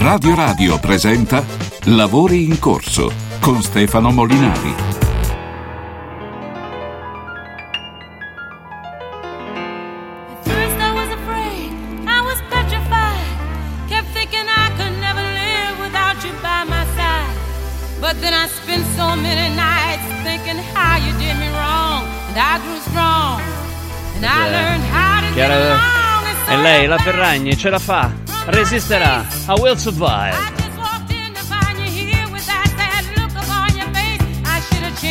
Radio Radio presenta Lavori in corso con Stefano Molinari. At first I was afraid, I was petrified. Kept thinking I could never live without you by my side. But then I spent so many nights thinking how you did me wrong. And I grew strong. And I Cos'è? learned how to get Chiara- along. And so E lei, la Ferragni, ce la fa, resisterà, I will survive.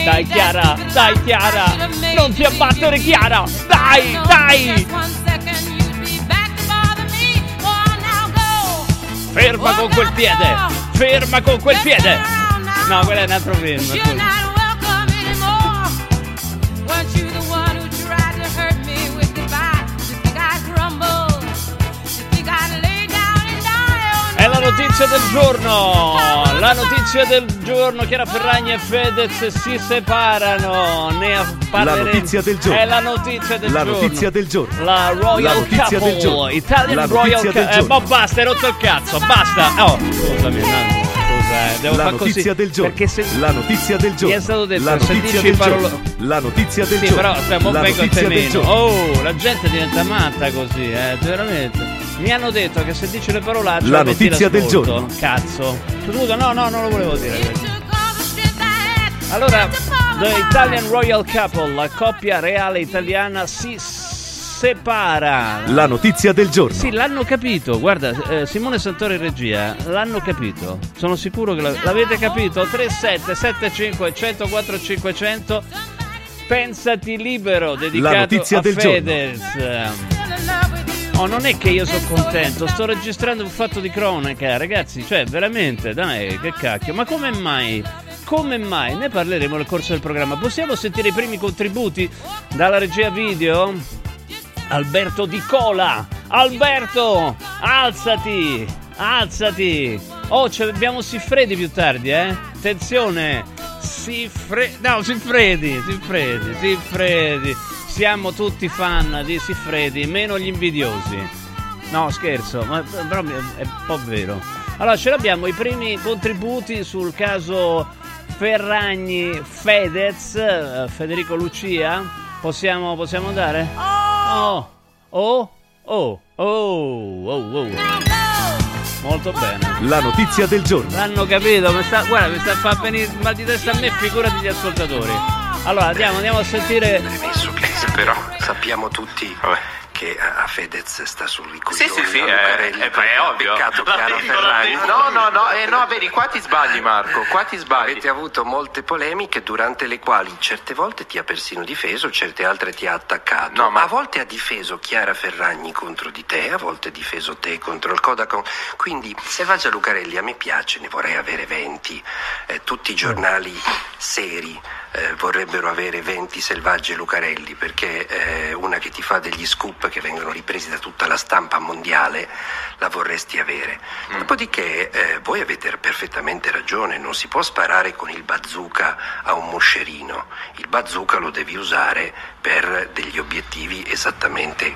Dai Chiara, dai Chiara, non ti abbattere. Chiara, dai, dai. Ferma con quel piede, ferma con quel piede. No, quello è un altro film. Notizia no, del no. giorno, la notizia del giorno, Chiara Ferragni e Fedez si separano, ne parleremo. La notizia del giorno. È la notizia del La giorno. notizia del giorno. La Royal La notizia Couple, del giorno. Italian La Royal notizia Couple. Eh, ma basta, hai rotto il cazzo, basta. Oh, scusami, no, eh, devo La fare così. notizia del giorno. Perché se La notizia del giorno. Mi è stato detto, La notizia del parole- giorno. La notizia del Sì, giorno. però cioè, mo La vengo a te notizia meno. Oh, la gente diventa matta così, eh, veramente. Mi hanno detto che se dici le parolacce La notizia del giorno. Cazzo. Scusa, no, no, non lo volevo dire. Allora, The. Italian Royal Couple, la coppia reale italiana si separa. La notizia del giorno. Sì, l'hanno capito. Guarda, eh, Simone Santoro in regia, l'hanno capito. Sono sicuro che la- l'avete capito. 3775 104 500. Pensati libero, dedicato notizia a del giorno. Fedez. Fell Oh, non è che io sono contento, sto registrando un fatto di cronaca, ragazzi, cioè veramente, dai, che cacchio, ma come mai? Come mai? Ne parleremo nel corso del programma. Possiamo sentire i primi contributi dalla regia video? Alberto Di Cola! Alberto! Alzati! Alzati! Oh, ce l'abbiamo Siffredi più tardi, eh? Attenzione! Siffredi... No, Siffredi! Siffredi! Siffredi! Siamo tutti fan di Siffredi, meno gli invidiosi. No, scherzo, ma però è un po' vero. Allora, ce l'abbiamo i primi contributi sul caso Ferragni Fedez, eh, Federico Lucia. Possiamo, possiamo dare? Oh, oh, oh, oh, oh, oh. Molto bene. La notizia del giorno. L'hanno capito, mi sta, guarda, mi sta a far venire mal di testa a me, figurati gli ascoltatori. Allora, andiamo, andiamo a sentire. Che però sappiamo tutti che a Fedez sta sul ricoglione Sì, sì, sì, a è, Lucarelli, è, è ha ovvio. beccato La con Ferragni. la- No, no, no, eh, no, vedi, qua ti sbagli Marco, qua ti sbagli. Avete avuto molte polemiche durante le quali certe volte ti ha persino difeso, certe altre ti ha attaccato. No, ma- A volte ha difeso Chiara Ferragni contro di te, a volte ha difeso te contro il Codacon. Quindi Selvaggia Lucarelli a me piace, ne vorrei avere 20. Eh, tutti i giornali seri eh, vorrebbero avere 20 Selvagge Lucarelli perché eh, una che ti fa degli scoop che vengono ripresi da tutta la stampa mondiale la vorresti avere. Dopodiché eh, voi avete perfettamente ragione, non si può sparare con il bazooka a un moscerino, il bazooka lo devi usare per degli obiettivi esattamente eh,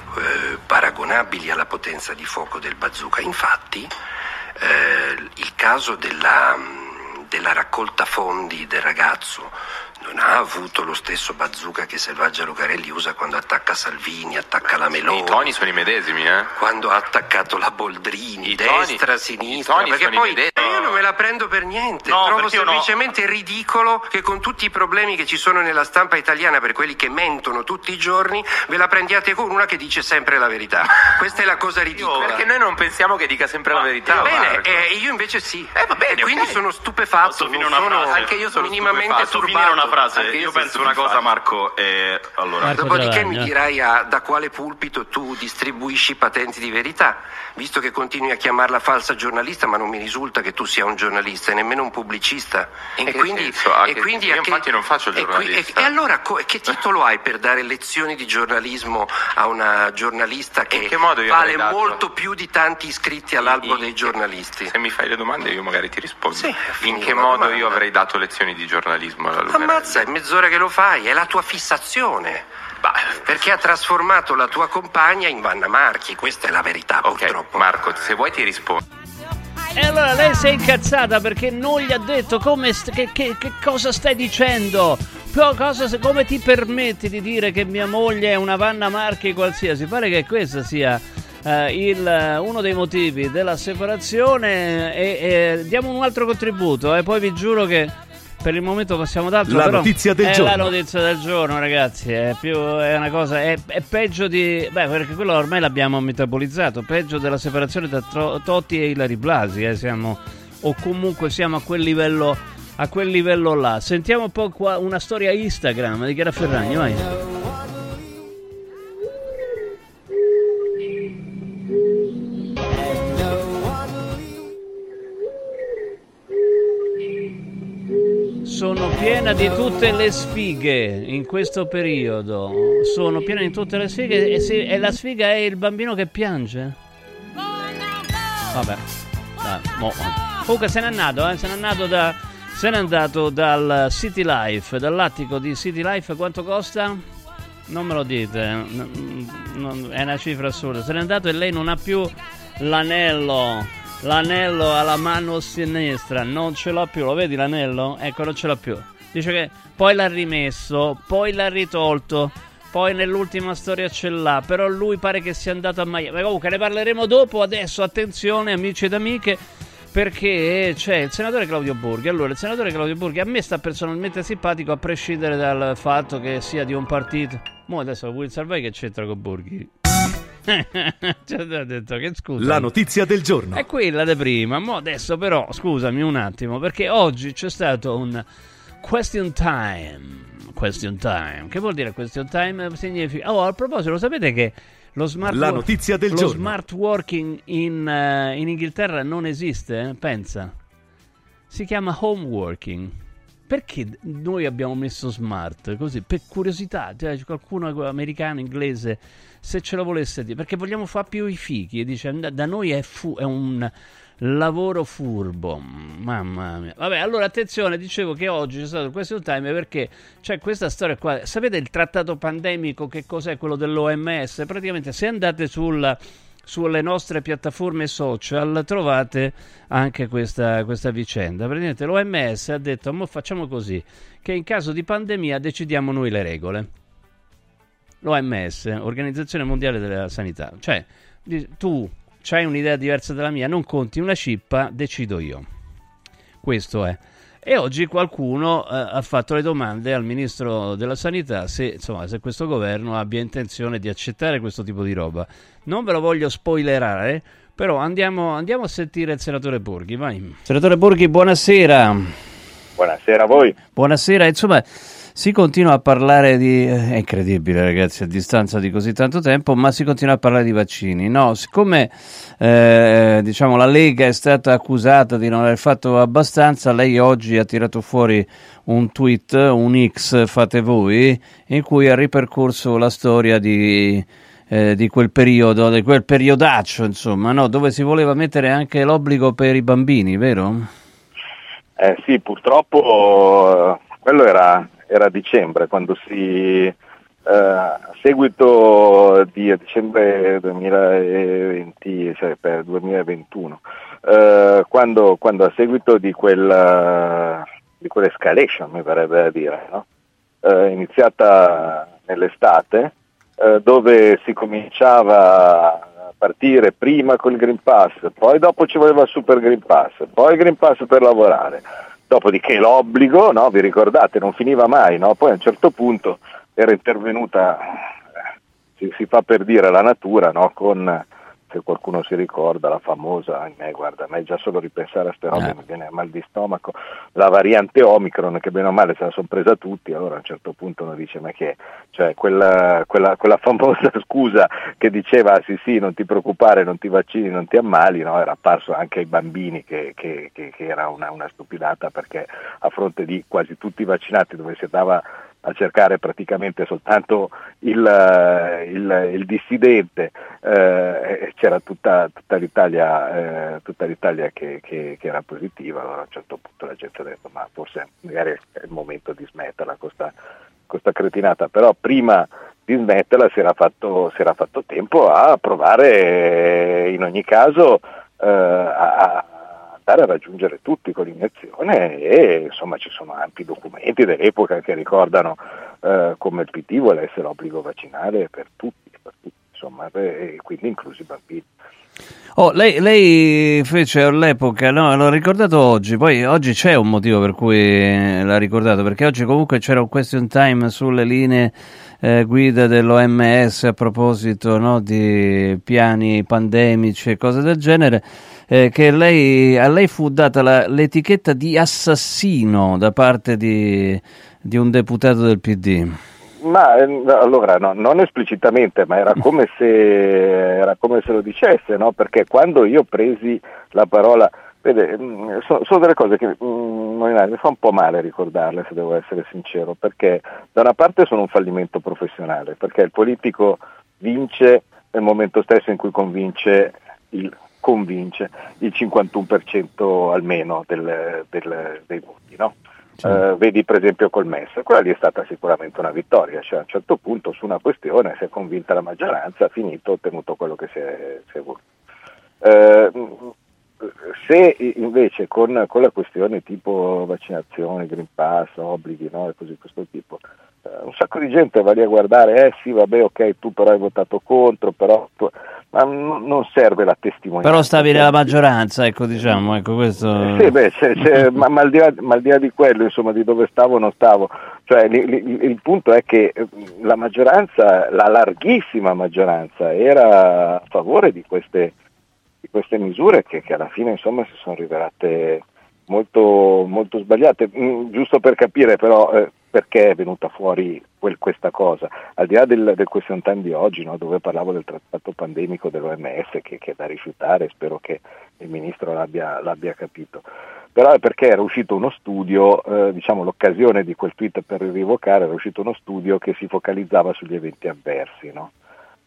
paragonabili alla potenza di fuoco del bazooka. Infatti eh, il caso della, della raccolta fondi del ragazzo non ha avuto lo stesso bazooka che Selvaggia Lucarelli usa quando attacca Salvini, attacca la Meloni. I toni sono i medesimi, eh? Quando ha attaccato la Boldrini, I toni- destra, i sinistra, toni perché sono poi i medesimi. Io me la prendo per niente. No, Trovo perché io no. semplicemente ridicolo che con tutti i problemi che ci sono nella stampa italiana per quelli che mentono tutti i giorni, ve la prendiate con una che dice sempre la verità. Questa è la cosa ridicola. Perché noi non pensiamo che dica sempre la verità. Bene, eh, io invece sì. Eh, va bene, e quindi ok. sono stupefatto. Una sono frase? Anche io sono minimamente Posso finire turbato. una frase? Anche Io sono penso una stupefatto. cosa, Marco. eh, allora, Marco Dopodiché mi dirai a- da quale pulpito tu distribuisci patenti di verità, visto che continui a chiamarla falsa giornalista, ma non mi risulta che tu sia un giornalista e nemmeno un pubblicista. In e quindi, senso? A e quindi io che- infatti non faccio il e giornalista. E, e allora co- che titolo hai per dare lezioni di giornalismo a una giornalista che, che vale molto più di tanti iscritti all'albo In- dei giornalisti? Se mi fai le domande io magari ti rispondo. Sì, In che modo domanda. io avrei dato lezioni di giornalismo alla Lucarelli? Ammazza, è mezz'ora che lo fai, è la tua fissazione. Bah, Perché ha trasformato la tua compagna in Vanna Marchi, questa è la verità ok, purtroppo. Marco, se vuoi ti rispondo. E allora lei si è incazzata perché non gli ha detto come st- che, che- che cosa stai dicendo. Co- cosa- come ti permetti di dire che mia moglie è una Vanna Marchi qualsiasi? Pare che questo sia eh, il- uno dei motivi della separazione. E, e diamo un altro contributo. E poi vi giuro che per il momento passiamo ad altro. La però notizia del è giorno. la notizia del giorno, ragazzi. È, più, è una cosa. È, è peggio di. Beh, perché quello ormai l'abbiamo metabolizzato. Peggio della separazione tra Totti e Ilari Blasi. eh, siamo, o comunque siamo a quel livello. A quel livello là. Sentiamo un po' qua una storia Instagram di Chiara Ferragni, vai. Sono piena di tutte le sfighe in questo periodo. Sono piena di tutte le sfighe. E, se- e la sfiga è il bambino che piange? Vabbè. Dai, mo. Comunque se n'è andato, eh? Se n'è andato da. Se n'è andato dal City Life, dall'attico di City Life. Quanto costa? Non me lo dite, è una cifra assurda. Se n'è andato e lei non ha più l'anello. L'anello alla mano sinistra, non ce l'ha più, lo vedi l'anello? Ecco, non ce l'ha più. Dice che poi l'ha rimesso, poi l'ha ritolto, poi nell'ultima storia ce l'ha, però lui pare che sia andato a Miami. Comunque ne parleremo dopo, adesso attenzione amici ed amiche, perché c'è il senatore Claudio Borghi. Allora, il senatore Claudio Borghi a me sta personalmente simpatico a prescindere dal fatto che sia di un partito. Mo adesso Will Salvai che c'entra con Borghi? Ci ha detto che scusa. La notizia del giorno. È quella di prima, ma adesso però scusami un attimo, perché oggi c'è stato un question time. Question time. Che vuol dire question time? Significa... Oh, a proposito, lo sapete che lo smart, La notizia del lo giorno. smart working in, eh, in Inghilterra non esiste? eh? Pensa. Si chiama home working. Perché noi abbiamo messo smart? Così, per curiosità, cioè, c'è qualcuno americano, inglese, se ce lo volesse dire, perché vogliamo fare più i fichi. E dice, "Da- noi è, fu- è un lavoro furbo. Mamma mia. Vabbè, allora attenzione, dicevo che oggi c'è stato il question time perché c'è questa storia qua. Sapete il trattato pandemico, che cos'è quello dell'OMS? Praticamente se andate sul sulle nostre piattaforme social trovate anche questa, questa vicenda. Praticamente l'OMS ha detto: "Mo facciamo così, che in caso di pandemia decidiamo noi le regole. L'OMS, Organizzazione Mondiale della Sanità, cioè tu hai un'idea diversa dalla mia, non conti una cippa, decido io. Questo è. E oggi qualcuno eh, ha fatto le domande al ministro della sanità se, insomma, se questo governo abbia intenzione di accettare questo tipo di roba. Non ve lo voglio spoilerare, però andiamo, andiamo a sentire il senatore Borghi. Vai. Senatore Borghi, buonasera. Buonasera a voi. Buonasera, insomma, si continua a parlare di... È incredibile ragazzi, a distanza di così tanto tempo, ma si continua a parlare di vaccini. No, siccome eh, diciamo, la Lega è stata accusata di non aver fatto abbastanza, lei oggi ha tirato fuori un tweet, un X fate voi, in cui ha ripercorso la storia di... eh, di quel periodo, di quel periodaccio, insomma, no? dove si voleva mettere anche l'obbligo per i bambini, vero? Eh sì, purtroppo quello era, era a dicembre, quando si, eh, a seguito di a dicembre 2020, cioè per 2021, eh, quando, quando a seguito di, quella, di quell'escalation, mi verrebbe da dire, no? Eh, iniziata nell'estate, eh, dove si cominciava a partire prima col Green Pass, poi dopo ci voleva il Super Green Pass, poi il Green Pass per lavorare, dopodiché l'obbligo, no? vi ricordate, non finiva mai, no? poi a un certo punto era intervenuta, eh, si, si fa per dire la natura, no? con, se qualcuno si ricorda, la famosa, ahimè, guarda, a me già solo ripensare a queste robe Eh. mi viene mal di stomaco, la variante Omicron che bene o male se la sono presa tutti, allora a un certo punto uno dice ma che, cioè quella, quella, quella famosa scusa che diceva "Ah, sì sì non ti preoccupare, non ti vaccini, non ti ammali, no? era apparso anche ai bambini che, che- che- che era una, una stupidata perché a fronte di quasi tutti i vaccinati dove si andava a cercare praticamente soltanto il, eh, il- il dissidente, eh, c'era tutta, tutta l'Italia, eh, tutta l'Italia che, che- che era positiva, allora a un certo punto la gente ha detto ma forse magari è il momento di smetterla questa, questa cretinata, però prima di smetterla si era fatto, si era fatto tempo a provare eh, in ogni caso eh, a, andare a raggiungere tutti con l'iniezione e insomma ci sono ampi documenti dell'epoca che ricordano eh, come il PD volesse l'obbligo vaccinale per tutti, per tutti insomma, e quindi inclusi i bambini. Oh, lei, lei, fece all'epoca, no, l'ho ricordato oggi, poi oggi c'è un motivo per cui l'ha ricordato, perché oggi comunque c'era un question time sulle linee eh, guida dell'OMS a proposito no, di piani pandemici e cose del genere, eh, che lei, a lei fu data la, l'etichetta di assassino da parte di, di un deputato del PD. Ma eh, allora no, non esplicitamente, ma era come se, era come se lo dicesse, no? perché quando io presi la parola, vede, mm, sono, sono delle cose che mm, mi fa un po' male ricordarle se devo essere sincero, perché da una parte sono un fallimento professionale, perché il politico vince nel momento stesso in cui convince il, convince il 51% almeno del, del, dei voti. No? Eh, vedi per esempio col MES, quella lì è stata sicuramente una vittoria, cioè a un certo punto su una questione si è convinta la maggioranza, ha finito, ottenuto quello che si è, si è voluto. Eh, se invece con, con, la questione tipo vaccinazioni, Green Pass, obblighi no, e così questo tipo, un sacco di gente va lì a guardare, eh sì vabbè ok tu però hai votato contro, però tu, ma non serve la testimonianza. Però stavi nella maggioranza, ecco diciamo, ecco questo... Sì, beh, c'è, c'è, ma, ma, al là, ma, al di là, di quello, insomma, di dove stavo o non stavo, cioè il, il, il, punto è che eh, la maggioranza, la larghissima maggioranza, era a favore di queste, di queste misure che, che, alla fine insomma si sono rivelate molto, molto sbagliate. Mm, giusto per capire però... Eh, perché è venuta fuori quel, questa cosa, al di là del, del question time di oggi, no, dove parlavo del trattato pandemico dell'OMS che, che, è da rifiutare, spero che il Ministro l'abbia, l'abbia capito, però è perché era uscito uno studio, eh, diciamo l'occasione di quel tweet per rivocare, era uscito uno studio che si focalizzava sugli eventi avversi. No?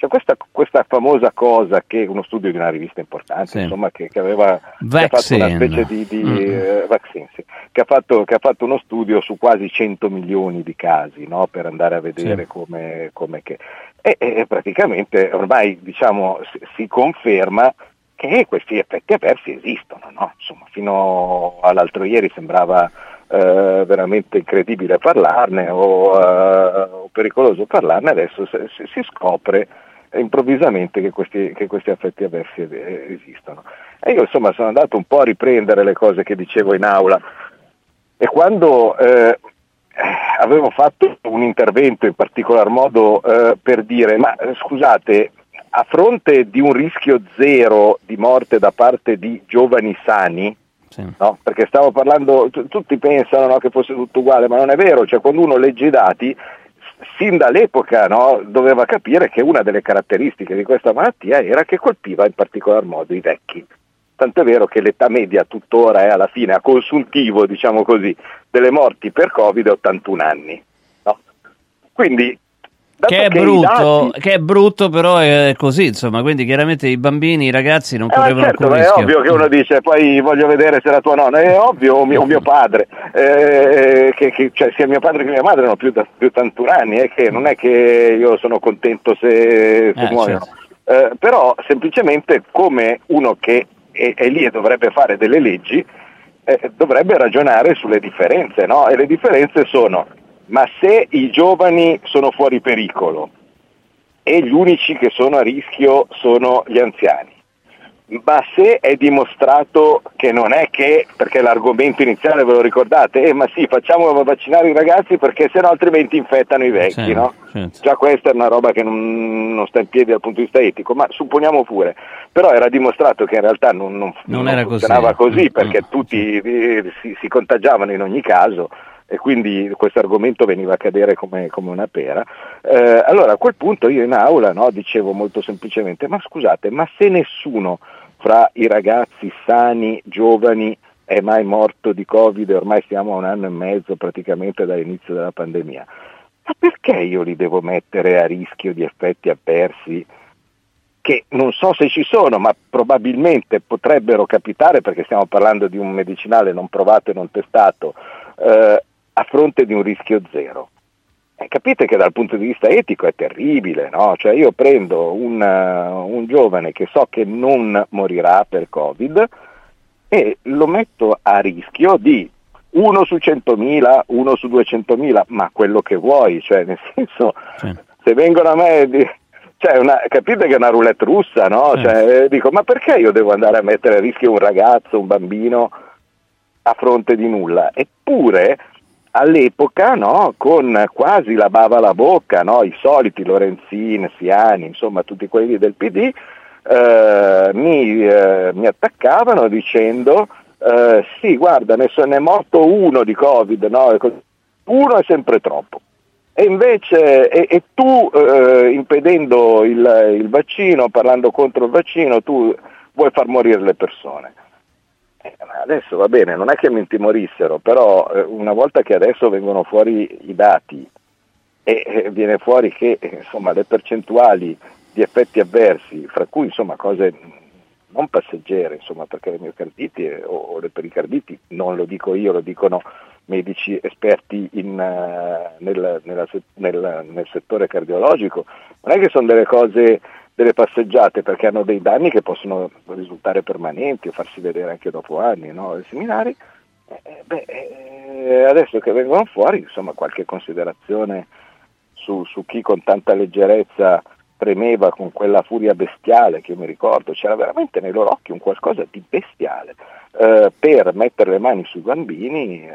Cioè questa, questa, famosa cosa che uno studio di una rivista importante, sì. insomma, che, che aveva che ha fatto una specie di, di mm. eh, vaccine, sì, che, ha fatto, che, ha fatto, uno studio su quasi 100 milioni di casi no, per andare a vedere sì. come, come che. E, e, praticamente ormai diciamo, si, si, conferma che questi effetti avversi esistono. No? Insomma, fino all'altro ieri sembrava eh, veramente incredibile parlarne o, eh, o pericoloso parlarne, adesso si, si scopre improvvisamente che questi, che questi effetti avversi esistono. E io insomma sono andato un po' a riprendere le cose che dicevo in aula e quando eh, avevo fatto un intervento in particolar modo eh, per dire ma scusate, a fronte di un rischio zero di morte da parte di giovani sani, sì. no? perché stavo parlando, t- tutti pensano no, che fosse tutto uguale, ma non è vero, cioè quando uno legge i dati sin dall'epoca no, doveva capire che una delle caratteristiche di questa malattia era che colpiva in particolar modo i vecchi. Tant'è vero che l'età media tuttora è alla fine, a consultivo diciamo così, delle morti per Covid è 81 anni. No? Quindi che è, brutto, dati... che è, brutto, però è così, insomma, quindi chiaramente i bambini, i ragazzi non correvano eh, certo, È ovvio che uno dice, poi voglio vedere se la tua nonna, è ovvio, o mio, mio padre, eh, che, che, cioè, sia mio padre che mia madre hanno più, da, più 81 anni, è che non è che io sono contento se, se eh, muoiono, certo. eh, però semplicemente come uno che è, è lì e dovrebbe fare delle leggi, eh, dovrebbe ragionare sulle differenze, no? E le differenze sono ma se i giovani sono fuori pericolo e gli unici che sono a rischio sono gli anziani, ma se è dimostrato che non è che, perché l'argomento iniziale ve lo ricordate, eh ma sì facciamo vaccinare i ragazzi perché sennò altrimenti infettano i vecchi, certo, no? Certo. Già questa è una roba che non, non, sta in piedi dal punto di vista etico, ma supponiamo pure, però era dimostrato che in realtà non, non, non funzionava così, così perché mm, tutti eh, si, si contagiavano in ogni caso e quindi questo argomento veniva a cadere come, come una pera. Eh, allora a quel punto io in aula no, dicevo molto semplicemente, ma scusate, ma se nessuno fra i ragazzi sani, giovani, è mai morto di Covid ormai siamo a un anno e mezzo praticamente dall'inizio della pandemia, ma perché io li devo mettere a rischio di effetti avversi? che non so se ci sono, ma probabilmente potrebbero capitare perché stiamo parlando di un medicinale non provato e non testato, eh, a fronte di un rischio zero. Eh, capite che dal punto di vista etico è terribile, no? Cioè io prendo un, uh, un giovane che so che non morirà per Covid e lo metto a rischio di uno su 100.000, uno su 200.000, ma quello che vuoi, cioè nel senso, Sì. se vengono a me, di- cioè una, capite che è una roulette russa, no? Sì. Cioè, dico, ma perché io devo andare a mettere a rischio un ragazzo, un bambino a fronte di nulla? Eppure all'epoca, no, con quasi la bava alla bocca, no, i soliti Lorenzin, Siani, insomma tutti quelli del PD, eh, mi, eh, mi attaccavano dicendo eh, sì, guarda, ne, so- ne è morto uno di Covid, no? Uno è sempre troppo. E invece, e, e tu eh, impedendo il, il vaccino, parlando contro il vaccino, tu vuoi far morire le persone. Eh, Adesso va bene, non è che mi intimorissero, però eh, una volta che adesso vengono fuori i dati e eh, viene fuori che insomma, le percentuali di effetti avversi, fra cui insomma, cose non passeggere, insomma, perché le miocarditi o, le pericarditi, non lo dico io, lo dicono medici esperti in, nel, nella nel- nel settore cardiologico, non è che sono delle cose, delle passeggiate, perché hanno dei danni che possono risultare permanenti o farsi vedere anche dopo anni, no? I seminari, eh, beh, eh, adesso che vengono fuori, insomma, qualche considerazione su, su chi con tanta leggerezza premeva con quella furia bestiale che io mi ricordo, c'era veramente nei loro occhi un qualcosa di bestiale. Eh, per mettere le mani sui bambini eh,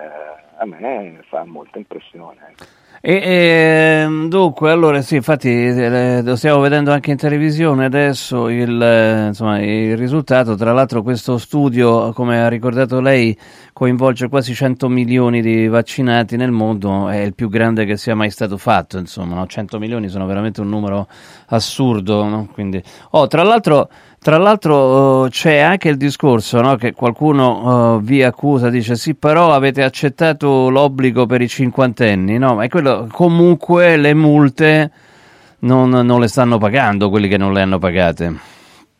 a me fa molta impressione. ecco. E, ehm, dunque, allora sì, infatti eh, lo stiamo vedendo anche in televisione adesso il, eh, insomma, il risultato. Tra l'altro questo studio, come ha ricordato lei, coinvolge quasi 100 milioni di vaccinati nel mondo, è il più grande che sia mai stato fatto, insomma, no? 100 milioni sono veramente un numero assurdo, no? Quindi, oh, tra l'altro... Tra l'altro eh, c'è anche il discorso no, che qualcuno eh, vi accusa, dice sì però avete accettato l'obbligo per i cinquantenni, no? Ma è quello, comunque le multe non, non le stanno pagando quelli che non le hanno pagate.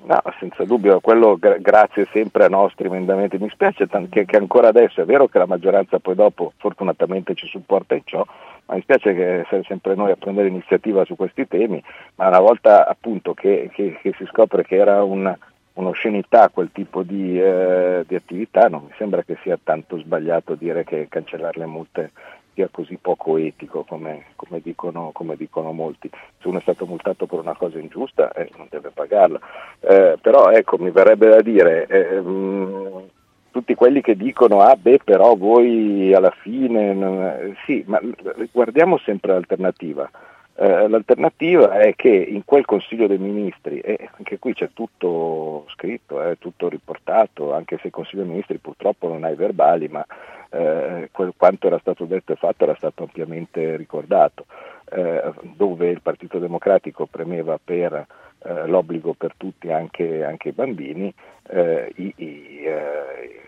No, senza dubbio, quello gra- grazie sempre ai nostri emendamenti. Mi spiace tan- che, che ancora adesso è vero che la maggioranza poi dopo fortunatamente ci supporta in ciò, ma mi spiace che siamo sempre noi a prendere iniziativa su questi temi, ma una volta appunto che, che- che si scopre che era un- un'oscenità quel tipo di, eh, di attività, non mi sembra che sia tanto sbagliato dire che cancellare le multe sia così poco etico come, come dicono, come dicono molti. Se uno è stato multato per una cosa ingiusta eh, non deve pagarla. Eh, però ecco, mi verrebbe da dire, eh, mh, tutti quelli che dicono ah beh però voi alla fine, sì, ma guardiamo sempre l'alternativa. Eh, l'alternativa è che in quel Consiglio dei Ministri, e anche qui c'è tutto scritto, è tutto riportato, anche se il Consiglio dei Ministri purtroppo non ha i verbali, ma eh, quel- quanto era stato detto e fatto era stato ampiamente ricordato, eh, dove il Partito Democratico premeva per eh, l'obbligo per tutti, anche, anche i bambini, eh, i- i, eh,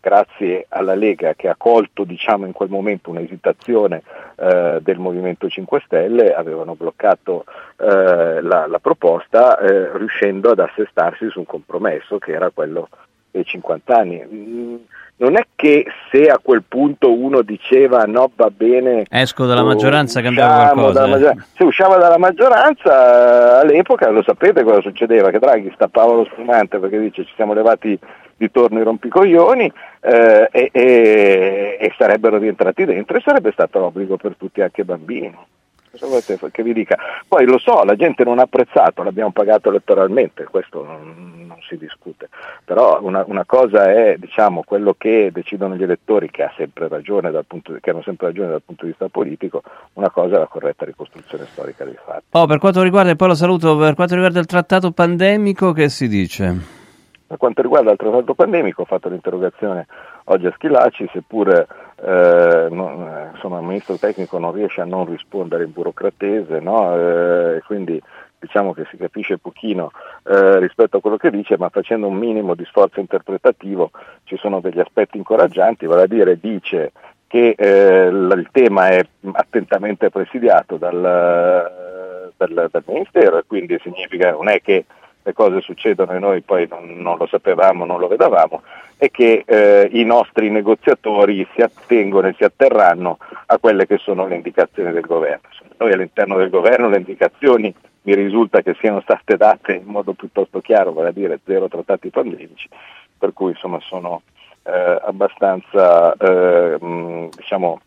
grazie alla Lega che ha colto diciamo, in quel momento un'esitazione eh, del Movimento 5 Stelle, avevano bloccato eh, la, la proposta eh, riuscendo ad assestarsi su un compromesso che era quello dei 50 anni. Mm, non è che se a quel punto uno diceva no va bene Esco dalla maggioranza, cambiava usciamo qualcosa, eh. maggioranza- se usciva dalla maggioranza eh, all'epoca lo sapete cosa succedeva, che Draghi stappava lo spumante perché dice ci siamo levati di torno i rompicoglioni eh, e, e- e sarebbero rientrati dentro e sarebbe stato l'obbligo per tutti anche i bambini. Cosa volete che vi dica? Poi lo so, la gente non ha apprezzato, l'abbiamo pagato elettoralmente, questo non, non si discute, però una, una cosa è diciamo, quello che decidono gli elettori, che, ha sempre ragione dal punto, che hanno sempre ragione dal punto di vista politico, una cosa è la corretta ricostruzione storica dei fatti. Oh, per quanto riguarda, e poi lo saluto, per quanto riguarda il trattato pandemico, che si dice? Per quanto riguarda il trattato pandemico, ho fatto l'interrogazione oggi a Schillaci, seppure eh, non- eh, insomma, il ministro tecnico non riesce a non rispondere in burocratese, no? Eh, quindi diciamo che si capisce pochino eh, rispetto a quello che dice, ma facendo un minimo di sforzo interpretativo ci sono degli aspetti incoraggianti, vale a dire dice che eh, l- il tema è attentamente presidiato dal, dal- dal Ministero e quindi significa non è che le cose succedono e noi poi non, non lo sapevamo, non lo vedavamo, e che eh, i nostri negoziatori si attengono e si atterranno a quelle che sono le indicazioni del governo. Noi all'interno del governo le indicazioni mi risulta che siano state date in modo piuttosto chiaro, vale a dire zero trattati pandemici, per cui insomma sono eh, abbastanza eh, mh, diciamo,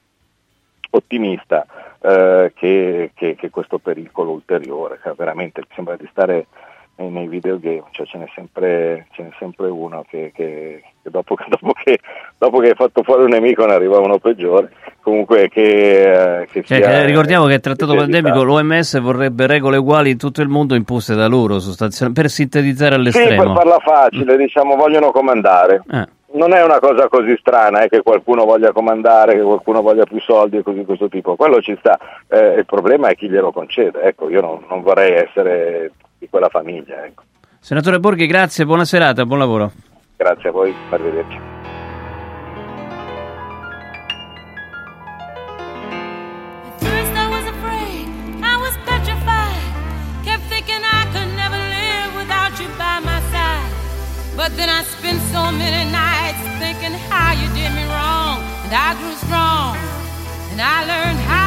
ottimista eh, che, che, che, questo pericolo ulteriore, cioè, veramente sembra di stare nei videogame, cioè ce n'è sempre, ce n'è sempre uno che, che, che, dopo, dopo, che, dopo, che, hai fatto fuori un nemico ne arriva uno peggiore. Comunque che, eh, cioè, ricordiamo che il trattato pandemico, l'OMS vorrebbe regole uguali in tutto il mondo imposte da loro sostanzialmente per sintetizzare all'estremo. Sì, per farla facile, diciamo, vogliono comandare. Eh non è una cosa così strana eh, che qualcuno voglia comandare, che qualcuno voglia più soldi e così di questo tipo, quello ci sta, eh, il problema è chi glielo concede, ecco, io non, non vorrei essere di quella famiglia. Ecco. Senatore Borghi, grazie, buona serata, buon lavoro. Grazie a voi, arrivederci. But then I spent so many nights thinking how you did me wrong. And I grew strong. And I learned how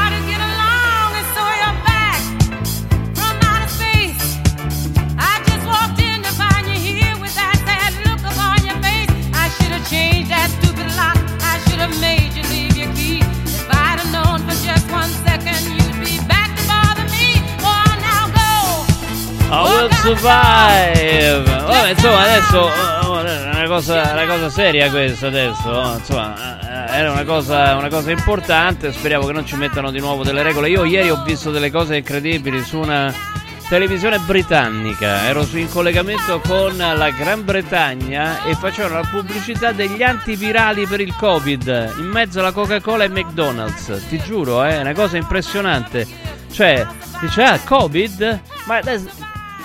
survive. Vabbè, insomma, adesso è una cosa, una cosa seria questa adesso. Insomma, era una cosa, una cosa importante. Speriamo che non ci mettano di nuovo delle regole. Io ieri ho visto delle cose incredibili su una televisione britannica. Ero in collegamento con la Gran Bretagna e facevano la pubblicità degli antivirali per il Covid in mezzo alla Coca-Cola e McDonald's. Ti giuro, è una cosa impressionante. Cioè, dice, ah, Covid? Ma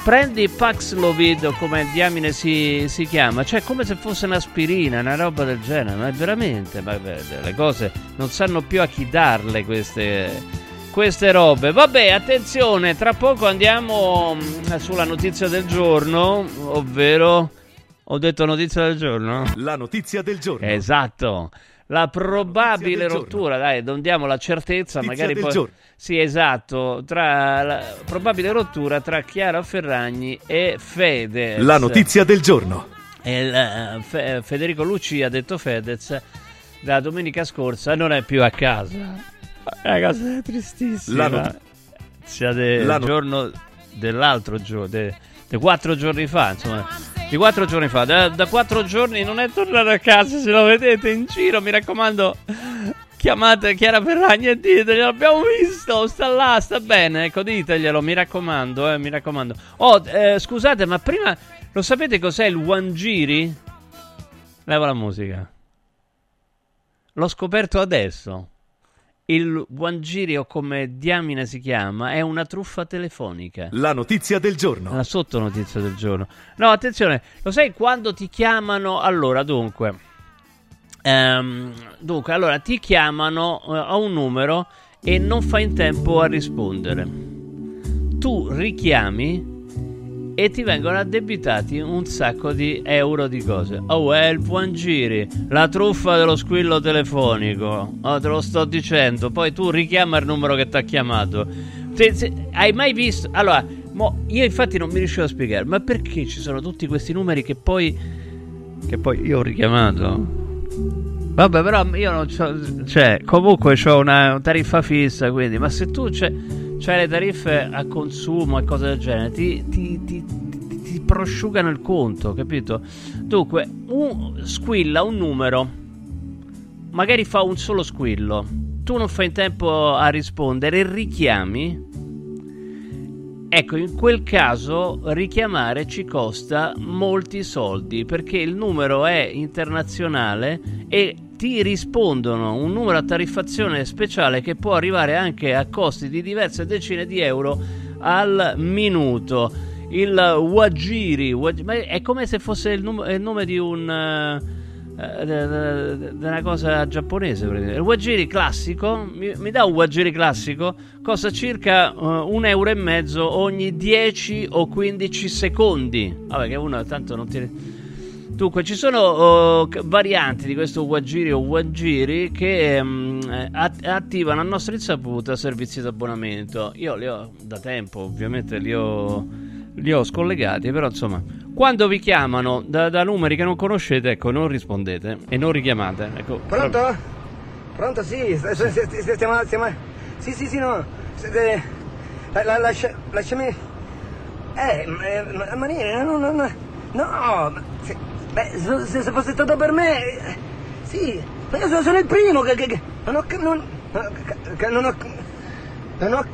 prendi Paxlovid o come diamine si, si, chiama, cioè come se fosse un'aspirina, una roba del genere, ma veramente, ma, le cose non sanno più a chi darle queste, queste robe. Vabbè, attenzione, tra poco andiamo mm, sulla notizia del giorno, ovvero... Ho detto notizia del giorno? La notizia del giorno. Esatto la probabile rottura, dai, non diamo la certezza, Notizia magari poi... Giorno. Sì, esatto, tra la probabile rottura tra Chiara Ferragni e Fedez. La notizia del giorno. Il, uh, Fe- Federico Lucci ha detto Fedez da domenica scorsa non è più a casa. È una cosa tristissima. La notizia del la no- giorno dell'altro giorno, de- de quattro giorni fa, insomma di quattro giorni fa. Da, da, quattro giorni non è tornato a casa. Se lo vedete in giro, mi raccomando, chiamate Chiara Ferragni e diteglielo. Abbiamo visto, sta là, sta bene. Ecco, diteglielo, mi raccomando, eh, mi raccomando. Oh, eh, scusate, ma prima lo sapete cos'è il Wangiri? Leva la musica. L'ho scoperto adesso. Il Wangiri o come diamine si chiama è una truffa telefonica. La notizia del giorno. La sottonotizia del giorno. No, attenzione, lo sai quando ti chiamano? Allora, dunque. Um, dunque, allora ti chiamano uh, a un numero e non fai in tempo a rispondere. Tu richiami e ti vengono addebitati un sacco di euro di cose. Oh, è il buon giri, la truffa dello squillo telefonico. Oh, te lo sto dicendo. Poi tu richiama il numero che ti ha chiamato. Se, se, hai mai visto? Allora, mo, io infatti non mi riuscivo a spiegare, ma perché ci sono tutti questi numeri che poi. che poi io ho richiamato? Vabbè, però io non c'ho. Cioè, comunque ho una tariffa fissa, quindi. Ma se tu cioè le tariffe a consumo e cose del genere ti, ti, ti, ti prosciugano il conto, capito? Dunque, un, squilla un numero, magari fa un solo squillo, tu non fai in tempo a rispondere e richiami. Ecco, in quel caso richiamare ci costa molti soldi perché il numero è internazionale e ti rispondono un numero a tariffazione speciale che può arrivare anche a costi di diverse decine di euro al minuto. Il Wajiri, ma è come se fosse il, num- il nome di un... Uh, una cosa giapponese. Il wagiri classico mi, mi, dà un wagiri classico, costa circa uh, un euro e mezzo ogni 10 o 15 secondi. Vabbè, che uno tanto non ti Dunque, ci sono uh, varianti di questo Wagiri o Wagiri che um, att- attivano a nostra insaputa servizi di abbonamento. Io li ho da tempo, ovviamente li ho li ho scollegati, però insomma, quando vi chiamano da, da numeri che non conoscete, ecco, non rispondete e non richiamate. Ecco, Pronto? Pronto, sì, st- st- st- stiamo, stiamo... Sì, sì, sì, no. La- la- lascia- lasciami... Eh, ma- eh, ma- Maniere, no, no, no, no, ma se, beh, se, se- se fosse stato per me... Sì, ma io sono, sono il primo che... che- che- non ho... Non, non ho... Non ho...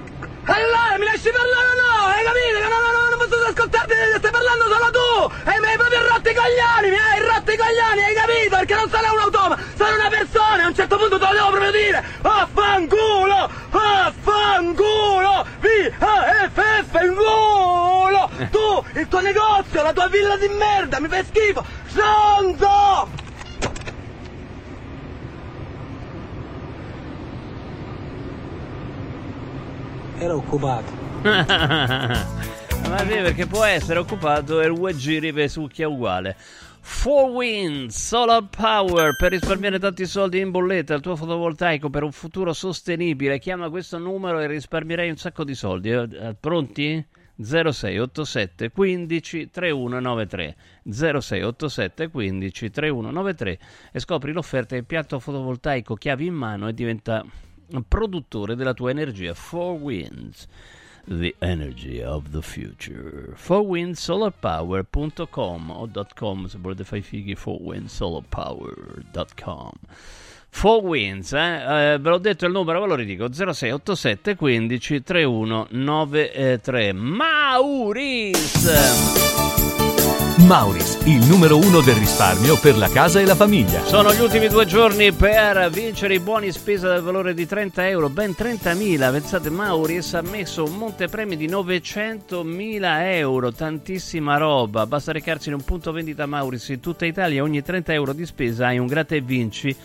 Allora, mi lasci parlare o no? Hai capito? Che no, no, no, non posso ascoltarti, stai parlando solo tu! E mi hai proprio rotto i coglioni, mi hai rotto i coglioni, hai capito? Perché non sono un automa, sono una persona, a un certo punto te lo devo proprio dire! Affanculo! Affanculo! V-A-F-F in culo! Tu, il tuo negozio, la tua villa di merda, mi fai schifo! Sonzo! Era occupato. Ma sì, perché può essere occupato e il UG ripesucchia uguale. 4 Winds Solar Power per risparmiare tanti soldi in bolletta il tuo fotovoltaico per un futuro sostenibile. Chiama questo numero e risparmierai un sacco di soldi. Eh, eh, Pronti? 0687 15 3193 0687 15 3193 e scopri l'offerta impianto fotovoltaico chiavi in mano e diventa produttore della tua energia 4 Winds the energy of the future. 4windsolarpower.com o .com se volete fare i fighi 4windsolarpower.com 4 Winds, eh? Eh, ve l'ho detto il numero, ve lo ridico 0687 15 3193 Mauris Mauris, il numero uno del risparmio per la casa e la famiglia. Sono gli ultimi due giorni per vincere i buoni spesa del valore di 30 euro, ben 30.000. Pensate, Mauris ha messo un montepremi di 900.000 euro, tantissima roba. Basta recarsi in un punto vendita Mauris in tutta Italia, ogni 30 euro di spesa hai un gratta e vinci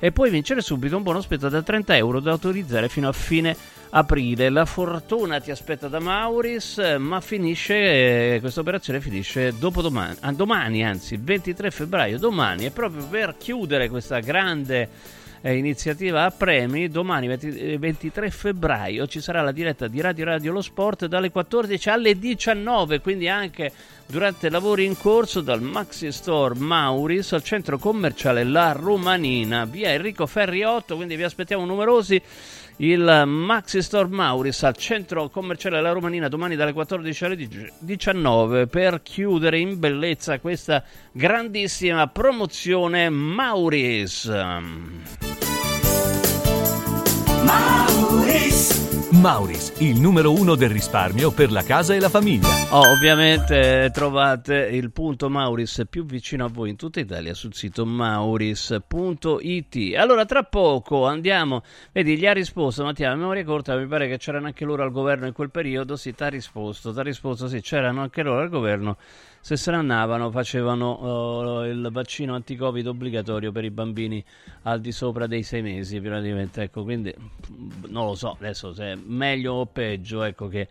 e puoi vincere subito un buono spesa da 30 euro da autorizzare fino a fine aprile. La fortuna ti aspetta da Mauris, ma finisce, eh, questa operazione finisce dopodomani, ah, domani anzi, il 23 febbraio, domani, è proprio per chiudere questa grande eh, iniziativa a premi. Domani 20 eh, 23 febbraio ci sarà la diretta di Radio Radio Lo Sport dalle 14 alle 19, quindi anche durante lavori in corso dal Maxi Store Mauris al centro commerciale La Romanina, via Enrico Ferri 8, quindi vi aspettiamo numerosi. Il Maxi Store Mauris al centro commerciale La Romanina domani dalle 14 alle 19 per chiudere in bellezza questa grandissima promozione Mauris. Mauris. Mauris, il numero uno del risparmio per la casa e la famiglia. Oh, ovviamente trovate il punto Mauris più vicino a voi in tutta Italia sul sito mauris.it. Allora, tra poco andiamo. Vedi, gli ha risposto Mattia, a memoria corta, mi pare che c'erano anche loro al governo in quel periodo. Sì, ti ha risposto, ti ha risposto, sì, c'erano anche loro al governo. Se se ne andavano, facevano uh, il vaccino anti-Covid obbligatorio per i bambini al di sopra dei sei mesi, praticamente. Ecco, quindi non lo so adesso se è meglio o peggio, ecco che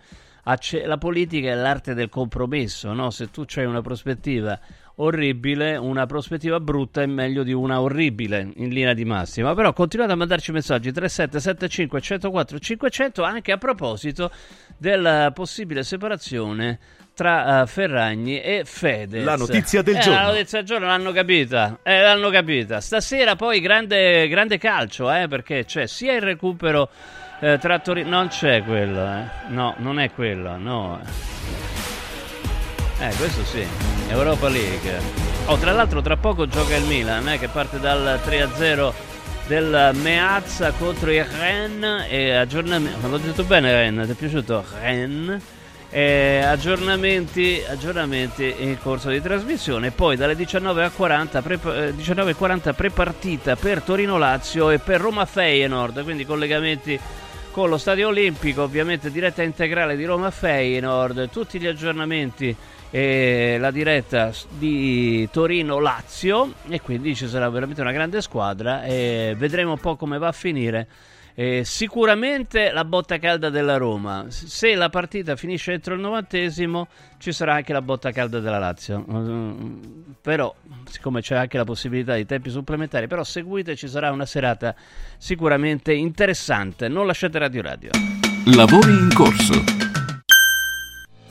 la politica è l'arte del compromesso, no? Se tu hai una prospettiva orribile, una prospettiva brutta è meglio di una orribile in linea di massima. Però continuate a mandarci messaggi 3775 104 500 anche a proposito della possibile separazione tra uh, Ferragni e Fedez. La notizia del eh, giorno. La notizia del giorno l'hanno capita. Eh, l'hanno capita. Stasera poi grande, grande calcio, eh, perché c'è sia il recupero eh, tra Torino... Non c'è quello, eh. No, non è quello, no. Eh, questo sì. Europa League. Oh, tra l'altro tra poco gioca il Milan, eh, che parte dal 3-0 del Meazza contro il Rennes e aggiornamento... L'ho detto bene Rennes, ti è piaciuto? Rennes? Eh, aggiornamenti, aggiornamenti in corso di trasmissione. Poi dalle 19.40 pre, eh, 19.40 prepartita per Torino-Lazio e per Roma-Feyenoord, quindi collegamenti con lo Stadio Olimpico, ovviamente diretta integrale di Roma-Feyenoord, tutti gli aggiornamenti e la diretta di Torino-Lazio e quindi ci sarà veramente una grande squadra e vedremo un po' come va a finire. Eh, sicuramente la botta calda della Roma. Se la partita finisce entro il novantesimo, ci sarà anche la botta calda della Lazio. Mm, però, siccome c'è anche la possibilità di tempi supplementari, però seguite, ci sarà una serata sicuramente interessante. Non lasciate Radio Radio. Lavori in corso.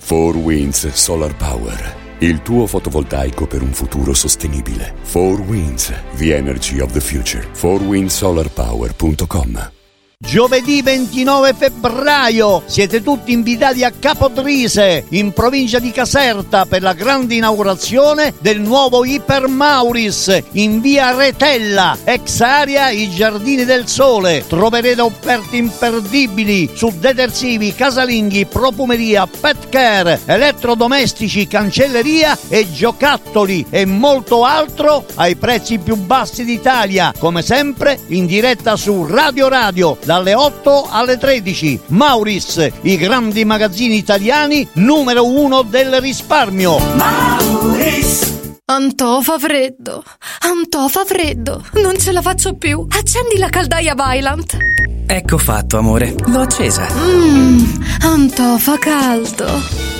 4 Winds Solar Power. Il tuo fotovoltaico per un futuro sostenibile. 4 Winds, the energy of the future. 4windsolarpower.com Giovedì 29 febbraio siete tutti invitati a Capodrise, in provincia di Caserta, per la grande inaugurazione del nuovo Iper Mauris in via Retella, ex area I Giardini del Sole. Troverete offerte imperdibili su detersivi, casalinghi, profumeria, pet care, elettrodomestici, cancelleria e giocattoli e molto altro ai prezzi più bassi d'Italia. Come sempre in diretta su Radio Radio dalle 8 alle 13. Mauris, i grandi magazzini italiani numero uno del risparmio. Mauris. Antò fa freddo, Antò fa freddo, non ce la faccio più. Accendi la caldaia Vylant. Ecco fatto, amore, l'ho accesa. Mmm, Antò fa caldo.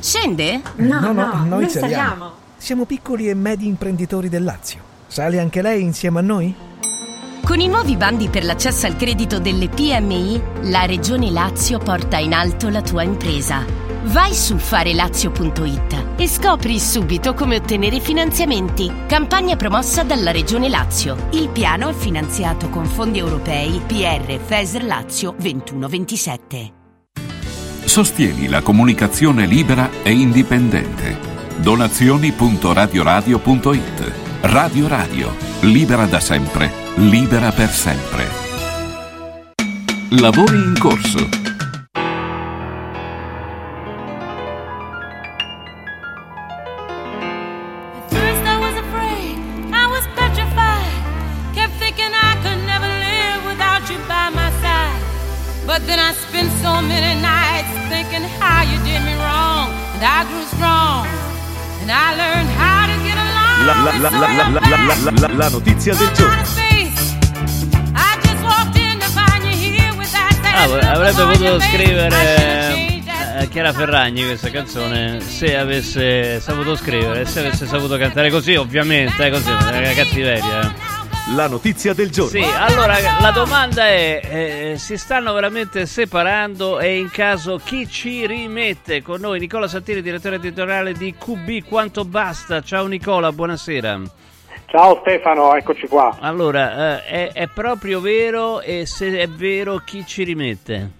Scende? No, no, no, noi, noi saliamo. Siamo piccoli e medi imprenditori del Lazio. Sale anche lei insieme a noi? Con i nuovi bandi per l'accesso al credito delle PMI, la Regione Lazio porta in alto la tua impresa. Vai su farelazio.it e scopri subito come ottenere finanziamenti. Campagna promossa dalla Regione Lazio. Il piano è finanziato con fondi europei PR FESR Lazio 2127. Sostieni la comunicazione libera e indipendente. Donazioni.radioradio.it Radio Radio, libera da sempre, libera per sempre. Lavori in corso But then I spent so many nights thinking how you did me wrong. And I grew strong. And I learned how to get along. La, la, la, la, la, la, la, la, la, la notizia del giorno. Ah, avrebbe potuto scrivere a eh, eh, Chiara Ferragni questa canzone se avesse saputo scrivere, se avesse saputo cantare così, ovviamente, eh, così, è una cattiveria. Eh. La notizia del giorno. Sì, allora la domanda è: eh, si stanno veramente separando e in caso chi ci rimette con noi? Nicola Santini, direttore editoriale di QB Quanto Basta. Ciao Nicola, buonasera. Ciao Stefano, eccoci qua. Allora, eh, è, è proprio vero e se è vero chi ci rimette?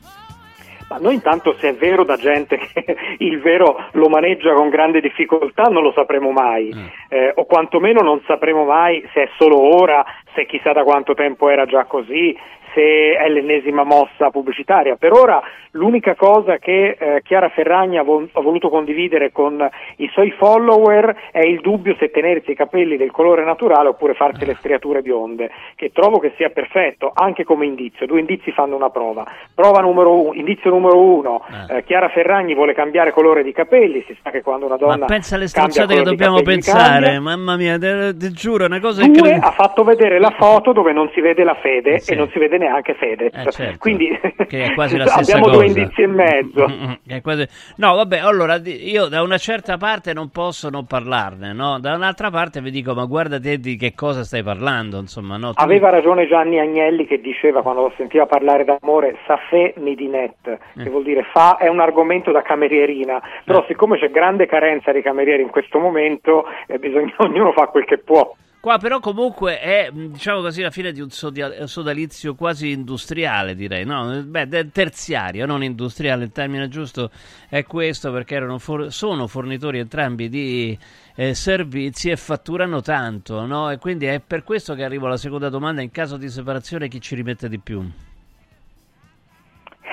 Ma noi intanto se è vero da gente che il vero lo maneggia con grande difficoltà non lo sapremo mai, Eh, o quantomeno non sapremo mai se è solo ora, se chissà da quanto tempo era già così, se è l'ennesima mossa pubblicitaria. Per ora l'unica cosa che eh, Chiara Ferragni ha, vol- ha voluto condividere con i suoi follower è il dubbio se tenersi i capelli del colore naturale oppure farsi le striature bionde, che trovo che sia perfetto anche come indizio. Due indizi fanno una prova. Prova numero uno, indizio numero uno, eh, Chiara Ferragni vuole cambiare colore di capelli, si sa che quando una donna Ma pensa alle stronzate che dobbiamo pensare, cambia. mamma mia, te, te giuro, è una cosa Due, incredibile. ha fatto vedere la foto dove non si vede la fede Eh, sì. e non si vede neanche Fedez. Eh, certo. Quindi Che è quasi la stessa abbiamo cosa. due indizi e mezzo. È quasi- No, vabbè, allora io da una certa parte non posso non parlarne, no? Da un'altra parte vi dico, ma guarda te di che cosa stai parlando, insomma, no? Tu- Aveva ragione Gianni Agnelli che diceva quando lo sentiva parlare d'amore, safè midinet, Eh. che vuol dire fa, è un argomento da camerierina, però siccome c'è grande carenza di camerieri in questo momento, eh, bisogna, ognuno fa quel che può. Qua però comunque è, mh, diciamo così, la fine di un sodalizio quasi industriale, direi, no? Beh, terziario, non industriale, il termine giusto è questo perché for- sono fornitori entrambi di eh, servizi e fatturano tanto, no? E quindi è per questo che arrivo alla seconda domanda, in caso di separazione chi ci rimette di più?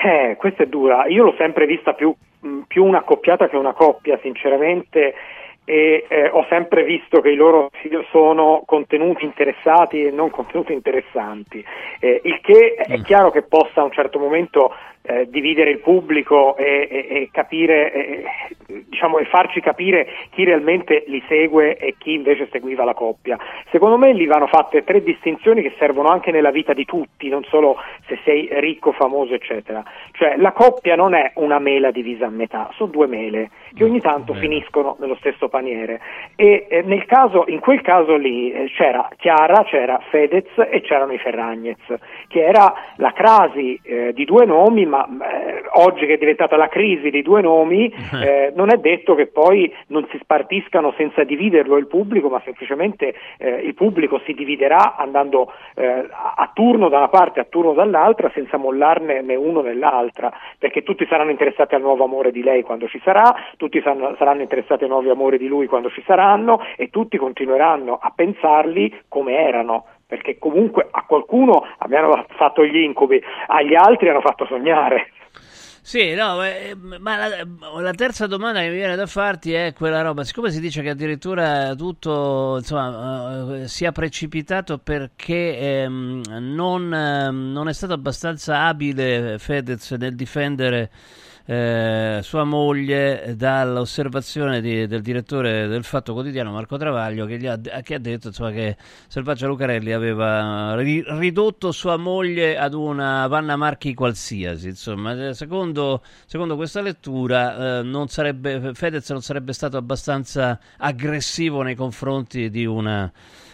Eh, questa è dura. Io l'ho sempre vista più, mh, più una coppiata che una coppia, sinceramente, e eh, ho sempre visto che i loro video sono contenuti interessati e non contenuti interessanti. Eh, il che è chiaro che possa a un certo momento eh, dividere il pubblico e, e- e capire, eh, diciamo, e farci capire chi realmente li segue e chi invece seguiva la coppia. Secondo me lì vanno fatte tre distinzioni che servono anche nella vita di tutti, non solo se sei ricco, famoso, eccetera. Cioè la coppia non è una mela divisa a metà, sono due mele che ogni tanto finiscono nello stesso paniere. E eh, nel caso, in quel caso lì eh, c'era Chiara, c'era Fedez e c'erano i Ferragnez, che era la crasi eh, di due nomi, ma eh, oggi che è diventata la crisi di due nomi, eh, non è detto che poi non si spartiscano senza dividerlo il pubblico, ma semplicemente eh, il pubblico si dividerà andando eh, a turno da una parte, a turno dall'altra, senza mollarne né uno né l'altra, perché tutti saranno interessati al nuovo amore di lei quando ci sarà, tutti saranno interessati ai nuovi amori di lui quando ci saranno e tutti continueranno a pensarli come erano. Perché comunque a qualcuno abbiamo fatto gli incubi, agli altri hanno fatto sognare. Sì, no, eh, ma la, la terza domanda che mi viene da farti è quella roba, siccome si dice che addirittura tutto insomma, eh, sia precipitato perché ehm, non, ehm, non è stato abbastanza abile Fedez nel difendere eh, sua moglie dall'osservazione di- del direttore del Fatto Quotidiano Marco Travaglio che, ha, che ha detto insomma, che Selvaggia Lucarelli aveva ri- ridotto sua moglie ad una Vanna Marchi qualsiasi. Insomma Eh, secondo, secondo questa lettura eh, non sarebbe, Fedez non sarebbe stato abbastanza aggressivo nei confronti di una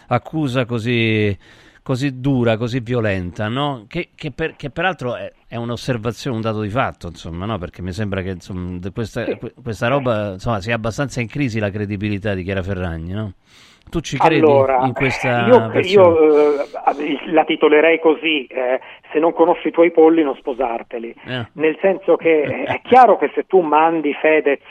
accusa così così dura, così violenta, no? Che, che per- che peraltro è, è un'osservazione, un dato di fatto, insomma, no? Perché mi sembra che insomma, questa, que- questa roba insomma, sia abbastanza in crisi la credibilità di Chiara Ferragni, no? Tu ci credi allora, in questa io, versione? io, eh, la titolerei così, eh, se non conosci i tuoi polli non sposarteli, Eh. nel senso che è chiaro che se tu mandi Fedez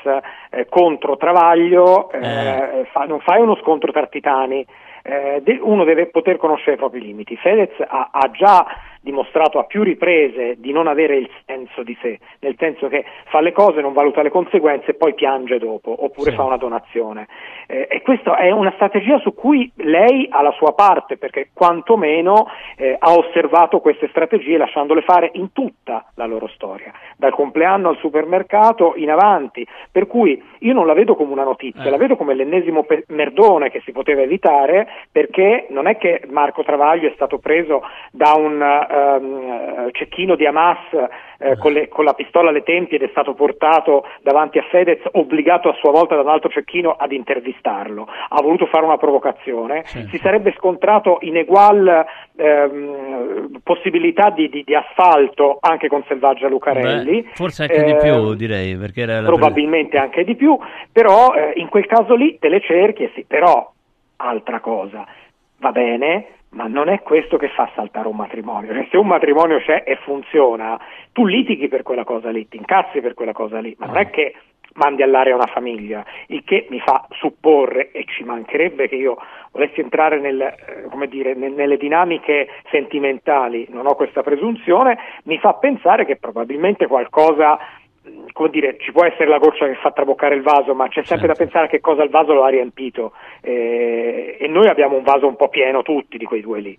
eh, contro Travaglio, eh, fa- non fai uno scontro tra titani, eh, de- uno deve poter conoscere i propri limiti. Fedez ha, ha già dimostrato a più riprese di non avere il senso di sé, nel senso che fa le cose, non valuta le conseguenze e poi piange dopo, oppure Sì. fa una donazione. Eh, e questa è una strategia su cui lei ha la sua parte, perché quantomeno eh, ha osservato queste strategie lasciandole fare in tutta la loro storia, dal compleanno al supermercato in avanti, per cui io non la vedo come una notizia, Eh. la vedo come l'ennesimo pe- merdone che si poteva evitare, perché non è che Marco Travaglio è stato preso da un ehm, eh, cecchino di Hamas eh, con, le- con la pistola alle tempie ed è stato portato davanti a Fedez, obbligato a sua volta da un altro cecchino ad intervistarlo. Ha voluto fare una provocazione, si sarebbe scontrato in egual ehm, possibilità di, di- di assalto anche con Selvaggia Lucarelli. Beh, forse anche di Eh, più, direi, perché era probabilmente anche di più, però eh, in quel caso lì te le cerchi e sì, però altra cosa, va bene, ma non è questo che fa saltare un matrimonio, Cioè, se un matrimonio c'è e funziona, tu litighi per quella cosa lì, ti incazzi per quella cosa lì, ma non è che mandi all'aria una famiglia, il che mi fa supporre, e ci mancherebbe che io volessi entrare nel, eh, come dire, ne- nelle dinamiche sentimentali, non ho questa presunzione, mi fa pensare che probabilmente qualcosa come dire, ci può essere la goccia che fa traboccare il vaso, ma c'è sempre da pensare a che cosa il vaso lo ha riempito eh, e noi abbiamo un vaso un po' pieno tutti di quei due lì.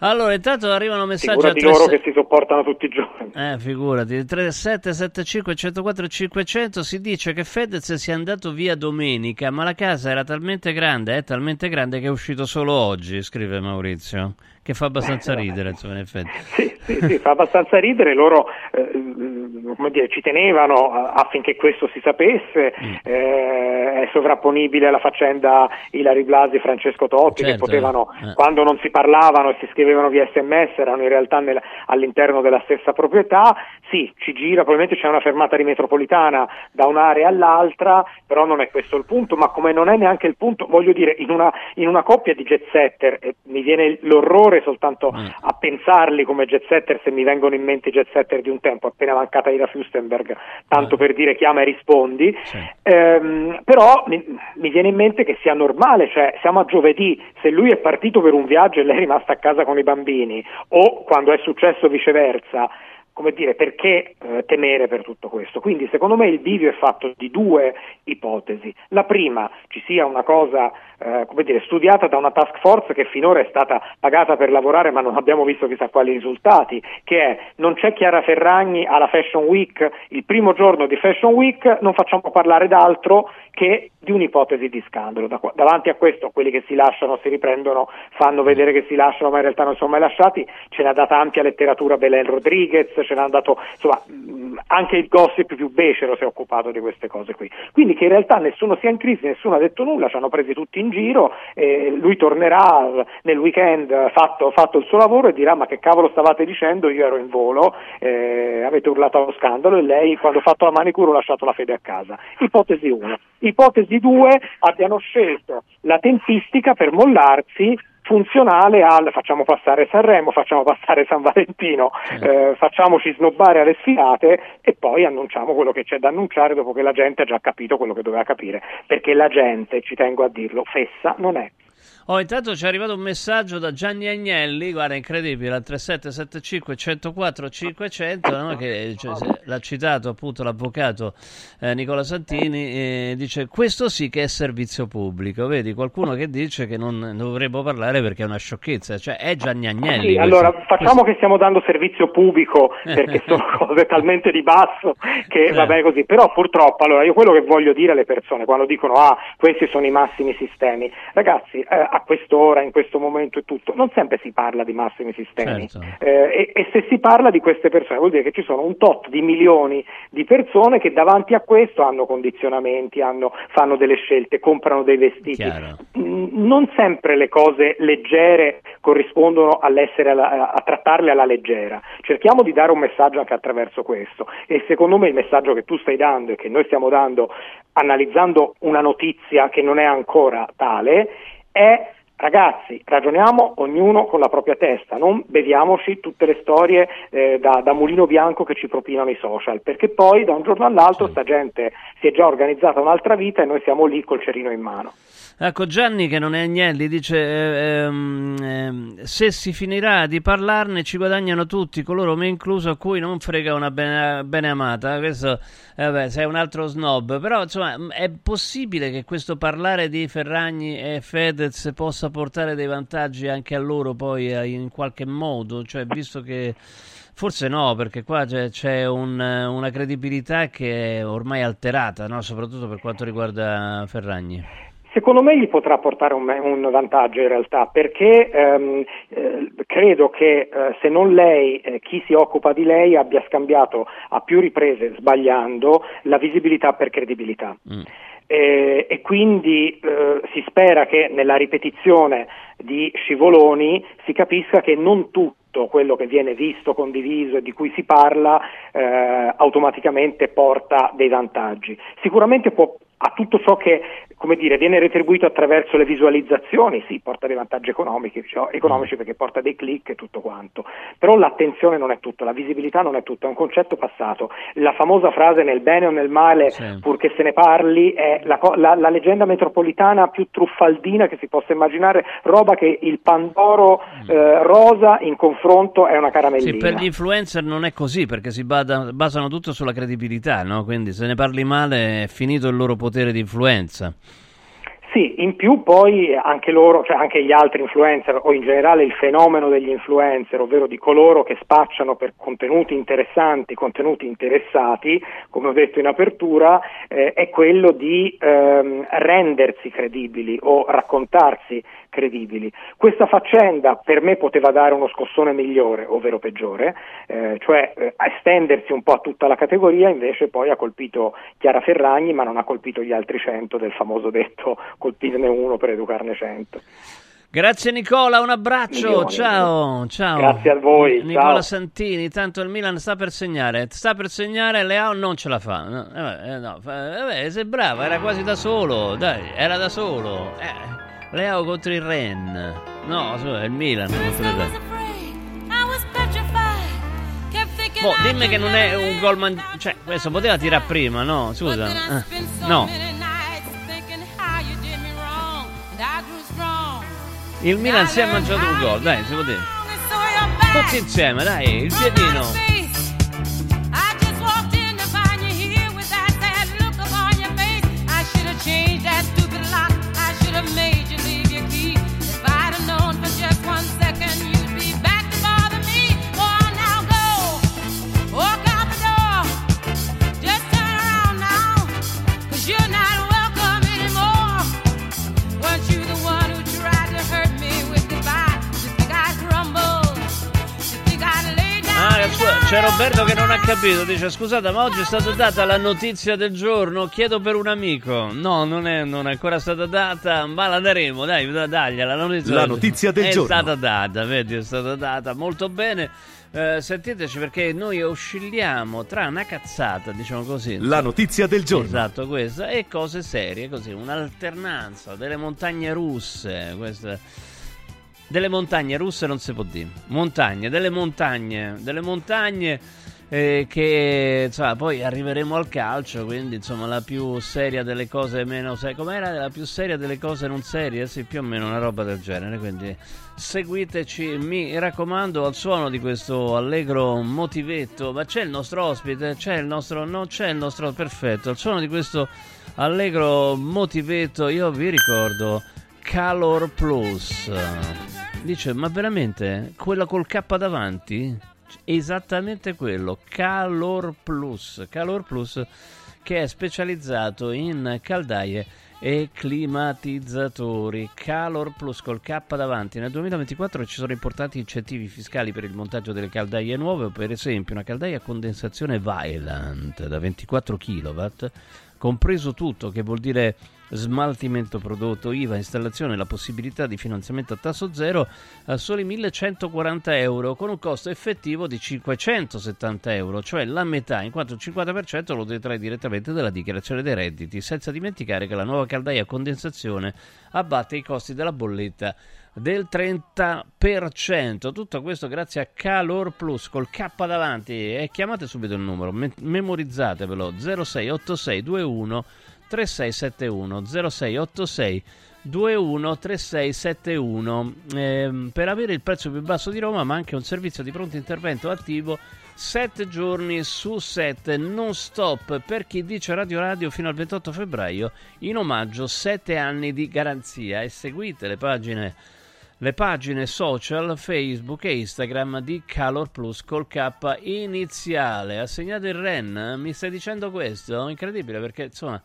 Allora, intanto arrivano messaggi Figura a di 3 loro che si sopportano tutti i giorni. Eh, figurati, 3775 104 500 si dice che Fedez sia andato via domenica, ma la casa era talmente grande, è talmente grande che è uscito solo oggi, scrive Maurizio, che fa abbastanza ridere, insomma, in effetti. Sì, sì, sì, fa abbastanza ridere, loro eh, come dire, ci tenevano affinché questo si sapesse, Mm. eh, è sovrapponibile alla faccenda Ilari Blasi e Francesco Totti che Certo, potevano, eh. quando non si parlavano e si scrivevano via sms, erano in realtà nel- all'interno della stessa proprietà, sì, ci gira, probabilmente c'è una fermata di metropolitana da un'area all'altra, però non è questo il punto, ma come non è neanche il punto, voglio dire, in una, in una coppia di jet setter, e mi viene l'orrore soltanto a pensarli come jet setter se mi vengono in mente i jet setter di un tempo, appena mancata Ira Fustenberg, tanto per dire chiama e rispondi, Ehm, però mi, mi viene in mente che sia normale, cioè siamo a giovedì, se lui è partito per un viaggio e lei è rimasta a casa con i bambini, o quando è successo viceversa, come dire, perché eh, temere per tutto questo? Quindi secondo me il bivio è fatto di due ipotesi. La prima, ci sia una cosa, eh, come dire, studiata da una task force che finora è stata pagata per lavorare ma non abbiamo visto chissà quali risultati, che è non c'è Chiara Ferragni alla Fashion Week, il primo giorno di Fashion Week non facciamo parlare d'altro che di un'ipotesi di scandalo. Da davanti a questo quelli che si lasciano, si riprendono, fanno vedere che si lasciano ma in realtà non sono mai lasciati, ce n'ha data ampia letteratura Belen Rodriguez, ce n'ha dato, insomma, anche il gossip più becero si è occupato di queste cose qui. Quindi che in realtà nessuno sia in crisi, nessuno ha detto nulla, ci hanno presi tutti in giro, lui tornerà nel weekend fatto, fatto il suo lavoro e dirà ma che cavolo stavate dicendo, io ero in volo, eh, avete urlato allo scandalo e lei quando ho fatto la manicure ho lasciato la fede a casa. Ipotesi 1. Ipotesi 2, abbiano scelto la tempistica per mollarsi funzionale al facciamo passare Sanremo, facciamo passare San Valentino, eh, facciamoci snobbare alle sfilate e poi annunciamo quello che c'è da annunciare dopo che la gente ha già capito quello che doveva capire, perché la gente, ci tengo a dirlo, fessa non è. Oh, intanto ci è arrivato un messaggio da Gianni Agnelli, guarda, incredibile, al 3775 104 500, no? che cioè, l'ha citato appunto l'avvocato eh, Nicola Santini, e dice questo sì che è servizio pubblico, vedi, qualcuno che dice che non dovremmo parlare perché è una sciocchezza, cioè è Gianni Agnelli. Sì, questo. allora facciamo che stiamo dando servizio pubblico perché sono cose talmente di basso che va bene così, però purtroppo allora io quello che voglio dire alle persone quando dicono ah questi sono i massimi sistemi, ragazzi eh, a quest'ora, in questo momento e tutto, non sempre si parla di massimi sistemi Certo. Eh, e, e se si parla di queste persone vuol dire che ci sono un tot di milioni di persone che davanti a questo hanno condizionamenti, hanno- fanno delle scelte, comprano dei vestiti. Mm, non sempre le cose leggere corrispondono all'essere alla- a trattarle alla leggera. Cerchiamo di dare un messaggio anche attraverso questo e secondo me il messaggio che tu stai dando e che noi stiamo dando analizzando una notizia che non è ancora tale è Ragazzi, ragioniamo ognuno con la propria testa, non beviamoci tutte le storie eh, da, da mulino bianco che ci propinano i social, perché poi da un giorno all'altro sta gente si è già organizzata un'altra vita e noi siamo lì col cerino in mano. Ecco, Gianni che non è Agnelli dice eh, ehm, ehm, se si finirà di parlarne ci guadagnano tutti, coloro me incluso a cui non frega una bene, bene amata. Questo, eh, vabbè, sei un altro snob, però insomma è possibile che questo parlare di Ferragni e Fedez possa portare dei vantaggi anche a loro poi eh, in qualche modo, cioè visto che... Forse no, perché qua c'è, c'è un, una credibilità che è ormai alterata, no? soprattutto per quanto riguarda Ferragni. Secondo me gli potrà portare un, un vantaggio in realtà perché ehm, eh, credo che eh, se non lei, eh, chi si occupa di lei abbia scambiato a più riprese, sbagliando, la visibilità per credibilità. Mm. Eh, e quindi eh, si spera che nella ripetizione di scivoloni si capisca che non tutto quello che viene visto, condiviso e di cui si parla eh, automaticamente porta dei vantaggi. Sicuramente può a tutto ciò che come dire, viene retribuito attraverso le visualizzazioni, sì, porta dei vantaggi economici, cioè, economici mm. perché porta dei click e tutto quanto, però l'attenzione non è tutto, la visibilità non è tutto, è un concetto passato. La famosa frase nel bene o nel male, sì. purché se ne parli, è la, la, la, leggenda metropolitana più truffaldina che si possa immaginare, roba che il Pandoro mm. eh, rosa in confronto è una caramellina. Sì, per gli influencer non è così perché si bada, basano tutto sulla credibilità, no? quindi se ne parli male è finito il loro potere di influenza. Sì, in più poi anche loro, cioè anche gli altri influencer o in generale il fenomeno degli influencer, ovvero di coloro che spacciano per contenuti interessanti, contenuti interessati, come ho detto in apertura, eh, è quello di ehm, rendersi credibili o raccontarsi credibili. Questa faccenda per me poteva dare uno scossone migliore, ovvero peggiore, eh, cioè eh, estendersi un po' a tutta la categoria, invece poi ha colpito Chiara Ferragni, ma non ha colpito gli altri cento del famoso detto colpirne uno per educarne cento. Grazie Nicola, un abbraccio, Milione. ciao, ciao. Grazie a voi. Nicola ciao. Santini, tanto il Milan sta per segnare, sta per segnare, Leao non ce la fa. No, eh, no, eh, sei brava, era quasi da solo, dai, era da solo. Eh. Leo contro il Ren. No, è il Milan contro il Ren. Boh, dimmi che non è un gol man- Cioè, questo poteva tirare prima, no? Scusa. Eh, no. Il Milan si è mangiato un gol, dai, si può dire. Tutti insieme, dai, il piedino. C'è Roberto che non ha capito, dice scusate ma oggi è stata data la notizia del giorno, chiedo per un amico. No, non è, non è ancora stata data, ma la daremo, dai, dagliela. La notizia, la notizia del è giorno. È stata data, vedi, è stata data molto bene. Eh, sentiteci perché noi oscilliamo tra una cazzata, diciamo così. La notizia del giorno. Esatto, questa, e cose serie, così, un'alternanza delle montagne russe, questa delle montagne russe non si può dire. Montagne, delle montagne, delle montagne eh, che insomma, poi arriveremo al calcio, quindi insomma la più seria delle cose meno serie. Com'era la più seria delle cose non serie? Sì, più o meno una roba del genere, quindi seguiteci, mi raccomando, al suono di questo allegro motivetto. Ma c'è il nostro ospite? C'è il nostro no, c'è il nostro perfetto. Al suono di questo allegro motivetto, io vi ricordo Calor Plus. Dice, ma veramente? Quella col K davanti? Esattamente quello, Calor Plus. Calor Plus che è specializzato in caldaie e climatizzatori. Calor Plus col K davanti. Nel 2024 ci sono importanti incentivi fiscali per il montaggio delle caldaie nuove, per esempio una caldaia a condensazione Violent da 24 kW, compreso tutto, che vuol dire smaltimento prodotto, IVA, installazione e la possibilità di finanziamento a tasso zero a soli 1140 euro con un costo effettivo di 570 euro, cioè la metà, in quanto il 50% lo detrae direttamente dalla dichiarazione dei redditi, senza dimenticare che la nuova caldaia a condensazione abbatte i costi della bolletta del 30%. Tutto questo grazie a Calor Plus col K davanti e chiamate subito il numero, me- memorizzatevelo 068621 3671 0686 213671 ehm, per avere il prezzo più basso di Roma ma anche un servizio di pronto intervento attivo 7 giorni su 7 non stop per chi dice Radio Radio fino al 28 febbraio in omaggio 7 anni di garanzia e seguite le pagine le pagine social Facebook e Instagram di Calor Plus col K iniziale. Ha il Ren, mi stai dicendo questo? Incredibile perché insomma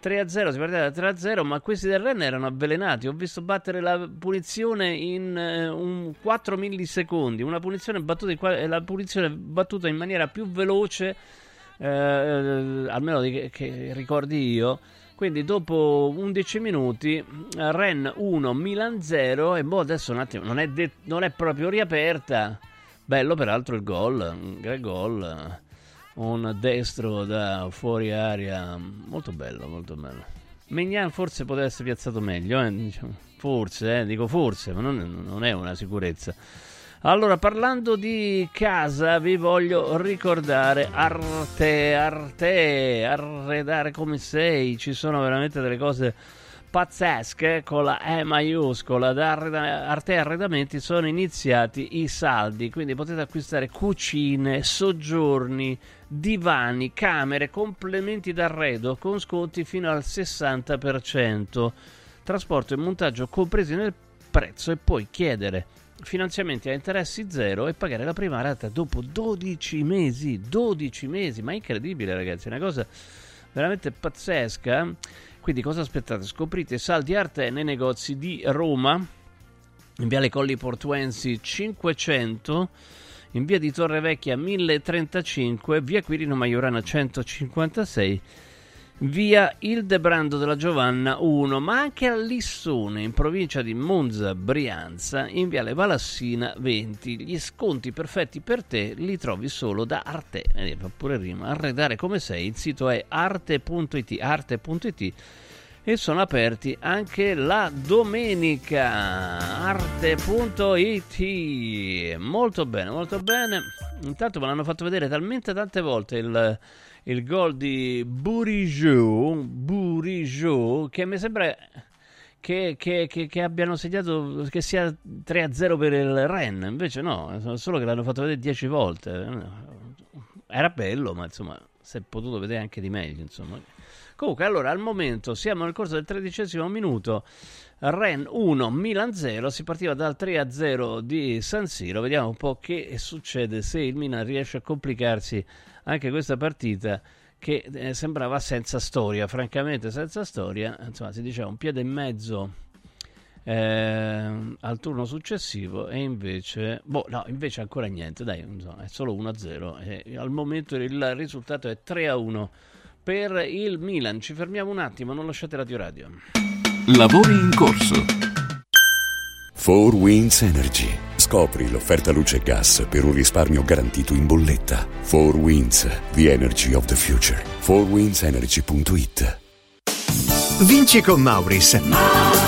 3-0, si partiva da 3-0, ma questi del Ren erano avvelenati. Ho visto battere la punizione in uh, un 4 millisecondi, una punizione battuta in, qua- la punizione battuta in maniera più veloce, uh, almeno di che, che ricordi io. Quindi dopo 11 minuti, Ren 1, Milan 0 e boh adesso un attimo, non è, de- non è proprio riaperta. Bello peraltro il gol, un gol un destro da fuori aria molto bello, molto bello. Mignan forse poteva essere piazzato meglio, eh? diciamo, forse, eh? dico forse, ma non, non, è una sicurezza. Allora, parlando di casa, vi voglio ricordare Arte, Arte, arredare come sei, ci sono veramente delle cose pazzesche con la E maiuscola da Arte Arredamenti sono iniziati i saldi quindi potete acquistare cucine, soggiorni, divani, camere, complementi d'arredo con sconti fino al 60%, trasporto e montaggio compresi nel prezzo e poi chiedere finanziamenti a interessi zero e pagare la prima rata dopo 12 mesi, 12 mesi, ma incredibile ragazzi, è una cosa veramente pazzesca. Quindi cosa aspettate? Scoprite saldi arte nei negozi di Roma, in Viale Colli Portuensi 500 in via di Torre Vecchia 1035, via Quirino Maiorana 156, via Ildebrando della Giovanna 1, ma anche a Lissone, in provincia di Monza, Brianza, in viale Valassina 20. Gli sconti perfetti per te li trovi solo da Arte, eh, fa pure rima, arredare come sei, il sito è arte.it, arte.it e sono aperti anche la domenica. Arte.it. Molto bene, molto bene. Intanto me l'hanno fatto vedere talmente tante volte il, il gol di Burijou, Burijou che mi sembra che, che, che, che, abbiano segnato che sia 3-0 per il Ren. Invece no, solo che l'hanno fatto vedere 10 volte. Era bello, ma insomma, si è potuto vedere anche di meglio, insomma. Comunque, allora, al momento siamo nel corso del tredicesimo minuto. Ren 1, Milan 0, si partiva dal 3 0 di San Siro. Vediamo un po' che succede se il Milan riesce a complicarsi anche questa partita che eh, sembrava senza storia, francamente senza storia. Insomma, si diceva un piede e mezzo eh, al turno successivo e invece, boh, no, invece ancora niente, dai, insomma, è solo 1 0 e al momento il risultato è 3 1 per il Milan. Ci fermiamo un attimo, non lasciate Radio Radio. Lavori in corso. 4 Winds Energy. Scopri l'offerta luce e gas per un risparmio garantito in bolletta. 4 Winds, the energy of the future. 4windsenergy.it Vinci con Mauris.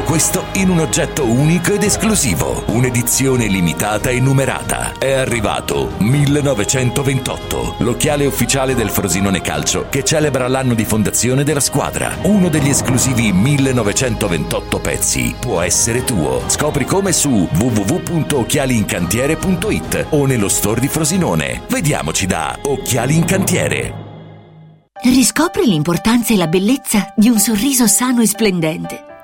Tutto questo in un oggetto unico ed esclusivo, un'edizione limitata e numerata. È arrivato 1928, l'occhiale ufficiale del Frosinone Calcio che celebra l'anno di fondazione della squadra. Uno degli esclusivi 1928 pezzi può essere tuo. Scopri come su www.occhialiincantiere.it o nello store di Frosinone. Vediamoci da Occhiali in Cantiere. Riscopri l'importanza e la bellezza di un sorriso sano e splendente.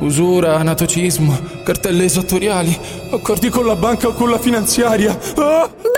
usura, anatocismo, cartelle esattoriali, accordi con la banca o con la finanziaria. Ah!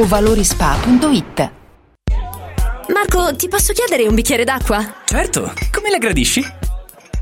valorispa.it. Marco, ti posso chiedere un bicchiere d'acqua? Certo, come la gradisci?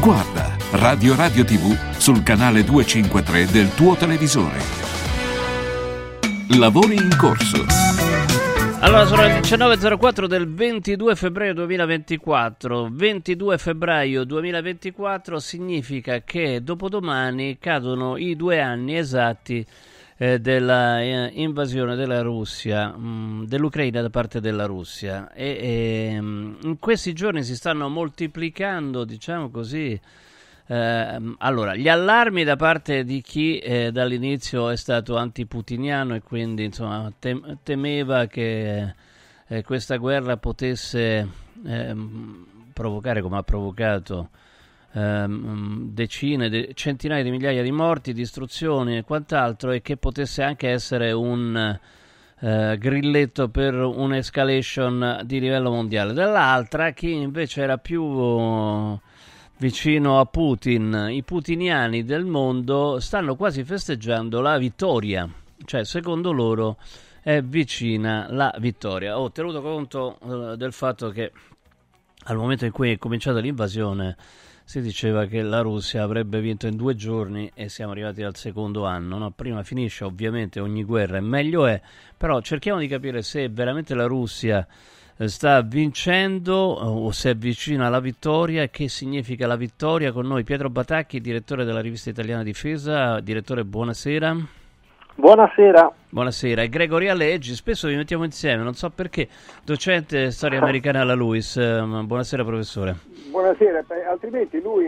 Guarda Radio Radio TV sul canale 253 del tuo televisore. Lavori in corso. Allora, sono le 19.04 del 22 febbraio 2024. 22 febbraio 2024 significa che dopodomani cadono i due anni esatti eh, della eh, della Russia, mh, dell'Ucraina da parte della Russia. E, e, mh, in questi giorni si stanno moltiplicando, diciamo così, Ehm, allora, gli allarmi da parte di chi eh, dall'inizio è stato antiputiniano e quindi insomma, tem- temeva che eh, questa guerra potesse ehm, provocare, come ha provocato, ehm, decine, de- centinaia di migliaia di morti, distruzioni e quant'altro, e che potesse anche essere un eh, grilletto per un'escalation di livello mondiale. Dall'altra, chi invece era più vicino a Putin, i putiniani del mondo stanno quasi festeggiando la vittoria, cioè secondo loro è vicina la vittoria. Ho tenuto conto eh, del fatto che al momento in cui è cominciata l'invasione si diceva che la Russia avrebbe vinto in due giorni e siamo arrivati al secondo anno. No? Prima finisce ovviamente ogni guerra e meglio è, però cerchiamo di capire se veramente la Russia sta vincendo o si avvicina alla vittoria e che significa la vittoria con noi Pietro Batacchi, direttore della rivista italiana Difesa. Direttore, buonasera. Buonasera. Buonasera, e Gregory Alleggi, spesso vi mettiamo insieme, non so perché, docente storia americana alla LUIS. Buonasera professore. Buonasera, altrimenti lui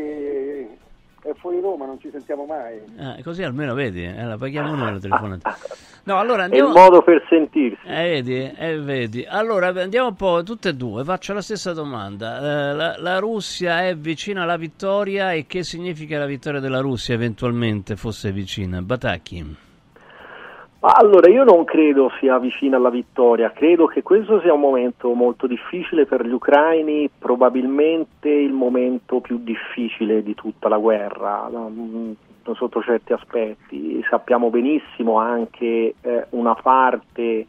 è fuori Roma, non ci sentiamo mai. Eh, così almeno vedi, eh, la paghiamo noi la telefonata. No, allora È andiamo... il modo per sentirsi. Eh, vedi, eh, vedi. Allora andiamo un po' tutte e due, faccio la stessa domanda. Eh, la, la Russia è vicina alla vittoria e che significa la vittoria della Russia eventualmente fosse vicina? Batacchi. Allora io non credo sia vicina alla vittoria, credo che questo sia un momento molto difficile per gli ucraini, probabilmente il momento più difficile di tutta la guerra mm, sotto certi aspetti. Sappiamo benissimo anche eh, una parte eh,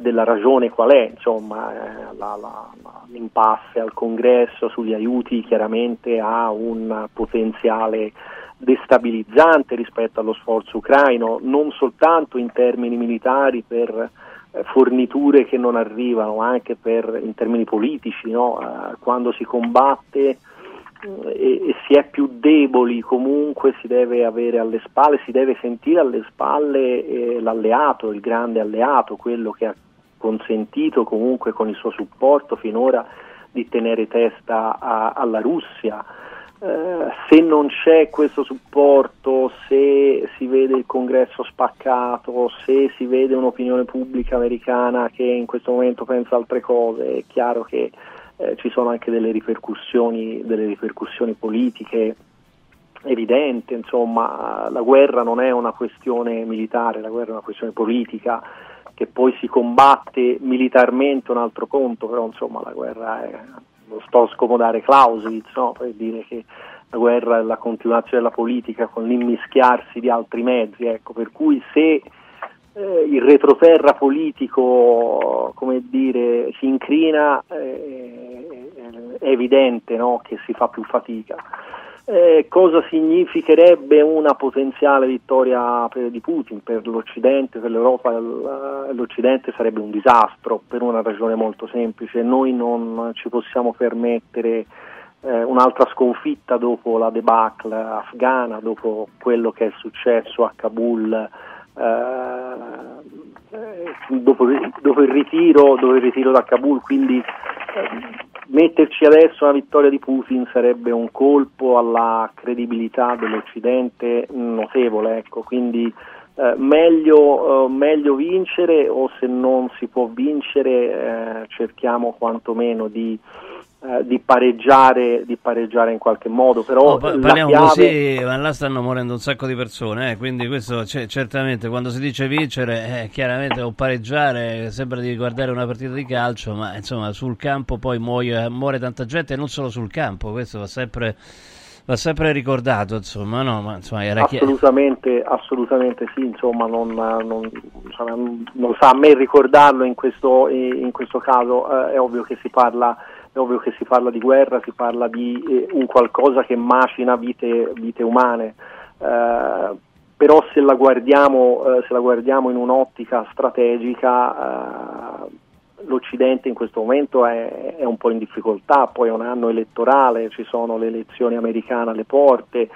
della ragione qual è, insomma, eh, la, la, l'impasse al congresso sugli aiuti chiaramente ha un potenziale destabilizzante rispetto allo sforzo ucraino, non soltanto in termini militari per eh, forniture che non arrivano, anche per, in termini politici, no? eh, quando si combatte eh, e, e, si è più deboli comunque si deve avere alle spalle, si deve sentire alle spalle eh, l'alleato, il grande alleato, quello che ha consentito comunque con il suo supporto finora di tenere testa a, alla Russia. Eh, se non c'è questo supporto, se si vede il congresso spaccato, se si vede un'opinione pubblica americana che in questo momento pensa altre cose, è chiaro che eh, ci sono anche delle ripercussioni, delle ripercussioni politiche evidenti, insomma la guerra non è una questione militare, la guerra è una questione politica che poi si combatte militarmente un altro conto, però insomma la guerra è non sto a scomodare Clausewitz no? per dire che la guerra è la continuazione della politica con l'immischiarsi di altri mezzi, ecco, per cui se eh, il retroterra politico dire, si incrina eh, è evidente no? che si fa più fatica. Eh, cosa significherebbe una potenziale vittoria per, di Putin per l'Occidente, per l'Europa? L'Occidente sarebbe un disastro per una ragione molto semplice. Noi non ci possiamo permettere eh, un'altra sconfitta dopo la debacle afghana, dopo quello che è successo a Kabul. Eh, dopo, dopo, il ritiro, dopo, il ritiro, da Kabul, quindi eh, metterci adesso una vittoria di Putin sarebbe un colpo alla credibilità dell'Occidente notevole, ecco, quindi eh, meglio, eh, meglio, vincere o se non si può vincere eh, cerchiamo quantomeno di, eh, di, pareggiare, di, pareggiare, in qualche modo. Però no, parliamo chiave... così, ma là stanno morendo un sacco di persone, eh, quindi questo c- certamente quando si dice vincere, eh, chiaramente o pareggiare sembra di guardare una partita di calcio, ma insomma sul campo poi muoio, muore tanta gente e non solo sul campo, questo va sempre va sempre ricordato, insomma, no? Ma, insomma, era assolutamente, assolutamente sì, insomma, non, non, insomma, non, sa a me ricordarlo in questo, in questo caso, eh, è, ovvio che si parla, è ovvio che si parla di guerra, si parla di eh, un qualcosa che macina vite, vite umane. Eh, però se la guardiamo, eh, se la guardiamo in un'ottica strategica eh, l'Occidente in questo momento è, è, un po' in difficoltà, poi è un anno elettorale, ci sono le elezioni americane alle porte,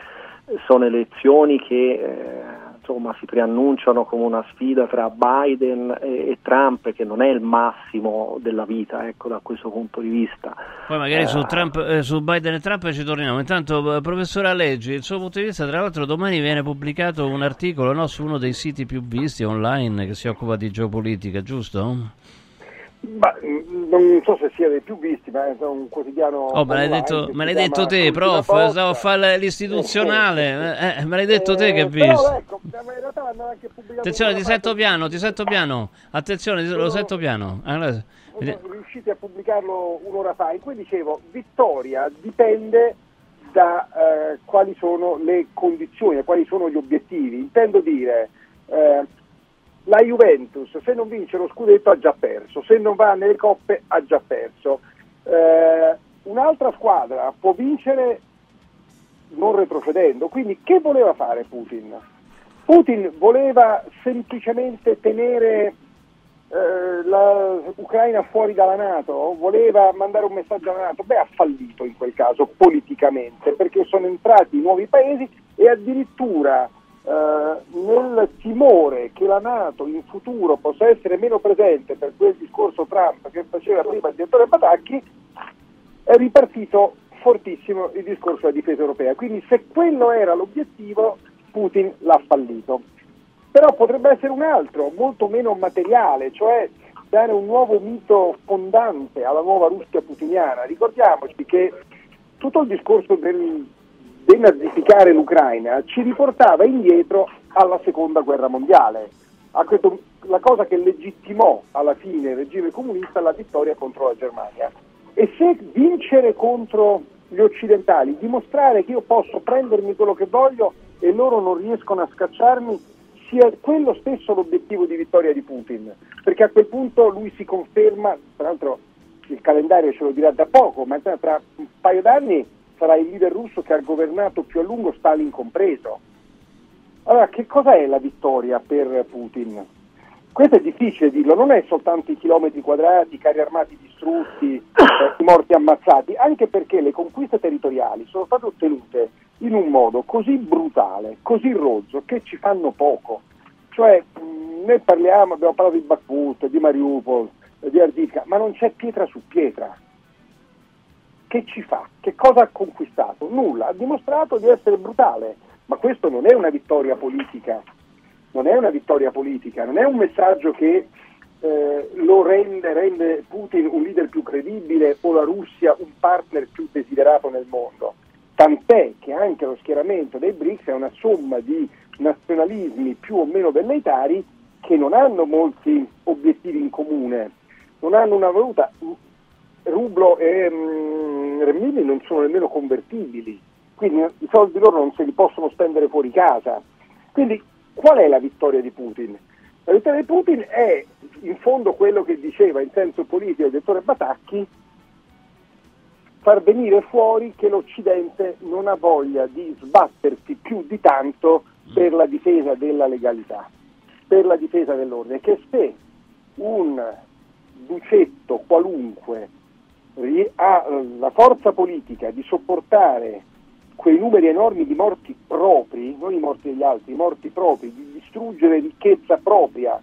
sono elezioni che eh, insomma, si preannunciano come una sfida tra Biden e, Trump che non è il massimo della vita ecco, da questo punto di vista. Poi magari eh, su, Trump, eh, su, Biden e Trump ci torniamo. Intanto, eh, professore Alleggi, il suo punto di vista, tra l'altro domani viene pubblicato un articolo no, su uno dei siti più visti online che si occupa di geopolitica, giusto? Ma, mm, non so se sia dei più visti, ma è un quotidiano. Oh, me l'hai detto, me l'hai detto te, prof. Stavo a fare l'istituzionale. Eh, eh, me l'hai detto te che visto. Però, ecco, in realtà hanno anche pubblicato. Attenzione, ti sento piano, ti sento piano. Attenzione, lo sento piano. Allora, sono riusciti a pubblicarlo un'ora fa. In cui dicevo: vittoria dipende da eh, quali sono le condizioni, quali sono gli obiettivi. Intendo dire. Eh, la Juventus se non vince lo scudetto ha già perso, se non va nelle coppe ha già perso. Eh, un'altra squadra può vincere non retrocedendo, quindi che voleva fare Putin? Putin voleva semplicemente tenere eh, l'Ucraina fuori dalla Nato, voleva mandare un messaggio alla Nato, beh ha fallito in quel caso politicamente perché sono entrati nuovi paesi e addirittura nel timore che la Nato in futuro possa essere meno presente per quel discorso Trump che faceva prima il direttore Patacchi, è ripartito fortissimo il discorso della difesa europea. Quindi se quello era l'obiettivo, Putin l'ha fallito. Però potrebbe essere un altro, molto meno materiale, cioè dare un nuovo mito fondante alla nuova Russia putiniana. Ricordiamoci che tutto il discorso del denazificare l'Ucraina ci riportava indietro alla seconda guerra mondiale, questo, la cosa che legittimò alla fine il regime comunista la vittoria contro la Germania. E se vincere contro gli occidentali, dimostrare che io posso prendermi quello che voglio e loro non riescono a scacciarmi, sia quello stesso l'obiettivo di vittoria di Putin, perché a quel punto lui si conferma, tra l'altro il calendario ce lo dirà da poco, ma tra un paio d'anni sarà il leader russo che ha governato più a lungo, Stalin compreso. Allora, che cosa è la vittoria per Putin? Questo è difficile dirlo, non è soltanto i chilometri quadrati, i carri armati distrutti, eh, i morti ammazzati, anche perché le conquiste territoriali sono state ottenute in un modo così brutale, così rozzo, che ci fanno poco. Cioè, noi parliamo, abbiamo parlato di Bakhmut, di Mariupol, di Ardivka, ma non c'è pietra su pietra. Che ci fa? Che cosa ha conquistato? Nulla, ha dimostrato di essere brutale, ma questo non è una vittoria politica, non è una vittoria politica, non è un messaggio che eh, lo rende, rende Putin un leader più credibile o la Russia un partner più desiderato nel mondo tant'è che anche lo schieramento dei BRICS è una somma di nazionalismi più o meno velleitari che non hanno molti obiettivi in comune, non hanno una valuta, rublo e mm, renminbi non sono nemmeno convertibili, quindi i soldi loro non se li possono spendere fuori casa. Quindi qual è la vittoria di Putin? La vittoria di Putin è in fondo quello che diceva in senso politico il dottore Batacchi, far venire fuori che l'Occidente non ha voglia di sbattersi più di tanto per la difesa della legalità, per la difesa dell'ordine, che se un ducetto qualunque ha la forza politica di sopportare quei numeri enormi di morti propri, non i morti degli altri, i morti propri, di distruggere ricchezza propria,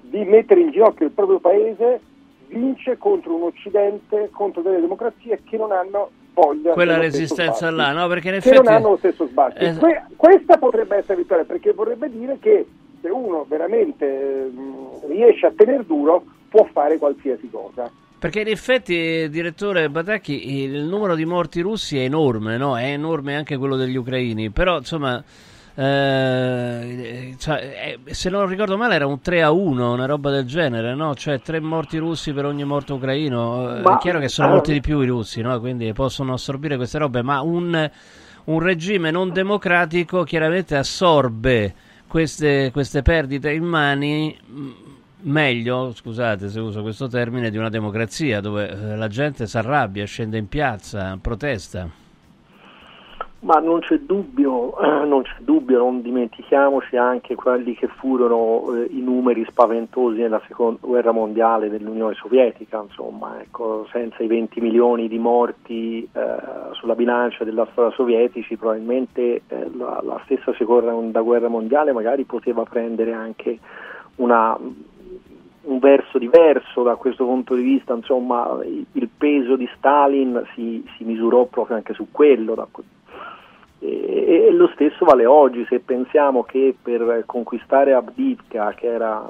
di mettere in ginocchio il proprio paese, vince contro un Occidente, contro delle democrazie che non hanno voglia quella resistenza là, no? Perché in che effetti non hanno lo stesso sbatti. Eh, Que- questa potrebbe essere vittoria perché vorrebbe dire che se uno veramente eh, riesce a tenere duro può fare qualsiasi cosa. Perché in effetti, direttore Batacchi, il numero di morti russi è enorme, no? È enorme anche quello degli ucraini, però insomma, eh, cioè, eh, se non ricordo male era un 3 a 1, una roba del genere, no? Cioè tre morti russi per ogni morto ucraino. Eh, Ma- è chiaro che sono molti di più i russi, no? Quindi possono assorbire queste robe, ma un, un regime non democratico chiaramente assorbe queste, queste perdite in mani meglio, scusate se uso questo termine, di una democrazia dove eh, la gente si arrabbia, scende in piazza, protesta. Ma non c'è dubbio, non c'è dubbio, non dimentichiamoci anche quelli che furono eh, i numeri spaventosi nella seconda guerra mondiale dell'Unione Sovietica, insomma, ecco, senza i 20 milioni di morti eh, sulla bilancia della storia sovietici, probabilmente eh, la, la stessa seconda guerra mondiale magari poteva prendere anche una, un verso diverso da questo punto di vista, insomma, il, peso di Stalin si, si misurò proprio anche su quello. E, e lo stesso vale oggi, se pensiamo che per conquistare Abdivka, che era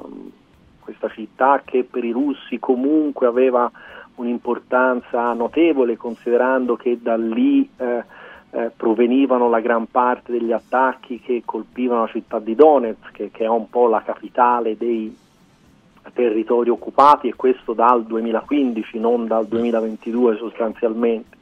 questa città che per i russi comunque aveva un'importanza notevole, considerando che da lì eh, eh, provenivano la gran parte degli attacchi che colpivano la città di Donetsk, che, che è un po' la capitale dei territori occupati e questo dal 2015, non dal 2022 sostanzialmente.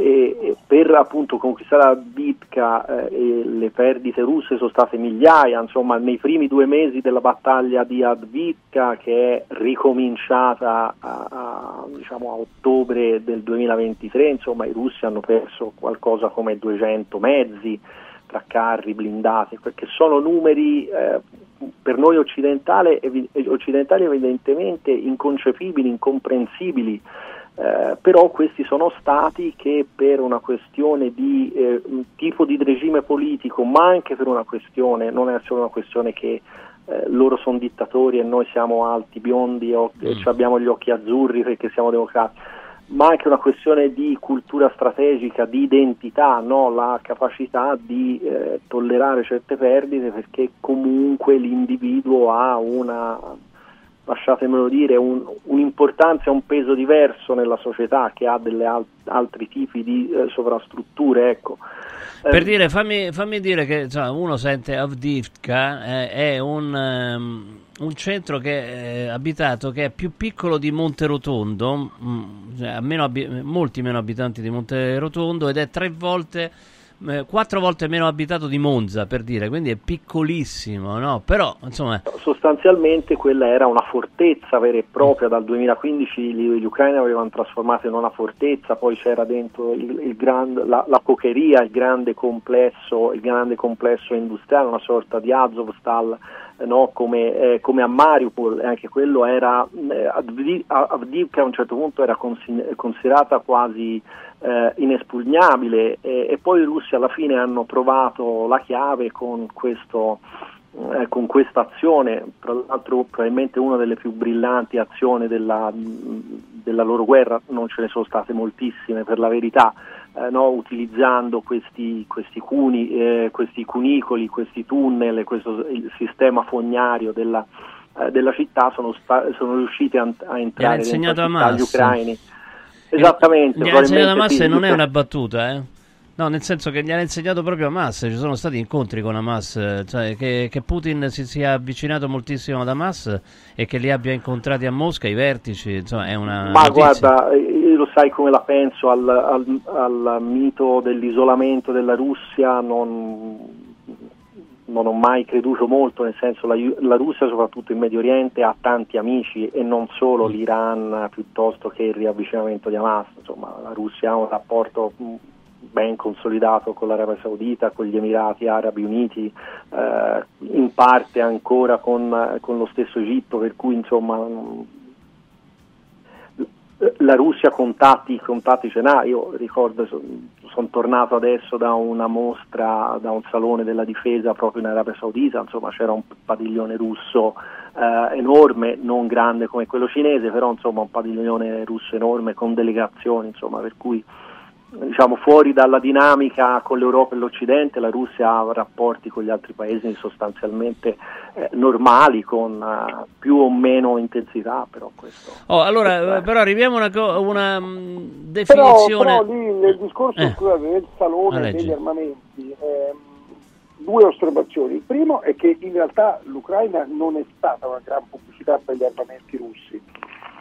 E, per appunto conquistare la Bitka eh, le perdite russe sono state migliaia, insomma nei primi due mesi della battaglia di Advitka che è ricominciata a, a, diciamo, a ottobre del 2023, insomma i russi hanno perso qualcosa come 200 mezzi tra carri blindati, perché sono numeri eh, per noi occidentali, evi- occidentali evidentemente inconcepibili, incomprensibili. Eh, però questi sono stati che per una questione di eh, un tipo di regime politico, ma anche per una questione, non è solo una questione che eh, loro sono dittatori e noi siamo alti, biondi o, e abbiamo gli occhi azzurri perché siamo democratici, ma anche una questione di cultura strategica, di identità, no? la capacità di eh, tollerare certe perdite perché comunque l'individuo ha una, lasciatemelo dire, un, un'importanza e un peso diverso nella società che ha delle al- altri tipi di eh, sovrastrutture. Ecco. Per dire, fammi, fammi dire che insomma, uno sente Avdivka eh, è un, ehm, un centro che è abitato che è più piccolo di Monterotondo, mm, cioè, meno abi- molti meno abitanti di Monterotondo ed è tre volte, eh, quattro volte meno abitato di Monza, per dire, quindi è piccolissimo, no? Però, insomma... Sostanzialmente quella era una fortezza vera e propria, dal 2015 gli, ucraini avevano trasformato in una fortezza, poi c'era dentro il, il grand, la, la cocheria, il grande, complesso, il grande complesso industriale, una sorta di Azovstal, eh, no? come, eh, come, a Mariupol, anche quello era, eh, Avdivka a un certo punto era consi- considerata quasi eh, inespugnabile e, e, poi i russi alla fine hanno trovato la chiave con questo eh, con questa azione, tra l'altro probabilmente una delle più brillanti azioni della, della loro guerra, non ce ne sono state moltissime per la verità, eh, no? utilizzando questi, questi, cuni, eh, questi cunicoli, questi tunnel, questo, il sistema fognario della, eh, della città sono, sta- sono riusciti a, a entrare agli ucraini. Esattamente. Gli ha insegnato a Massa e non è una battuta, eh? No, nel senso che gli ha insegnato proprio Hamas, ci sono stati incontri con Hamas, cioè che, che Putin si sia avvicinato moltissimo ad Hamas e che li abbia incontrati a Mosca, i vertici, insomma è una Ma notizia. guarda, io lo sai come la penso al, al, al mito dell'isolamento della Russia, non, non ho mai creduto molto, nel senso la, la, Russia soprattutto in Medio Oriente ha tanti amici e non solo l'Iran piuttosto che il riavvicinamento di Hamas, insomma la Russia ha un rapporto ben consolidato con l'Arabia Saudita, con gli Emirati Arabi Uniti, eh, in parte ancora con, con, lo stesso Egitto, per cui insomma la Russia contatti, contatti ce n'ha, io ricordo sono son tornato adesso da una mostra, da un salone della difesa proprio in Arabia Saudita, insomma c'era un padiglione russo eh, enorme, non grande come quello cinese, però insomma un padiglione russo enorme con delegazioni, insomma per cui diciamo, fuori dalla dinamica con l'Europa e l'Occidente, la Russia ha rapporti con gli altri paesi sostanzialmente eh, normali, con uh, più o meno intensità. Però, questo, oh, allora, questo però arriviamo a una, co- una mh, definizione. Però, però, lì nel discorso eh. scusate, del salone degli armamenti, ehm, due osservazioni. Il primo è che in realtà l'Ucraina non è stata una gran pubblicità per gli armamenti russi,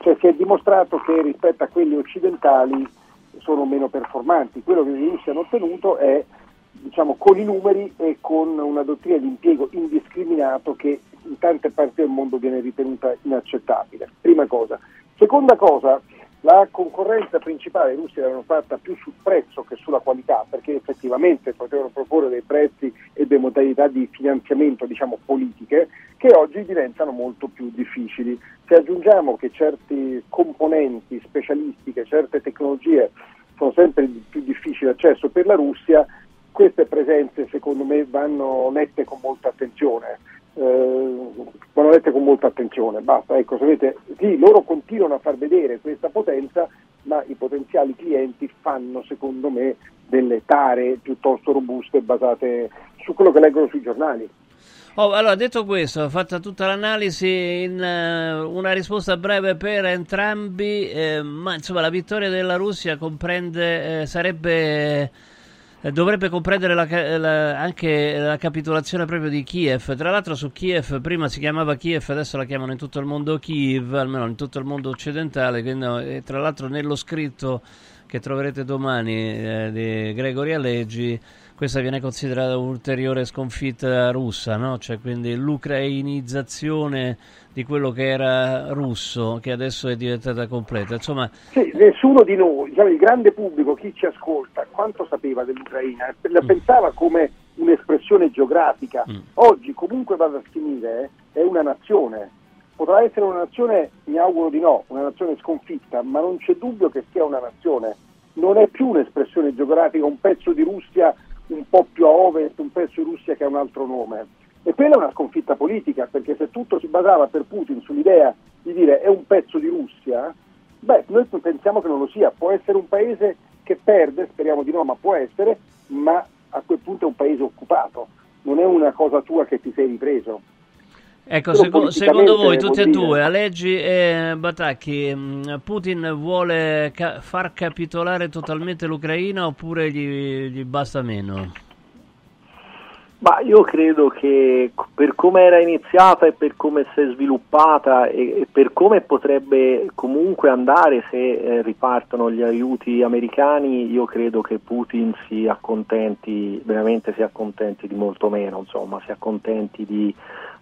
cioè si è dimostrato che rispetto a quelli occidentali sono meno performanti. Quello che i russi hanno ottenuto è diciamo, con i numeri e con una dottrina di impiego indiscriminato che in tante parti del mondo viene ritenuta inaccettabile. Prima cosa. Seconda cosa, la concorrenza principale i russi l'hanno fatta più sul prezzo che sulla qualità, perché effettivamente potevano proporre dei prezzi e delle modalità di finanziamento diciamo, politiche che oggi diventano molto più difficili. Se aggiungiamo che certi componenti specialistiche, certe tecnologie sono sempre di più difficile accesso per la Russia, queste presenze secondo me vanno lette con molta attenzione. Eh, lette con molta attenzione, basta, ecco, sapete, sì, loro continuano a far vedere questa potenza, ma i potenziali clienti fanno secondo me delle tare piuttosto robuste basate su quello che leggono sui giornali. Oh, allora, detto questo, fatta tutta l'analisi, in, uh, una risposta breve per entrambi, eh, ma insomma la vittoria della Russia comprende, eh, sarebbe, eh, dovrebbe comprendere la, la, anche la capitolazione proprio di Kiev. Tra l'altro su Kiev prima si chiamava Kiev, adesso la chiamano in tutto il mondo Kiev, almeno in tutto il mondo occidentale, quindi, tra l'altro nello scritto che troverete domani eh, di Gregory Alleggi questa viene considerata un'ulteriore sconfitta russa, no? cioè quindi l'ucrainizzazione di quello che era russo, che adesso è diventata completa. Insomma, sì, nessuno di noi, diciamo, il grande pubblico, chi ci ascolta, quanto sapeva dell'Ucraina? La mm. pensava come un'espressione geografica. Mm. Oggi, comunque vada a finire, è una nazione. Potrà essere una nazione, mi auguro di no, una nazione sconfitta, ma non c'è dubbio che sia una nazione. Non è più un'espressione geografica, un pezzo di Russia un po' più a ovest, un pezzo di Russia che ha un altro nome. E quella è una sconfitta politica, perché se tutto si basava per Putin sull'idea di dire è un pezzo di Russia, Beh, noi pensiamo che non lo sia, può essere un paese che perde, speriamo di no, ma può essere, ma a quel punto è un paese occupato, non è una cosa tua che ti sei ripreso. Ecco, seco- secondo voi tutti e due, Aleggi e Batacchi, mh, Putin vuole ca- far capitolare totalmente l'Ucraina oppure gli, gli basta meno? Ma io credo che per come era iniziata e per come si è sviluppata e, per come potrebbe comunque andare se eh, ripartono gli aiuti americani, io credo che Putin si accontenti, veramente si accontenti di molto meno, insomma, si accontenti di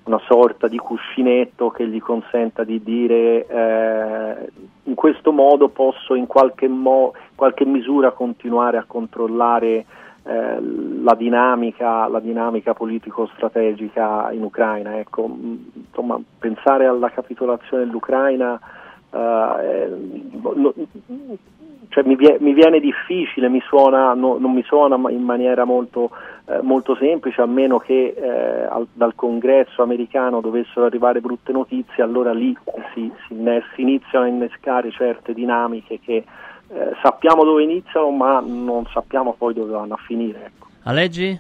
una sorta di cuscinetto che gli consenta di dire eh, in questo modo posso in qualche, mo- qualche misura continuare a controllare eh, la dinamica, la dinamica politico-strategica in Ucraina. Ecco, mh, insomma, pensare alla capitolazione dell'Ucraina eh, no- cioè, mi, mi viene difficile, mi suona, no- non mi suona in maniera molto, eh, molto semplice, a meno che eh, al- dal congresso americano dovessero arrivare brutte notizie, allora lì si, si si iniziano a innescare certe dinamiche che eh, sappiamo dove iniziano, ma non sappiamo poi dove vanno a finire. ecco. Aleggi?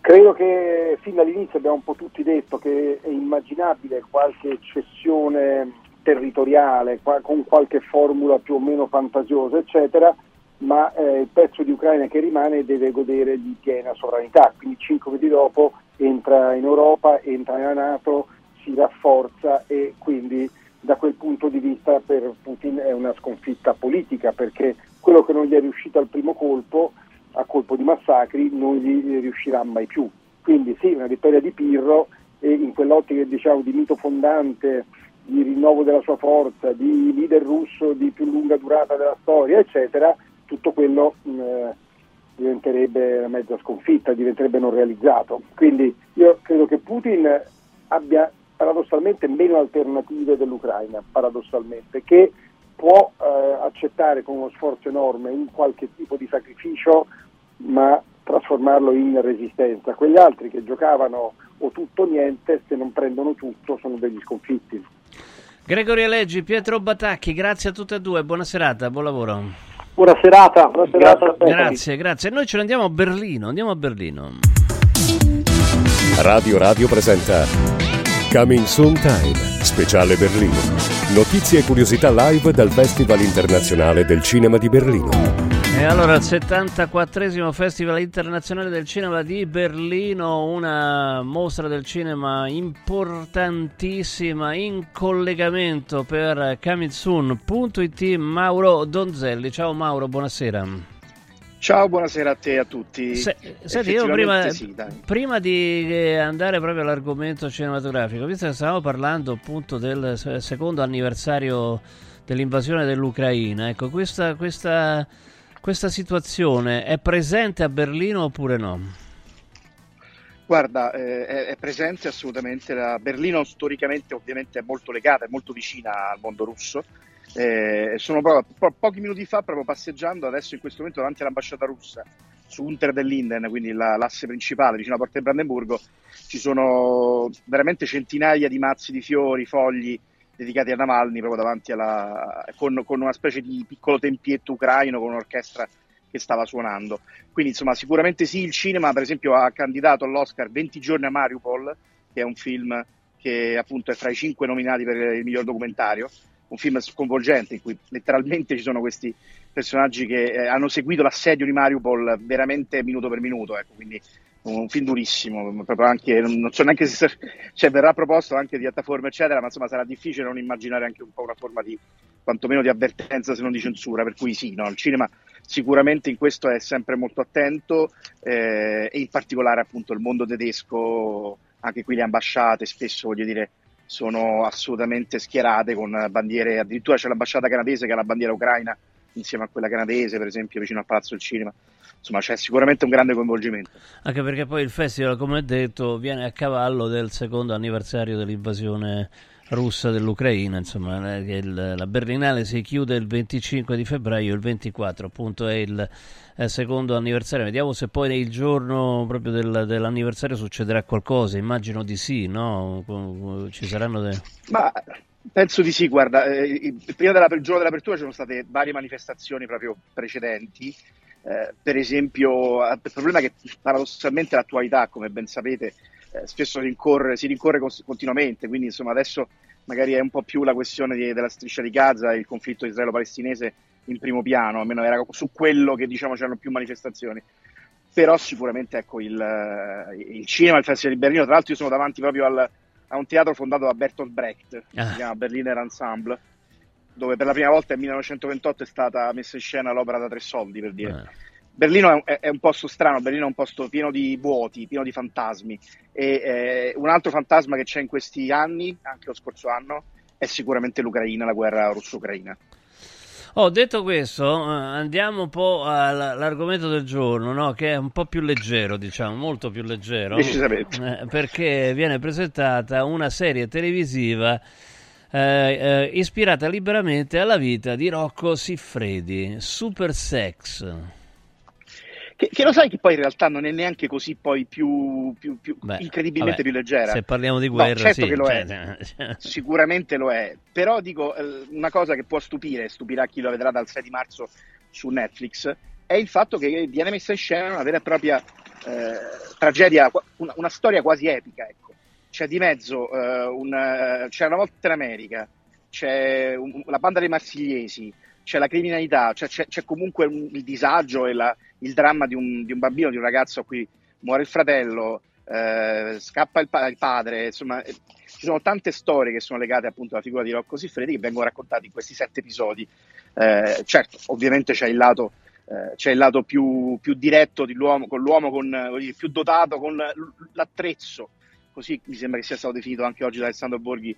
Credo che fin dall'inizio abbiamo un po' tutti detto che è immaginabile qualche cessione territoriale qua- con qualche formula più o meno fantasiosa, eccetera, ma eh, il pezzo di Ucraina che rimane deve godere di piena sovranità, quindi cinque mesi dopo entra in Europa, entra nella Nato, si rafforza e quindi da quel punto di vista per Putin è una sconfitta politica perché quello che non gli è riuscito al primo colpo, a colpo di massacri, non gli riuscirà mai più. Quindi sì, una vittoria di Pirro e in quell'ottica diciamo, di mito fondante, di rinnovo della sua forza, di leader russo di più lunga durata della storia, eccetera, tutto quello eh, diventerebbe una mezza sconfitta, diventerebbe non realizzato. Quindi io credo che Putin abbia paradossalmente meno alternative dell'Ucraina, paradossalmente, che può eh, accettare con uno sforzo enorme un qualche tipo di sacrificio, ma trasformarlo in resistenza. Quegli altri che giocavano o tutto o niente, se non prendono tutto, sono degli sconfitti. Gregorio Aleggi, Pietro Batacchi, grazie a tutte e due, buona serata, buon lavoro. Buona serata, buona serata. tutti. Grazie, grazie. Noi ce ne andiamo a Berlino, andiamo a Berlino. Radio Radio presenta Coming Soon Time, speciale Berlino. Notizie e curiosità live dal Festival internazionale del cinema di Berlino. E allora il 74 Festival internazionale del cinema di Berlino, una mostra del cinema importantissima in collegamento per Comingsoon.it Mauro Donzelli. Ciao Mauro, buonasera. Ciao, buonasera a te e a tutti. Se- senti, io prima, sì, prima di eh, andare proprio all'argomento cinematografico, visto che stavamo parlando appunto del se- secondo anniversario dell'invasione dell'Ucraina, ecco, questa, questa, questa situazione è presente a Berlino oppure no? Guarda, eh, è, è presente assolutamente. La Berlino storicamente ovviamente è molto legata, è molto vicina al mondo russo. Eh, sono proprio po- pochi minuti fa, proprio passeggiando adesso in questo momento davanti all'ambasciata russa su Unter del quindi la- l'asse principale vicino alla porta di Brandenburgo, ci sono veramente centinaia di mazzi di fiori, fogli dedicati a Navalny proprio davanti alla con, con una specie di piccolo tempietto ucraino con un'orchestra che stava suonando. Quindi insomma sicuramente sì, il cinema per esempio ha candidato all'Oscar 20 giorni a Mariupol, che è un film che appunto è fra i cinque nominati per il miglior documentario, un film sconvolgente in cui letteralmente ci sono questi personaggi che eh, hanno seguito l'assedio di Mariupol veramente minuto per minuto, ecco, quindi un film durissimo, proprio anche, non so neanche se cioè, verrà proposto anche di piattaforme eccetera, ma insomma sarà difficile non immaginare anche un po' una forma di quantomeno di avvertenza se non di censura, per cui sì, no, il cinema sicuramente in questo è sempre molto attento eh, e in particolare appunto il mondo tedesco, anche qui le ambasciate spesso voglio dire sono assolutamente schierate con bandiere, addirittura c'è l'ambasciata canadese che ha la bandiera ucraina insieme a quella canadese per esempio vicino al Palazzo del Cinema, insomma c'è sicuramente un grande coinvolgimento. Anche perché poi il festival, come detto, viene a cavallo del secondo anniversario dell'invasione russa dell'Ucraina, insomma, eh, il- la Berlinale si chiude il 25 di febbraio, il 24 appunto è il eh, secondo anniversario. Vediamo se poi il giorno proprio del- dell'anniversario succederà qualcosa, immagino di sì, no? Ci saranno de- Ma Penso di sì, guarda, eh, prima del giorno dell'apertura ci sono state varie manifestazioni proprio precedenti, eh, per esempio il problema è che paradossalmente l'attualità, come ben sapete, eh, spesso rincorre, si rincorre continuamente, quindi insomma adesso magari è un po' più la questione di, della striscia di Gaza e il conflitto israelo-palestinese in primo piano, almeno era su quello che diciamo c'erano più manifestazioni. Però sicuramente ecco, il, il cinema, il Festival di Berlino, tra l'altro io sono davanti proprio al, a un teatro fondato da Bertolt Brecht, ah. si chiama Berliner Ensemble, dove per la prima volta nel 1928 è stata messa in scena l'opera da tre soldi, per dire. Ah. Berlino è, è, un posto strano, Berlino è un posto pieno di vuoti, pieno di fantasmi e eh, un altro fantasma che c'è in questi anni, anche lo scorso anno, è sicuramente l'Ucraina, la guerra russo-ucraina. Oh, detto questo, eh, andiamo un po' all'argomento del giorno, no? che è un po' più leggero, diciamo, molto più leggero. Eh, perché viene presentata una serie televisiva eh, eh, ispirata liberamente alla vita di Rocco Siffredi, Super Sex. Che, che, lo sai che poi in realtà non è neanche così poi più, più, più Beh, incredibilmente vabbè, più leggera. Se parliamo di guerra, no, certo sì, che lo cioè, è, sicuramente lo è. Però dico, eh, una cosa che può stupire, stupirà chi lo vedrà dal 6 di marzo su Netflix, è il fatto che viene messa in scena una vera e propria eh, tragedia, una, una, storia quasi epica. Ecco. C'è di mezzo, eh, un, eh, c'è una volta in America, c'è un, la banda dei marsigliesi, c'è la criminalità, cioè c'è, c'è, comunque un, il disagio e la, il dramma di un, di un, bambino, di un ragazzo a cui muore il fratello, eh, scappa il, pa- il, padre, insomma eh, ci sono tante storie che sono legate appunto alla figura di Rocco Siffredi che vengono raccontate in questi sette episodi. Eh, certo, ovviamente c'è il lato, eh, c'è il lato più, più, diretto dell'uomo, con l'uomo con, più dotato con l'attrezzo, così mi sembra che sia stato definito anche oggi da Alessandro Borghi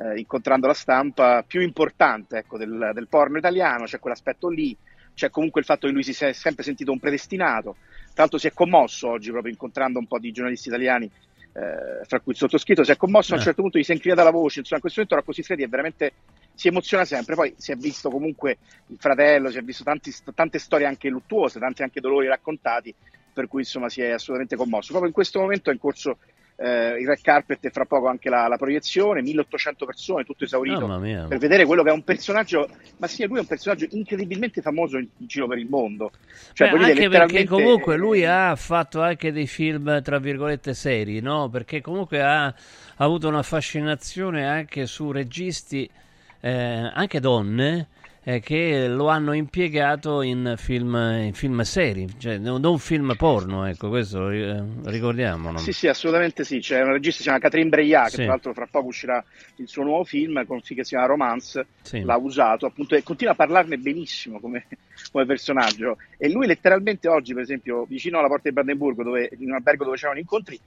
eh, incontrando la stampa, più importante ecco, del, del, porno italiano, c'è quell'aspetto lì, c'è comunque il fatto che lui si sia sempre sentito un predestinato, tra l'altro si è commosso oggi proprio incontrando un po' di giornalisti italiani, eh, fra cui il sottoscritto, si è commosso a un eh. certo punto, gli si è inclinata la voce, insomma in questo momento Rocco Siffredi è veramente si emoziona sempre, poi si è visto comunque il fratello, si è visto tanti, tante storie anche luttuose, tanti anche dolori raccontati, per cui insomma si è assolutamente commosso. Proprio in questo momento è in corso eh, il red carpet e fra poco anche la, la, proiezione, 1800 persone, tutto esaurito, per vedere quello che è un personaggio, ma sì, lui è un personaggio incredibilmente famoso in, in giro per il mondo. Cioè, Beh, anche dire, perché comunque lui ha fatto anche dei film, tra virgolette, seri, no? Perché comunque ha, ha avuto una fascinazione anche su registi, eh, anche donne, eh, che lo hanno impiegato in film, in film seri, cioè non film porno, ecco, questo eh, ricordiamolo. Sì, sì, assolutamente sì. C'è una regista, si chiama Catherine Breillat, che sì. tra l'altro fra poco uscirà il suo nuovo film, con che si chiama Romance, sì. l'ha usato appunto e continua a parlarne benissimo come, come, personaggio. E lui letteralmente oggi, per esempio, vicino alla porta di Brandenburgo, dove, in un albergo dove c'erano incontri,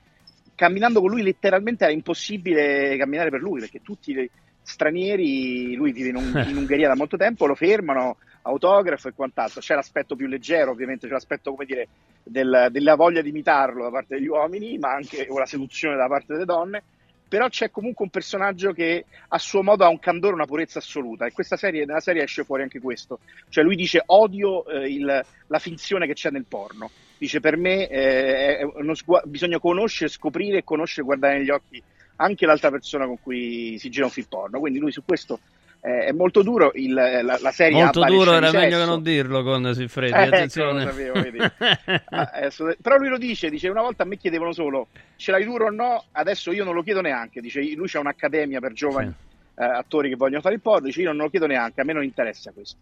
camminando con lui letteralmente era impossibile camminare per lui, perché tutti... Stranieri, lui vive in, un, in, Ungheria da molto tempo, lo fermano, autografo e quant'altro. C'è l'aspetto più leggero, ovviamente, c'è l'aspetto, come dire, del, della voglia di imitarlo da parte degli uomini, ma anche o la seduzione da parte delle donne. Però c'è comunque un personaggio che a suo modo ha un candore, una purezza assoluta. E questa serie, nella serie esce fuori anche questo. Cioè, lui dice: odio eh, il, la finzione che c'è nel porno. Dice: per me eh, sgu- bisogna conoscere, scoprire conoscere, guardare negli occhi anche l'altra persona con cui si gira un film porno. Quindi lui su questo eh, è molto duro. Il, la, la, serie molto duro era meglio che non dirlo con Siffredi. Eh, attenzione. Ecco, sapevo, ah, però lui lo dice: dice una volta a me chiedevano solo ce l'hai duro o no, adesso io non lo chiedo neanche. Dice lui c'ha un'accademia per giovani. Sì eh, attori che vogliono fare il porno, dice io non lo chiedo neanche, a me non interessa questo.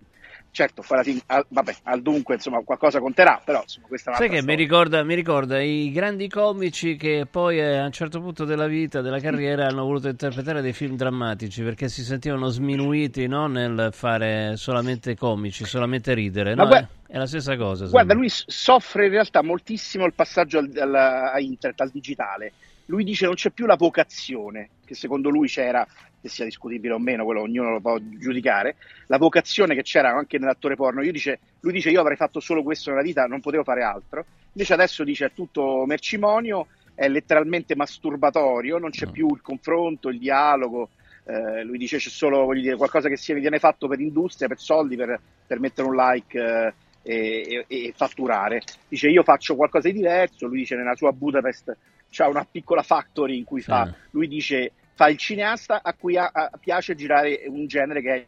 Certo, al, vabbè, al dunque insomma qualcosa conterà, però insomma, questa è una Sai che mi ricorda, mi ricorda, i grandi comici che poi eh, a un certo punto della vita, della carriera, hanno voluto interpretare dei film drammatici perché si sentivano sminuiti no? nel fare solamente comici, solamente ridere. No? Guarda, è la stessa cosa. Guarda, lui soffre in realtà moltissimo il passaggio al, al, a internet, al digitale. Lui dice non c'è più la vocazione che secondo lui c'era che sia discutibile o meno, quello ognuno lo può giudicare, la vocazione che c'era anche nell'attore porno, dice, lui dice io avrei fatto solo questo nella vita, non potevo fare altro, invece adesso dice è tutto mercimonio, è letteralmente masturbatorio, non c'è più il confronto, il dialogo, eh, lui dice c'è solo dire, qualcosa che si viene fatto per industria, per soldi, per, per mettere un like eh, e, e, e, fatturare. Dice io faccio qualcosa di diverso, lui dice nella sua Budapest c'ha una piccola factory in cui fa, lui dice fa il cineasta a cui a, a piace girare un genere che è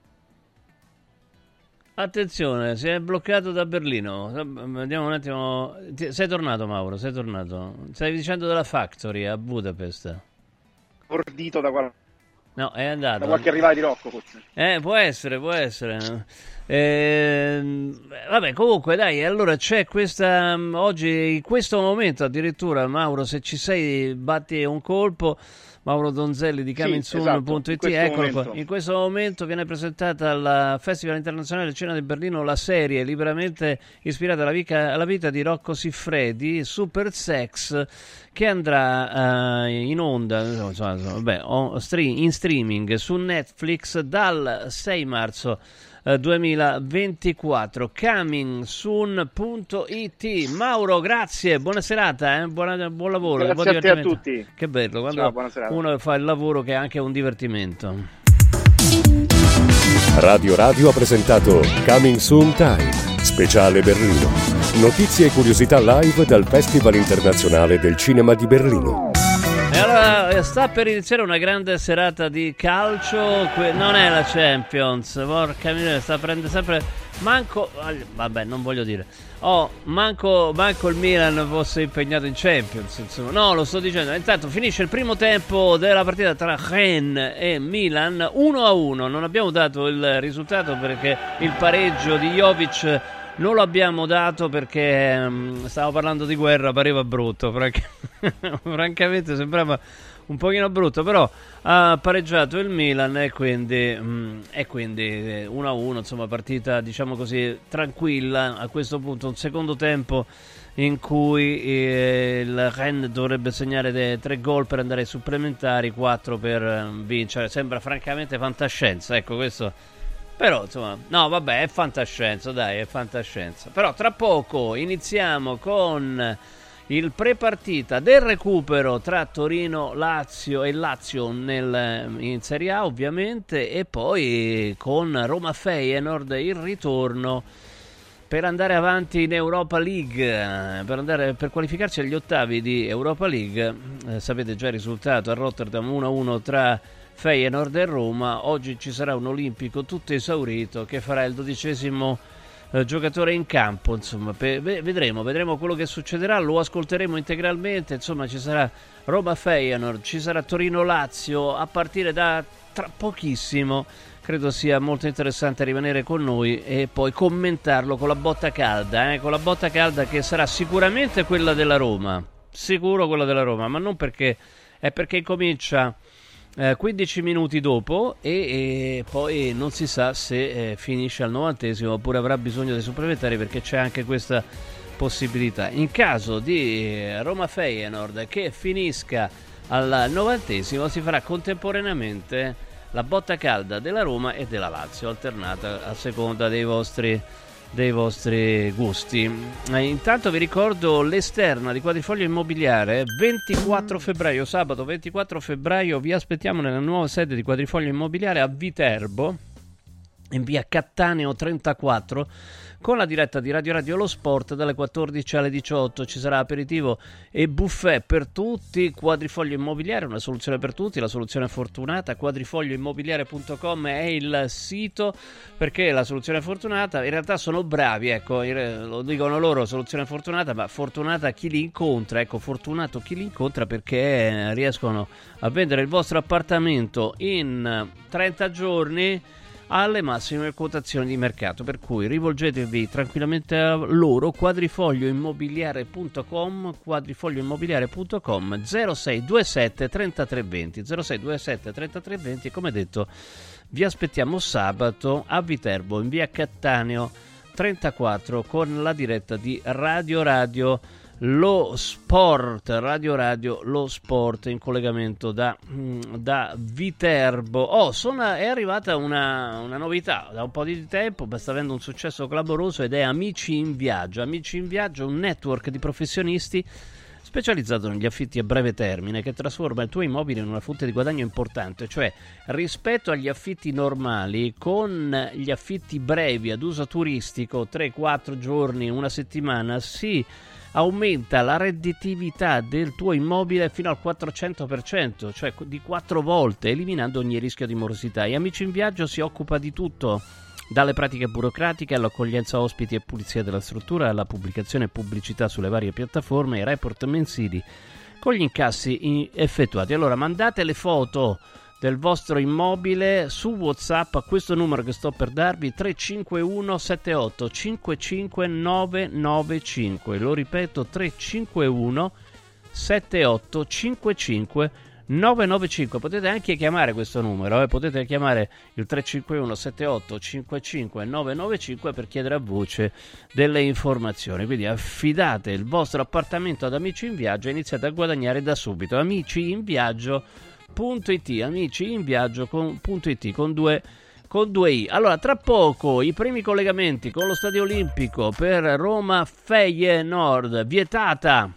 Attenzione, si è bloccato da Berlino. Vediamo un attimo. Sei tornato, Mauro? Sei tornato? Stai dicendo della Factory a Budapest? ordito da qualche No, è andato. Da qualche rivale di Rocco, forse. Eh, può essere, può essere. Eh, vabbè, comunque, dai, allora c'è questa. Oggi, in questo momento, addirittura, Mauro, se ci sei, batti un colpo. Mauro Donzelli di Comingsoon.it, sì, esatto, eccolo qua. In questo momento viene presentata al Festival Internazionale del Cinema di Berlino la serie liberamente ispirata alla vita, alla vita di Rocco Siffredi, Super Sex, che andrà uh, in onda insomma, vabbè, in streaming su Netflix dal 6 marzo 2024 comingsoon.it Mauro grazie. Buona serata eh? buona, buon lavoro grazie a te a tutti. Che bello quando Ciao, uno fa il lavoro che è anche un divertimento. Radio Radio ha presentato Coming Soon Time speciale Berlino. Notizie e curiosità live dal Festival internazionale del cinema di Berlino e allora eh, sta per iniziare una grande serata di calcio. Non è la Champions, porca miseria, sta prendendo sempre. Manco. Vabbè, non voglio dire. Oh, manco, manco il Milan fosse impegnato in Champions. Insomma. No, lo sto dicendo. Intanto finisce il primo tempo della partita tra Rennes e Milan 1 a 1. Non abbiamo dato il risultato perché il pareggio di Jovic non l'abbiamo dato perché um, stavo parlando di guerra, pareva brutto. Franc- francamente sembrava un pochino brutto, però ha pareggiato il Milan e quindi, um, e quindi 1-1, eh, insomma partita diciamo così tranquilla. A questo punto un secondo tempo in cui eh, il Rennes dovrebbe segnare de- tre gol per andare ai supplementari, quattro per um, vincere. Sembra francamente fantascienza, ecco questo però, insomma, no, vabbè, è fantascienza, dai, è fantascienza. Però tra poco iniziamo con il pre-partita del recupero tra Torino, Lazio e Lazio nel, in Serie A, ovviamente, e poi con Roma Feyenoord il ritorno per andare avanti in Europa League, per, andare, per qualificarci agli ottavi di Europa League. Eh, sapete già il risultato a Rotterdam 1-1 tra Feyenoord e Roma. Oggi ci sarà un olimpico tutto esaurito che farà il dodicesimo eh, giocatore in campo. Insomma, vedremo, vedremo quello che succederà. Lo ascolteremo integralmente. Insomma, ci sarà Roma Feyenoord, ci sarà Torino Lazio a partire da tra pochissimo. Credo sia molto interessante rimanere con noi e poi commentarlo con la botta calda, eh? con la botta calda che sarà sicuramente quella della Roma, sicuro quella della Roma, ma non perché è perché comincia eh, 15 minuti dopo e, e, poi non si sa se eh, finisce al novantesimo oppure avrà bisogno dei supplementari perché c'è anche questa possibilità. In caso di eh, Roma Feyenoord che finisca al novantesimo si farà contemporaneamente la botta calda della Roma e della Lazio alternata a seconda dei vostri dei vostri gusti. Eh, intanto vi ricordo l'esterna di Quadrifoglio Immobiliare, 24 febbraio, sabato 24 febbraio, vi aspettiamo nella nuova sede di Quadrifoglio Immobiliare a Viterbo, in via Cattaneo 34 con la diretta di Radio Radio Lo Sport dalle 14 alle 18 ci sarà aperitivo e buffet per tutti. Quadrifoglio immobiliare una soluzione per tutti la soluzione fortunata. Quadrifoglioimmobiliare.com è il sito perché la soluzione fortunata in realtà sono bravi ecco lo dicono loro soluzione fortunata ma fortunata chi li incontra ecco fortunato chi li incontra perché riescono a vendere il vostro appartamento in 30 giorni alle massime quotazioni di mercato, per cui rivolgetevi tranquillamente a loro quadrifoglioimmobiliare.com quadrifoglioimmobiliare.com 0627 3320 0627 3320 come detto vi aspettiamo sabato a Viterbo in via Cattaneo 34 con la diretta di Radio Radio lo sport, Radio Radio, lo sport in collegamento da, mm, da Viterbo. Oh, sono, è arrivata una, una, novità da un po' di tempo, sta avendo un successo clamoroso ed è Amici in Viaggio. Amici in Viaggio, un network di professionisti specializzato negli affitti a breve termine che trasforma il tuo immobile in una fonte di guadagno importante, cioè rispetto agli affitti normali, con gli affitti brevi ad uso turistico, 3-4 giorni, una settimana, si aumenta la redditività del tuo immobile fino al 400%, cioè di 4 volte, eliminando ogni rischio di morosità. E Amici in Viaggio si occupa di tutto, dalle pratiche burocratiche all'accoglienza ospiti e pulizia della struttura, alla pubblicazione e pubblicità sulle varie piattaforme, ai report mensili con gli incassi effettuati. Allora mandate le foto del vostro immobile su WhatsApp a questo numero che sto per darvi 351 78 55 995. Lo ripeto 351 78 55 995 potete anche chiamare questo numero eh? potete chiamare il 351 78 55 995 per chiedere a voce delle informazioni quindi affidate il vostro appartamento ad amici in viaggio e iniziate a guadagnare da subito amici in viaggio.it amici in viaggio.it con due con due i. Allora, tra poco i primi collegamenti con lo Stadio Olimpico per Roma Feyenoord, vietata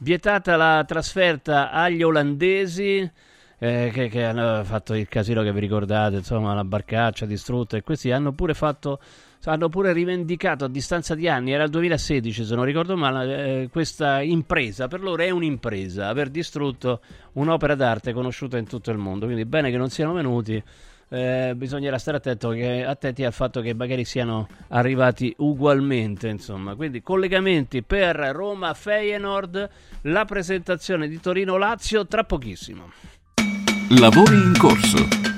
Vietata la trasferta agli olandesi. Eh, che, che, hanno fatto il casino che vi ricordate, insomma, la barcaccia distrutta e questi hanno pure fatto hanno pure rivendicato a distanza di anni, era il 2016 se non ricordo male, eh, questa impresa, per loro è un'impresa, aver distrutto un'opera d'arte conosciuta in tutto il mondo, quindi bene che non siano venuti eh, bisognerà stare che, attenti al fatto che magari siano arrivati ugualmente. Insomma. Quindi collegamenti per Roma Feyenoord, la presentazione di Torino Lazio tra pochissimo. Lavori in corso.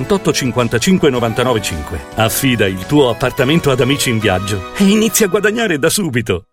78 55 99 5. Affida il tuo appartamento ad amici in viaggio e inizia a guadagnare da subito.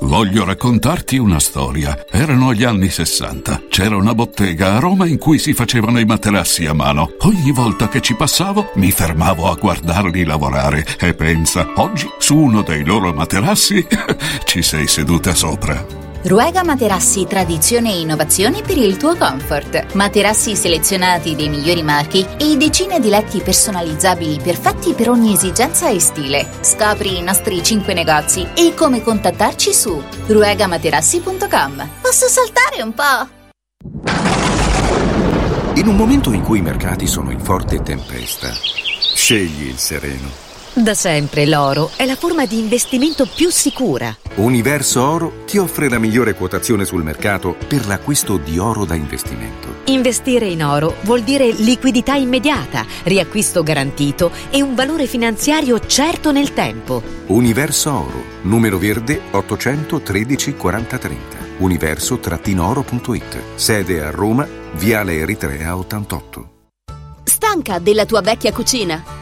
Voglio raccontarti una storia. Erano gli anni 60. C'era una bottega a Roma in cui si facevano i materassi a mano. Ogni volta che ci passavo mi fermavo a guardarli lavorare e pensa, oggi su uno dei loro materassi ci sei seduta sopra. Ruega Materassi Tradizione e Innovazione per il tuo comfort. Materassi selezionati dei migliori marchi e decine di letti personalizzabili perfetti per ogni esigenza e stile. Scopri i nostri 5 negozi e come contattarci su ruegamaterassi.com. Posso saltare un po'? In un momento in cui i mercati sono in forte tempesta, scegli il sereno. Da sempre l'oro è la forma di investimento più sicura. Universo Oro ti offre la migliore quotazione sul mercato per l'acquisto di oro da investimento. Investire in oro vuol dire liquidità immediata, riacquisto garantito e un valore finanziario certo nel tempo. Universo Oro, numero verde 813 4030. Universo-oro.it. Sede a Roma, Viale Eritrea 88. Stanca della tua vecchia cucina?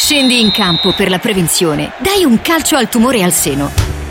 Scendi in campo per la prevenzione. Dai un calcio al tumore al seno.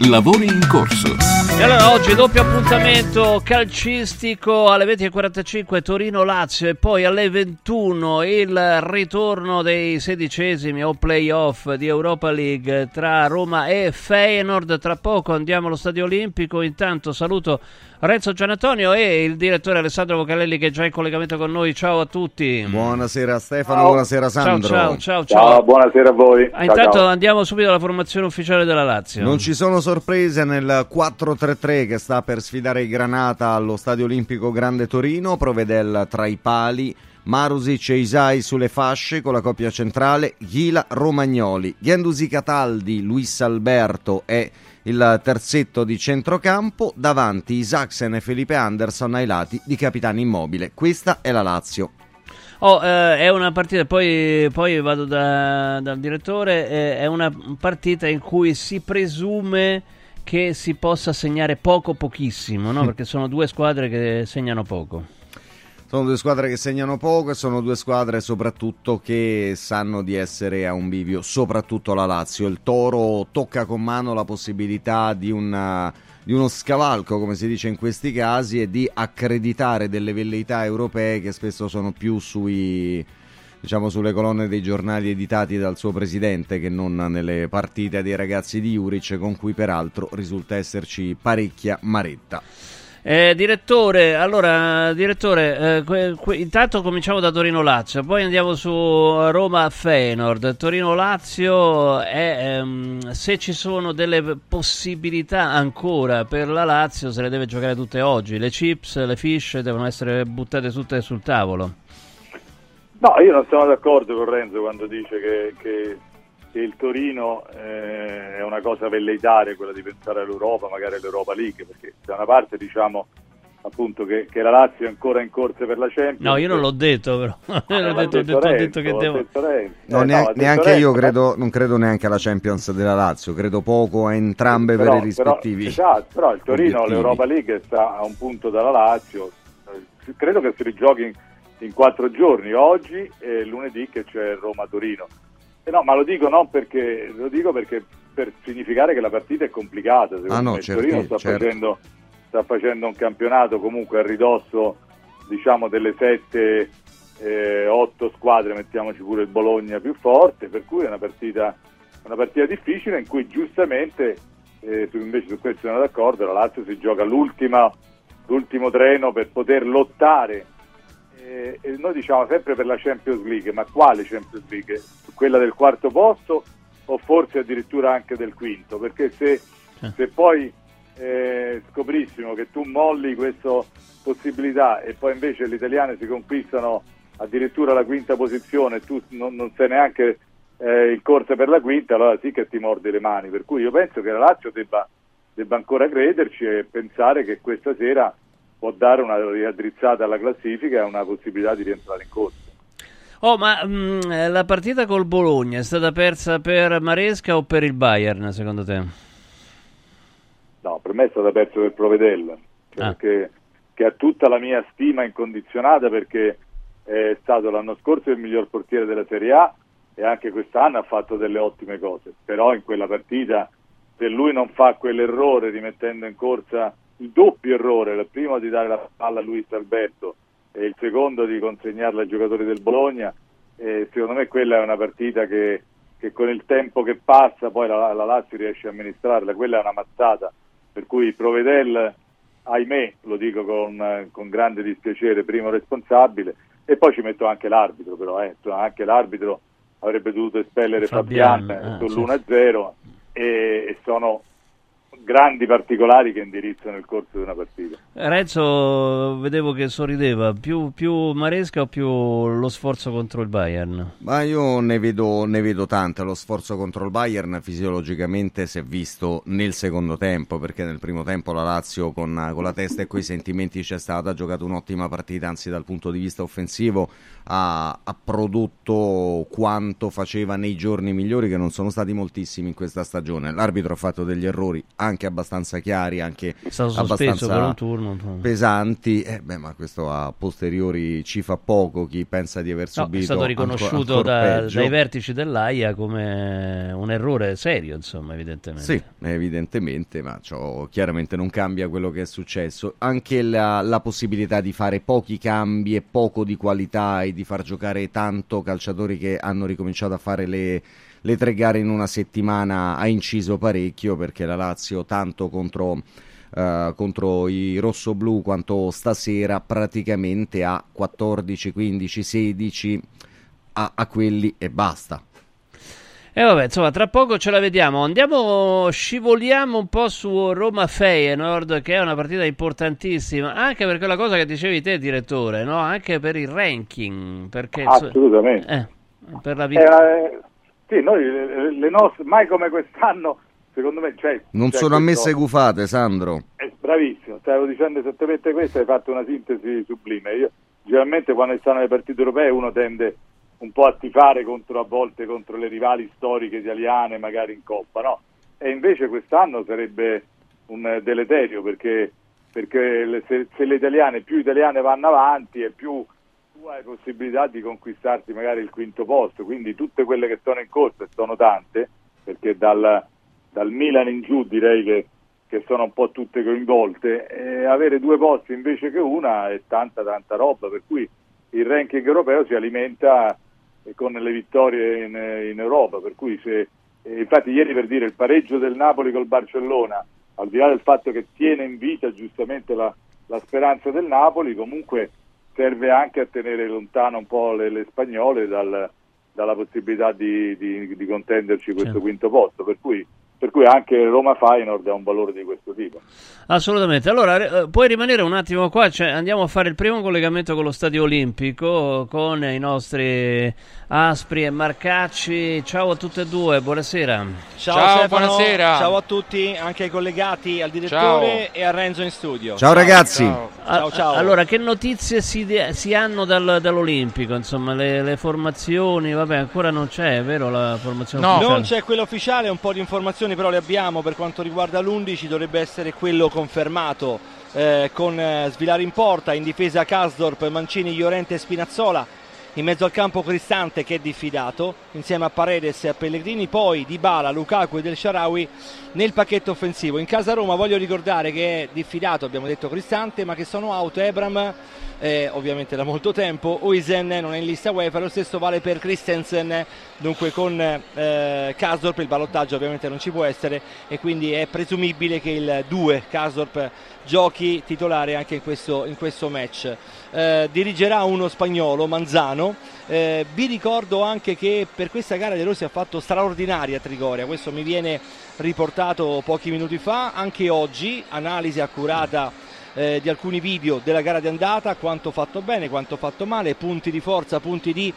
Lavori in corso. E allora oggi doppio appuntamento calcistico alle 20.45 Torino-Lazio e poi alle 21 il ritorno dei sedicesimi o playoff di Europa League tra Roma e Feyenoord. Tra poco andiamo allo Stadio Olimpico. Intanto saluto Renzo Gianantonio e il direttore Alessandro Vocalelli che è già in collegamento con noi. Ciao a tutti. Buonasera Stefano, buonasera Sandro. Ciao, ciao, ciao. ciao. buonasera a voi. Ah, intanto andiamo subito alla formazione ufficiale della Lazio. Non ci sono sorprese nel 4-3-3 che sta per sfidare i Granata allo Stadio Olimpico Grande Torino, Provedel tra i pali. Marusic e Isai sulle fasce con la coppia centrale, Ghila Romagnoli, Ghendusi Cataldi, Luis Alberto e il terzetto di centrocampo, davanti Isaacsen e Felipe Anderson ai lati di capitano immobile. Questa è la Lazio. Oh, eh, è una partita, poi, poi vado da, dal direttore, eh, è una partita in cui si presume che si possa segnare poco pochissimo, no? perché sono due squadre che segnano poco. Sono due squadre che segnano poco e sono due squadre soprattutto che sanno di essere a un bivio, soprattutto la Lazio. Il Toro tocca con mano la possibilità di, una, di uno scavalco, come si dice in questi casi, e di accreditare delle velleità europee che spesso sono più sui, diciamo, sulle colonne dei giornali editati dal suo presidente che non nelle partite dei ragazzi di Juric, con cui peraltro risulta esserci parecchia maretta. Eh, direttore, allora, direttore, eh, que, que, intanto cominciamo da Torino-Lazio, poi andiamo su Roma-Feyenoord. Torino-Lazio, è, ehm, se ci sono delle possibilità ancora per la Lazio, se le deve giocare tutte oggi. Le chips, le fish devono essere buttate tutte sul tavolo. No, io non sono d'accordo con Renzo quando dice che, che, che il Torino eh, è una cosa velleitaria quella di pensare all'Europa, magari all'Europa League, perché da una parte diciamo appunto che, che la Lazio è ancora in corsa per la Champions. No, io non l'ho detto però. Ah, ho, detto, detto, Renzo, detto che devo... No, eh, neanche, no, neanche Renzo, io credo, non credo neanche alla Champions della Lazio, credo poco a entrambe però, per i rispettivi. Però, esatto, però il Torino obiettivi. l'Europa League sta a un punto dalla Lazio, Eh, credo che si rigiochi in, in quattro giorni, oggi e lunedì che c'è Roma-Torino. Eh no, ma lo dico non perché, lo dico perché per significare che la partita è complicata, secondo Ah, no, me. Certo, Torino sta, certo. facendo, sta facendo un campionato comunque a ridosso diciamo delle sette, eh, otto squadre, mettiamoci pure il Bologna più forte, per cui è una partita, una partita difficile in cui giustamente, eh, invece su questo sono d'accordo, la Lazio si gioca l'ultima, l'ultimo treno per poter lottare eh, noi diciamo sempre per la Champions League, ma quale Champions League? Quella del quarto posto o forse addirittura anche del quinto? Perché se, se poi eh, scoprissimo che tu molli questa possibilità e poi invece gli italiani si conquistano addirittura la quinta posizione e tu non, non sei neanche eh, in corsa per la quinta, allora sì che ti mordi le mani. Per cui io penso che la Lazio debba, debba ancora crederci e pensare che questa sera può dare una riaddrizzata alla classifica e una possibilità di rientrare in corsa. Oh, ma mh, la partita col Bologna è stata persa per Maresca o per il Bayern, secondo te? No, per me è stata persa per Provedel, cioè Ah. che, che ha tutta la mia stima incondizionata perché è stato l'anno scorso il miglior portiere della Serie A e anche quest'anno ha fatto delle ottime cose, però in quella partita se lui non fa quell'errore rimettendo in corsa il doppio errore, il primo di dare la palla a Luis Alberto e il secondo di consegnarla ai giocatori del Bologna, eh, secondo me quella è una partita che, che con il tempo che passa poi la, la Lazio riesce a amministrarla, quella è una mazzata, per cui Provedel, ahimè, lo dico con, con grande dispiacere, primo responsabile, e poi ci metto anche l'arbitro, però eh, insomma, anche l'arbitro avrebbe dovuto espellere Fabian, Fabian, eh, sull'1-0 e, e sono grandi particolari che indirizzano il corso di una partita. Renzo, vedevo che sorrideva. Più, più Maresca o più lo sforzo contro il Bayern? Ma io ne vedo, ne vedo tante. Lo sforzo contro il Bayern fisiologicamente si è visto nel secondo tempo, perché nel primo tempo la Lazio con, con la testa e coi sentimenti c'è stata, ha giocato un'ottima partita, anzi dal punto di vista offensivo ha, ha prodotto quanto faceva nei giorni migliori, che non sono stati moltissimi in questa stagione. L'arbitro ha fatto degli errori anche abbastanza chiari, anche abbastanza turno. pesanti. Eh, beh, ma questo a posteriori ci fa poco. Chi pensa di aver No, subito è stato riconosciuto ancora da- peggio. dai vertici dell'AIA come un errore serio, insomma, evidentemente. Sì, evidentemente, ma ciò chiaramente non cambia quello che è successo. Anche la, la possibilità di fare pochi cambi e poco di qualità e di far giocare tanto calciatori che hanno ricominciato a fare le, le tre gare in una settimana ha inciso parecchio perché la Lazio tanto contro, eh, contro i rossoblù quanto stasera praticamente ha 14, 15, 16 a, a quelli e basta. E vabbè, insomma, tra poco ce la vediamo. Andiamo, scivoliamo un po' su Roma Feyenoord, che è una partita importantissima, anche per quella cosa che dicevi te, direttore, no? Anche per il ranking, perché Assolutamente. eh, per la vittoria. Eh, sì, noi le, le nostre, mai come quest'anno, secondo me c'è. Non c'è sono questo- ammesse gufate, Sandro. Eh, bravissimo, stavo dicendo esattamente questo, hai fatto una sintesi sublime. Io generalmente quando stanno le partite europee uno tende un po' a tifare contro a volte contro le rivali storiche italiane, magari in Coppa, no? E invece quest'anno sarebbe un eh, deleterio perché, perché le- se, se le italiane, più italiane vanno avanti e più tu hai possibilità di conquistarti magari il quinto posto, quindi tutte quelle che sono in corsa, e sono tante, perché dal, dal Milan in giù direi che, che sono un po' tutte coinvolte, e avere due posti invece che una è tanta tanta roba, per cui il ranking europeo si alimenta con le vittorie in, in Europa, per cui se, infatti ieri per dire il pareggio del Napoli col Barcellona, al di là del fatto che tiene in vita giustamente la, la speranza del Napoli, comunque serve anche a tenere lontano un po' le, le spagnole dal- dalla possibilità di, di- di contenderci questo Certo. quinto posto, per cui, per cui anche Roma Feyenoord ha un valore di questo tipo. Assolutamente. Allora, eh, puoi rimanere un attimo qua? Cioè, andiamo a fare il primo collegamento con lo Stadio Olimpico con i nostri Aspri e Marcacci. Ciao a tutte e due, buonasera. Ciao, Ciao, Stefano, buonasera. Ciao a tutti, anche ai collegati, al direttore Ciao. e a Renzo in studio. Ciao, ragazzi. Ciao, ciao. A- Allora, che notizie si, de- si hanno dal- dall'Olimpico? Insomma, le, le formazioni, vabbè, ancora non c'è, è vero la formazione ufficiale? Non c'è quello ufficiale, un po' di informazioni però le abbiamo per quanto riguarda l'11, dovrebbe essere quello confermato eh, con eh, Svilare in porta, in difesa Kasdorp, Mancini, Llorente e Spinazzola, in mezzo al campo Cristante che è diffidato, insieme a Paredes e a Pellegrini, poi Dybala, Lukaku e Del Sharawi nel pacchetto offensivo. In casa Roma voglio ricordare che è diffidato, abbiamo detto Cristante, ma che sono out Ebram, eh, ovviamente da molto tempo, Uisen non è in lista UEFA, lo stesso vale per Christensen, dunque con eh, Kasdorp il ballottaggio ovviamente non ci può essere e quindi è presumibile che il 2 Kasdorp giochi titolare anche in questo, in questo match. Eh, dirigerà uno spagnolo, Manzano. Eh, vi ricordo anche che per questa gara De Rossi ha fatto straordinaria Trigoria, questo mi viene riportato pochi minuti fa, anche oggi, analisi accurata eh, di alcuni video della gara di andata, quanto fatto bene, quanto fatto male, punti di forza, punti di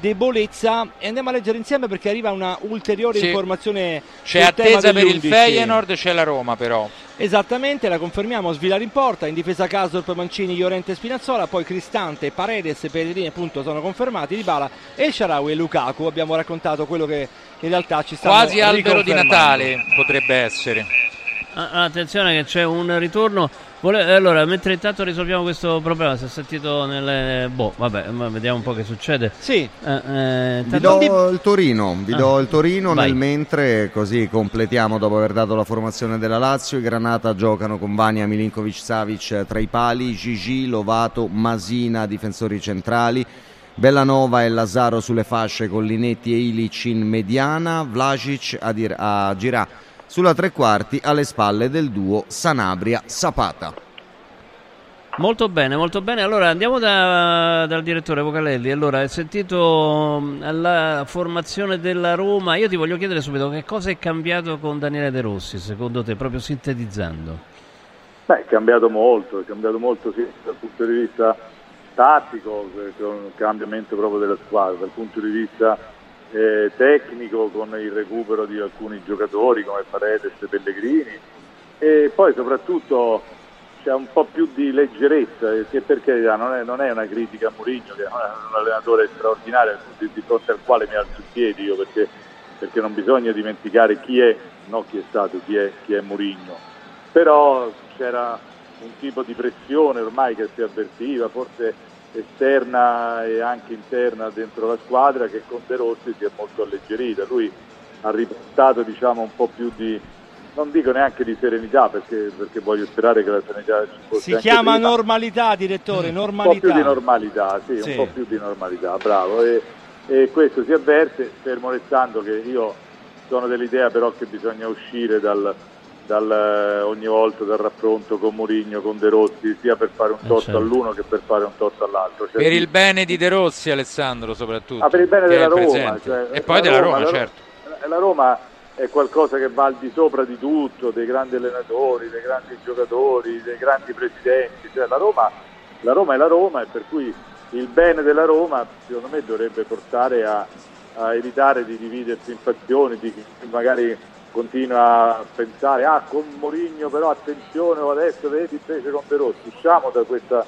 debolezza e andiamo a leggere insieme perché arriva una ulteriore Sì. informazione C'è attesa per il dell'11. Feyenoord, c'è la Roma però. Esattamente, la confermiamo, Svilare in porta, in difesa Casdorp, Mancini, Llorente e Spinazzola, poi Cristante, Paredes e Pellegrini appunto sono confermati, Dybala e il Sharawi e Lukaku, abbiamo raccontato quello che in realtà ci stanno Quasi albero di. Natale potrebbe essere. Ah, attenzione che c'è un ritorno. Vole- Allora, mentre intanto risolviamo questo problema, si è sentito nelle... Boh, vabbè, vediamo un po' che succede. Sì. Eh, Vi do il Torino, vi do Ah, il Torino vai. nel mentre così completiamo dopo aver dato la formazione della Lazio. I Granata giocano con Vania, Milinkovic, Savic eh, tra i pali, Gigi, Lovato, Masina, difensori centrali. Bellanova e Lazaro sulle fasce con Linetti e Ilic in mediana, Vlasic a, dir- a Girà sulla tre quarti alle spalle del duo Sanabria-Sapata. Molto bene, molto bene. Allora andiamo da- dal direttore Vocalelli. Allora, hai sentito la formazione della Roma. Io ti voglio chiedere subito che cosa è cambiato con Daniele De Rossi, secondo te, proprio sintetizzando. Beh, è cambiato molto, è cambiato molto sì, dal punto di vista tattico, eh, con un cambiamento proprio della squadra, dal punto di vista eh, tecnico con il recupero di alcuni giocatori come Paredes e Pellegrini. E poi soprattutto c'è un po' più di leggerezza, eh, che per carità non è, non è una critica a Mourinho che è un allenatore straordinario di, di fronte al quale mi alzo in piedi io perché, perché non bisogna dimenticare chi è, no chi è stato, chi è, chi è Mourinho. Però c'era un tipo di pressione ormai che si avvertiva, forse esterna e anche interna dentro la squadra che con De Rossi si è molto alleggerita. Lui ha riportato diciamo un po' più di, non dico neanche di serenità perché, perché voglio sperare che la serenità ci fosse Si chiama prima. normalità, direttore, un po' normalità. più di normalità, sì, Sì. un po' più di normalità, bravo. E, e questo si avverte, fermo restando che io sono dell'idea però che bisogna uscire dal, dal, eh, ogni volta dal raffronto con Mourinho, con De Rossi, sia per fare un torto certo. all'uno che per fare un torto all'altro. Cioè, Per il bene di De Rossi, Alessandro, soprattutto. Ah, per il bene della Roma. cioè, e poi la della Roma, la certo. La Roma è qualcosa che va al di sopra di tutto, dei grandi allenatori, dei grandi giocatori, dei grandi presidenti. Cioè, la, Roma, la Roma è la Roma e per cui il bene della Roma secondo me dovrebbe portare a, a evitare di dividersi in fazioni, di magari continua a pensare ah con Mourinho però attenzione o adesso vedi invece con De Rossi usciamo da questa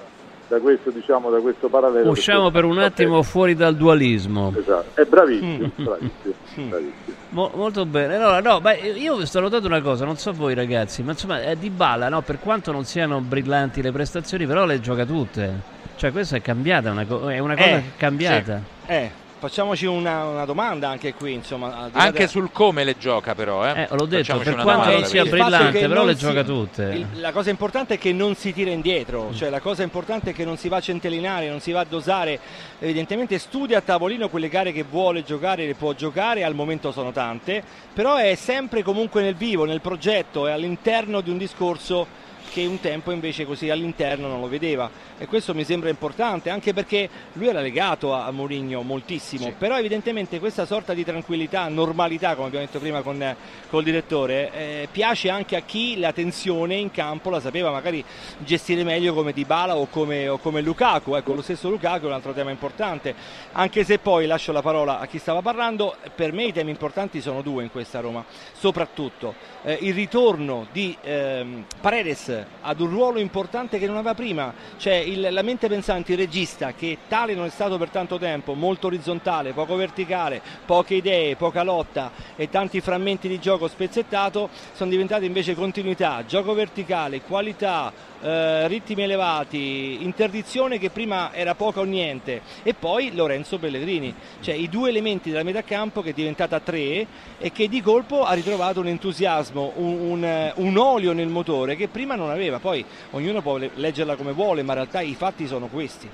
da questo diciamo da questo parallelo Usciamo per un attimo fuori dal dualismo. Esatto, è bravissimo, bravissimo, bravissimo. Mo- molto bene. Allora, no, beh, io sto notando una cosa, non so voi ragazzi, ma insomma, eh, Di Bala, no, per quanto non siano brillanti le prestazioni, però le gioca tutte. Cioè, questa è cambiata, una co- è una cosa Eh, che è cambiata. sì. Eh, facciamoci una, una domanda anche qui, insomma. Anche de- sul come le gioca però, eh. Eh, l'ho detto, Facciamoci per quanto domanda, non sia brillante, però le si- gioca tutte. il- la cosa importante è che non si tira indietro, cioè la cosa importante è che non si va a centellinare, non si va a dosare, evidentemente studia a tavolino quelle gare che vuole giocare, le può giocare, al momento sono tante, però è sempre comunque nel vivo, nel progetto, è all'interno di un discorso che un tempo invece così all'interno non lo vedeva. E questo mi sembra importante anche perché lui era legato a Mourinho moltissimo. Però evidentemente questa sorta di tranquillità, normalità come abbiamo detto prima con col direttore eh, piace anche a chi la tensione in campo la sapeva magari gestire meglio come Dybala o come, o come Lukaku. Ecco lo stesso Lukaku è un altro tema importante. Anche se poi lascio la parola a chi stava parlando per me i temi importanti sono due in questa Roma. Soprattutto eh, il ritorno di ehm, Paredes ad un ruolo importante che non aveva prima, cioè il- la mente pensante, il regista che tale non è stato per tanto tempo, molto orizzontale, poco verticale, poche idee, poca lotta e tanti frammenti di gioco spezzettato, sono diventati invece continuità, gioco verticale, qualità, eh, ritmi elevati, interdizione che prima era poca o niente e poi Lorenzo Pellegrini, cioè i due elementi della metà campo che è diventata tre e che di colpo ha ritrovato un entusiasmo, un, un, eh, un olio nel motore che prima non aveva, poi ognuno può le- leggerla come vuole ma in realtà i fatti sono questi.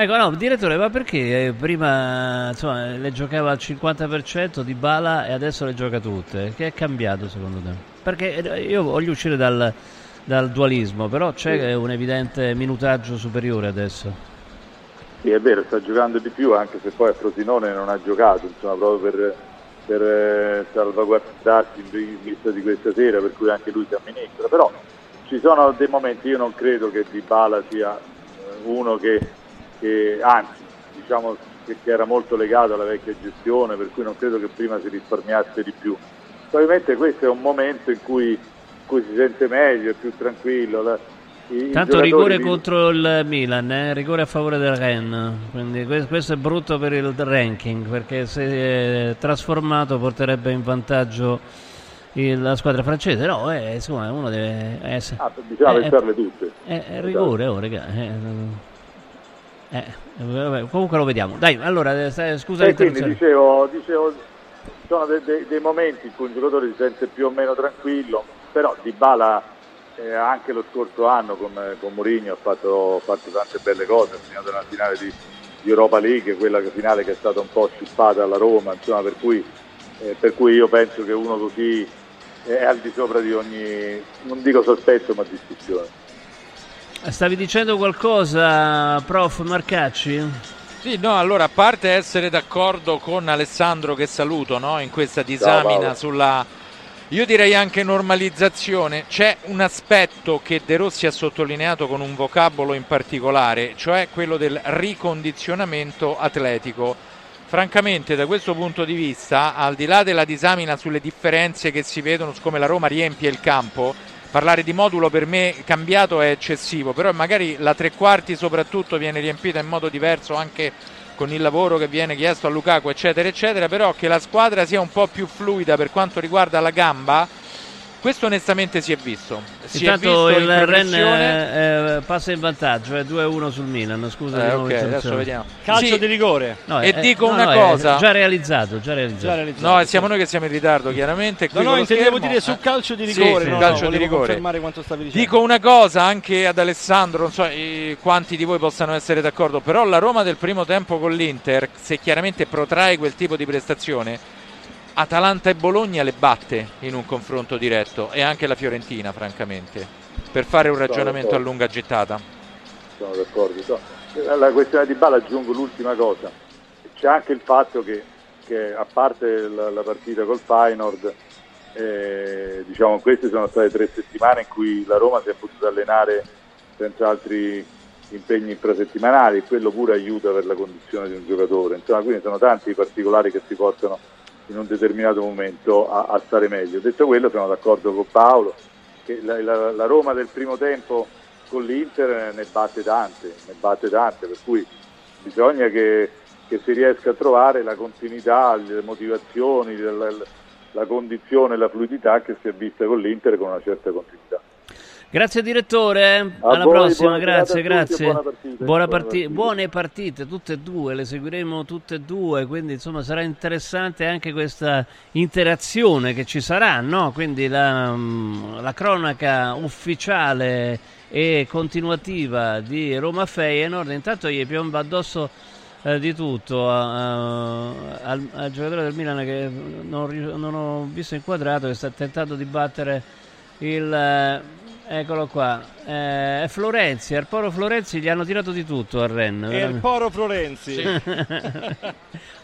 Ecco, no, direttore, ma perché eh, prima insomma, le giocava al 50% di bala e adesso le gioca tutte? Che è cambiato secondo te? Perché eh, io voglio uscire dal, dal dualismo, però c'è un evidente minutaggio superiore adesso. Sì, è vero, sta giocando di più anche se poi a Frosinone non ha giocato, insomma, proprio per, per eh, salvaguardarsi in vi- vista di questa sera, per cui anche lui si amministra. Però ci sono dei momenti, io non credo che Di Bala sia eh, uno che, che- anzi, diciamo, che, era molto legato alla vecchia gestione, per cui non credo che prima si risparmiasse di più. Probabilmente questo è un momento in cui, cui si sente meglio, è più tranquillo. la- i- i Tanto giocatori rigore di- contro il Milan, eh, rigore a favore del Rennes, quindi que- questo è brutto per il ranking perché se eh, trasformato porterebbe in vantaggio il- la squadra francese, no, eh, insomma uno deve essere... Ah, bisogna eh, pensarle tutte. eh, eh, rigore, oh, raga, eh, eh, eh, comunque lo vediamo. Dai, allora, eh, scusa E quindi dicevo, dicevo sono de- de- dei momenti in cui un giocatore si sente più o meno tranquillo, però Di Bala anche lo scorso anno con, con Mourinho ha fatto, fatto tante belle cose, ha segnato una finale di, di Europa League, quella che- finale che è stata un po' scippata alla Roma, insomma, per cui, eh, per cui io penso che uno così è al di sopra di ogni, non dico sospetto, ma discussione. Stavi dicendo qualcosa, prof Marcacci? Sì, no, allora a parte essere d'accordo con Alessandro che saluto no, in questa disamina Paolo. sulla, io direi anche normalizzazione, c'è un aspetto che De Rossi ha sottolineato con un vocabolo in particolare, cioè quello del ricondizionamento atletico. Francamente da questo punto di vista, al di là della disamina sulle differenze che si vedono su come la Roma riempie il campo, parlare di modulo per me cambiato è eccessivo, però magari la tre quarti soprattutto viene riempita in modo diverso anche con il lavoro che viene chiesto a Lukaku eccetera eccetera, però che la squadra sia un po' più fluida per quanto riguarda la gamba, questo onestamente si è visto. Si è Intanto visto il in progressione. Rennes eh, passa in vantaggio, è 2-1 sul Milan, scusa Eh, ok, adesso vediamo. Calcio Sì. di rigore. No, E eh, dico no, una no, è cosa. già realizzato, già realizzato. No, e siamo noi che siamo in ritardo, chiaramente. qui No, intendevo dire sul Eh, calcio di sì, rigore, sul no, calcio no, di rigore. confermare quanto stavi dicendo. Dico una cosa anche ad Alessandro, non so eh, quanti di voi possano essere d'accordo, però la Roma del primo tempo con l'Inter, se chiaramente protrae quel tipo di prestazione, Atalanta e Bologna le batte in un confronto diretto e anche la Fiorentina, francamente, per fare un ragionamento a lunga gettata. sono d'accordo. So- Alla questione di Bala aggiungo l'ultima cosa. C'è anche il fatto che, che a parte la, la partita col Feyenoord, eh, diciamo, queste sono state tre settimane in cui la Roma si è potuta allenare senza altri impegni infrasettimanali, quello pure aiuta per la condizione di un giocatore. Insomma, quindi sono tanti i particolari che si portano in un determinato momento a, a stare meglio. Detto quello, sono d'accordo con Paolo che la, la- la Roma del primo tempo con l'Inter ne batte tante, ne batte tante, per cui bisogna che, che si riesca a trovare la continuità, le motivazioni, la, la- condizione, la fluidità che si è vista con l'Inter con una certa continuità. Grazie direttore, A alla voi, prossima, grazie, grazie. buona partita. Buona Buona parti- partita. buone partite, tutte e due, le seguiremo tutte e due, quindi insomma sarà interessante anche questa interazione che ci sarà, no? Quindi la, mm, la cronaca ufficiale e continuativa di Roma Feyenoord, intanto gli piomba addosso eh, di tutto a- a- al, al giocatore del Milan che non, non ho visto inquadrato, che sta tentando di battere il... Eccolo qua, eh, Florenzi, Arporo Florenzi gli hanno tirato di tutto a Rennes. E il veramente. Poro Florenzi.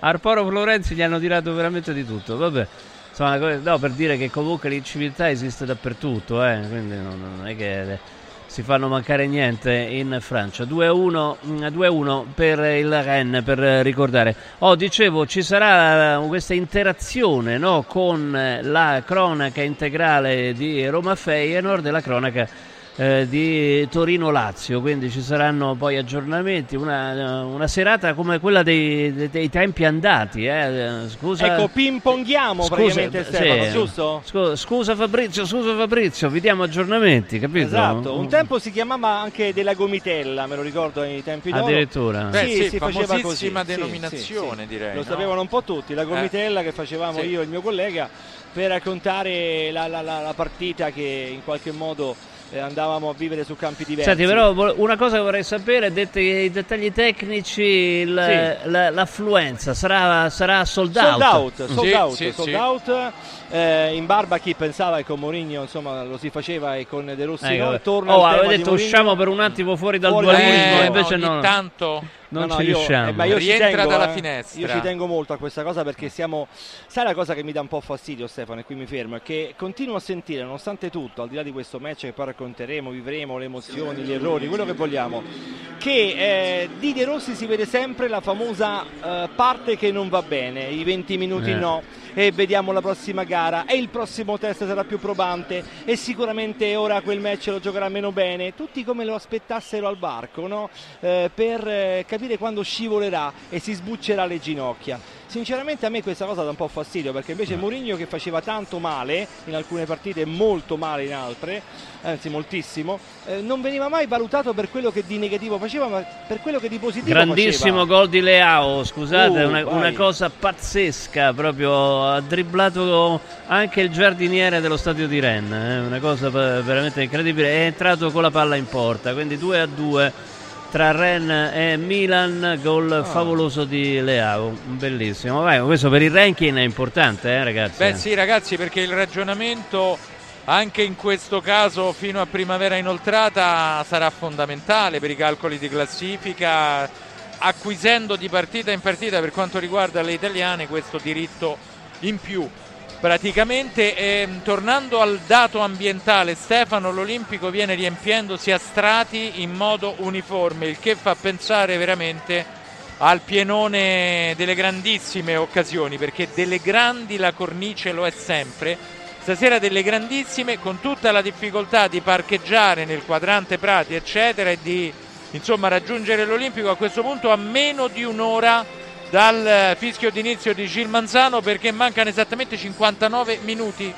Arporo Florenzi gli hanno tirato veramente di tutto. Vabbè, insomma, no, per dire che comunque l'inciviltà esiste dappertutto, eh, quindi non, non è che si fanno mancare niente in Francia. 2-1, mm, 2-1 per il Rennes, per ricordare. Oh, dicevo, ci sarà eh, questa interazione no, con eh, la cronaca integrale di Roma Feyenoord e la cronaca eh, di Torino-Lazio, quindi ci saranno poi aggiornamenti, una, una serata come quella dei, dei- dei tempi andati. eh. Scusa, Ecco, ping ponghiamo scusa, praticamente Stefano, sì. giusto? Scu- Scusa, Fabrizio, scusa Fabrizio, vi diamo aggiornamenti, capito? Esatto, un tempo si chiamava anche della gomitella, me lo ricordo ai tempi d'oro. Addirittura. Beh, Sì, sì, si faceva così. denominazione, sì, sì. direi, Lo no? sapevano un po' tutti, la gomitella che facevamo Sì. io e il mio collega per raccontare la, la- la- la partita che in qualche modo eh, andavamo a vivere su campi diversi. Senti, però una cosa che vorrei sapere, detti i dettagli tecnici, il- Sì. la- l'affluenza sarà, sarà sold out? Sold out, sold Sì, out, sì, sold sì. out. Eh, in barba chi pensava che con Mourinho insomma lo si faceva e con De Rossi Ecco, no, torna oh, tema aveva di detto Mourinho. usciamo per un attimo fuori dal Fuori dualismo, dualismo, invece ogni no. tanto non No, no, ci io- riusciamo. eh, ma io ci Rientra tengo, dalla eh. finestra. Io ci tengo molto a questa cosa perché siamo. Sai la cosa che mi dà un po' fastidio, Stefano, e qui mi fermo, è che continuo a sentire, nonostante tutto, al di là di questo match che poi racconteremo, vivremo le emozioni, gli errori, quello che vogliamo, che eh, di De Rossi si vede sempre la famosa eh, parte che non va bene, i 20 minuti Eh. no, e vediamo la prossima gara, e il prossimo test sarà più probante, e sicuramente ora quel match lo giocherà meno bene, tutti come lo aspettassero al barco, no? Eh, per eh, capire quando scivolerà e si sbuccerà le ginocchia. Sinceramente a me questa cosa dà un po' fastidio perché invece Mourinho che faceva tanto male in alcune partite e molto male in altre, anzi moltissimo, eh, non veniva mai valutato per quello che di negativo faceva ma per quello che di positivo Grandissimo faceva. gol di Leao, scusate, Uh, una, una cosa pazzesca, proprio ha dribblato anche il giardiniere dello stadio di Rennes, eh, una cosa veramente incredibile, è entrato con la palla in porta, quindi 2 a 2 tra Rennes e Milan, gol Ah. favoloso di Leao, bellissimo. Vai, questo per il ranking è importante, eh, ragazzi. Beh sì ragazzi perché il ragionamento anche in questo caso fino a primavera inoltrata sarà fondamentale per i calcoli di classifica acquisendo di partita in partita per quanto riguarda le italiane questo diritto in più. Praticamente ehm, tornando al dato ambientale Stefano l'Olimpico viene riempiendosi a strati in modo uniforme il che fa pensare veramente al pienone delle grandissime occasioni perché delle grandi la cornice lo è sempre. Stasera delle grandissime con tutta la difficoltà di parcheggiare nel quadrante Prati eccetera e di insomma raggiungere l'Olimpico a questo punto a meno di un'ora dal eh, fischio d'inizio di Gil Manzano perché mancano esattamente 59 minuti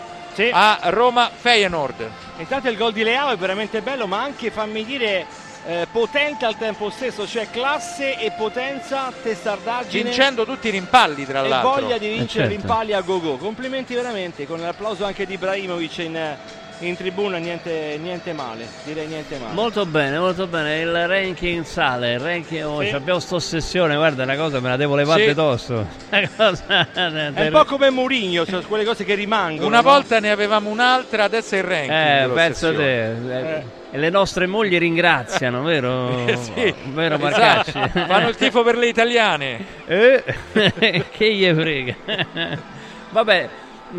a Roma Feyenoord Intanto il gol di Leao è veramente bello ma anche fammi dire eh, potente al tempo stesso, cioè classe e potenza, testardaggine. vincendo tutti i rimpalli tra e l'altro voglia di vincere Eh, certo. rimpalli a go-go. Complimenti veramente, con l'applauso anche di Ibrahimovic in, in tribuna, niente, niente male, direi niente male. Molto bene, molto bene. Il ranking sale. Il ranking, oh, Sì. abbiamo sta ossessione. Guarda, una cosa me la devo levare Sì. tosto. Cosa- È un po' come Mourinho, cioè quelle cose che rimangono. una no? volta ne avevamo un'altra adesso è il ranking Eh, penso te. Eh, E le nostre mogli ringraziano, vero? Eh, sì. Vero Marcacci? Esatto. Fanno il tifo per le italiane. Eh, che gli frega. Vabbè,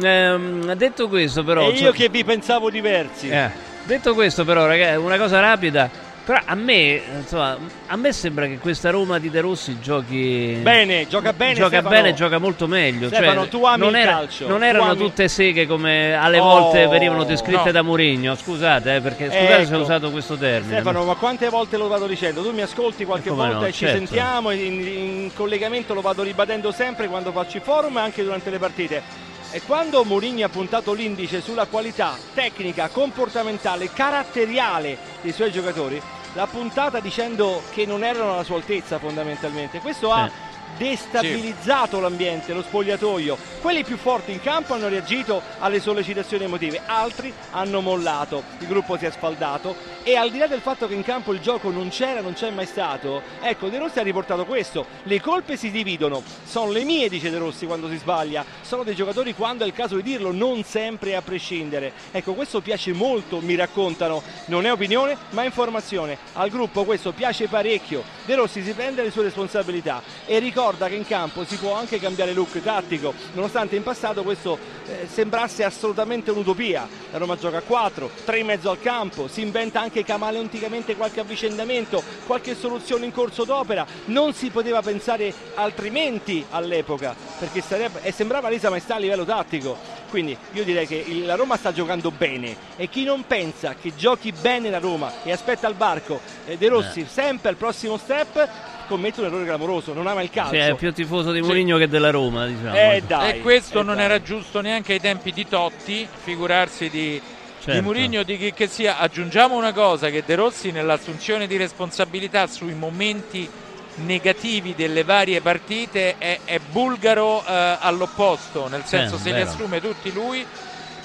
ehm, detto questo però... E io insomma- che vi pensavo diversi. Eh, detto questo però, ragazzi, una cosa rapida. Però a me, insomma, a me sembra che questa Roma di De Rossi giochi Bene, gioca bene, Gioca Stefano. bene, gioca molto meglio. Stefano, cioè, tu ami non il era- calcio, Non erano ami- tutte seghe come alle Oh, volte venivano descritte no. da Mourinho. Scusate, eh, perché scusate se ho Ecco. usato questo termine. Stefano, ma quante volte lo vado dicendo? Tu mi ascolti qualche volta no, e ci certo. sentiamo, in, in collegamento lo vado ribadendo sempre quando faccio i forum e anche durante le partite. E quando Mourinho ha puntato l'indice sulla qualità tecnica, comportamentale, caratteriale dei suoi giocatori, l'ha puntata dicendo che non erano alla sua altezza fondamentalmente. Questo ha destabilizzato l'ambiente, lo spogliatoio. Quelli più forti in campo hanno reagito alle sollecitazioni emotive, altri hanno mollato, il gruppo si è sfaldato e al di là del fatto che in campo il gioco non c'era, non c'è mai stato, ecco De Rossi ha riportato questo, le colpe si dividono, sono le mie dice De Rossi quando si sbaglia, sono dei giocatori quando è il caso di dirlo, non sempre a prescindere. Ecco, questo piace molto, mi raccontano, non è opinione ma informazione, al gruppo questo piace parecchio, De Rossi si prende le sue responsabilità e ricorda che in campo si può anche cambiare look tattico, nonostante in passato questo eh, sembrasse assolutamente un'utopia. La Roma gioca a 4, 3 in mezzo al campo, si inventa anche camaleonticamente qualche avvicendamento, qualche soluzione in corso d'opera, non si poteva pensare altrimenti all'epoca, perché sarebbe, e sembrava resa maestà a livello tattico. Quindi io direi che il- la Roma sta giocando bene e chi non pensa che giochi bene la Roma e aspetta al barco eh, De Rossi sempre al prossimo step commette un errore clamoroso, non ama il calcio. Sì, è più tifoso di Mourinho che della Roma, diciamo. Eh, dai, e questo eh, non dai. era giusto neanche ai tempi di Totti, figurarsi di, Certo. di Mourinho, di chi che sia. Aggiungiamo una cosa, che De Rossi nell'assunzione di responsabilità sui momenti negativi delle varie partite è, è bulgaro eh, all'opposto, nel senso Sì, se li assume tutti lui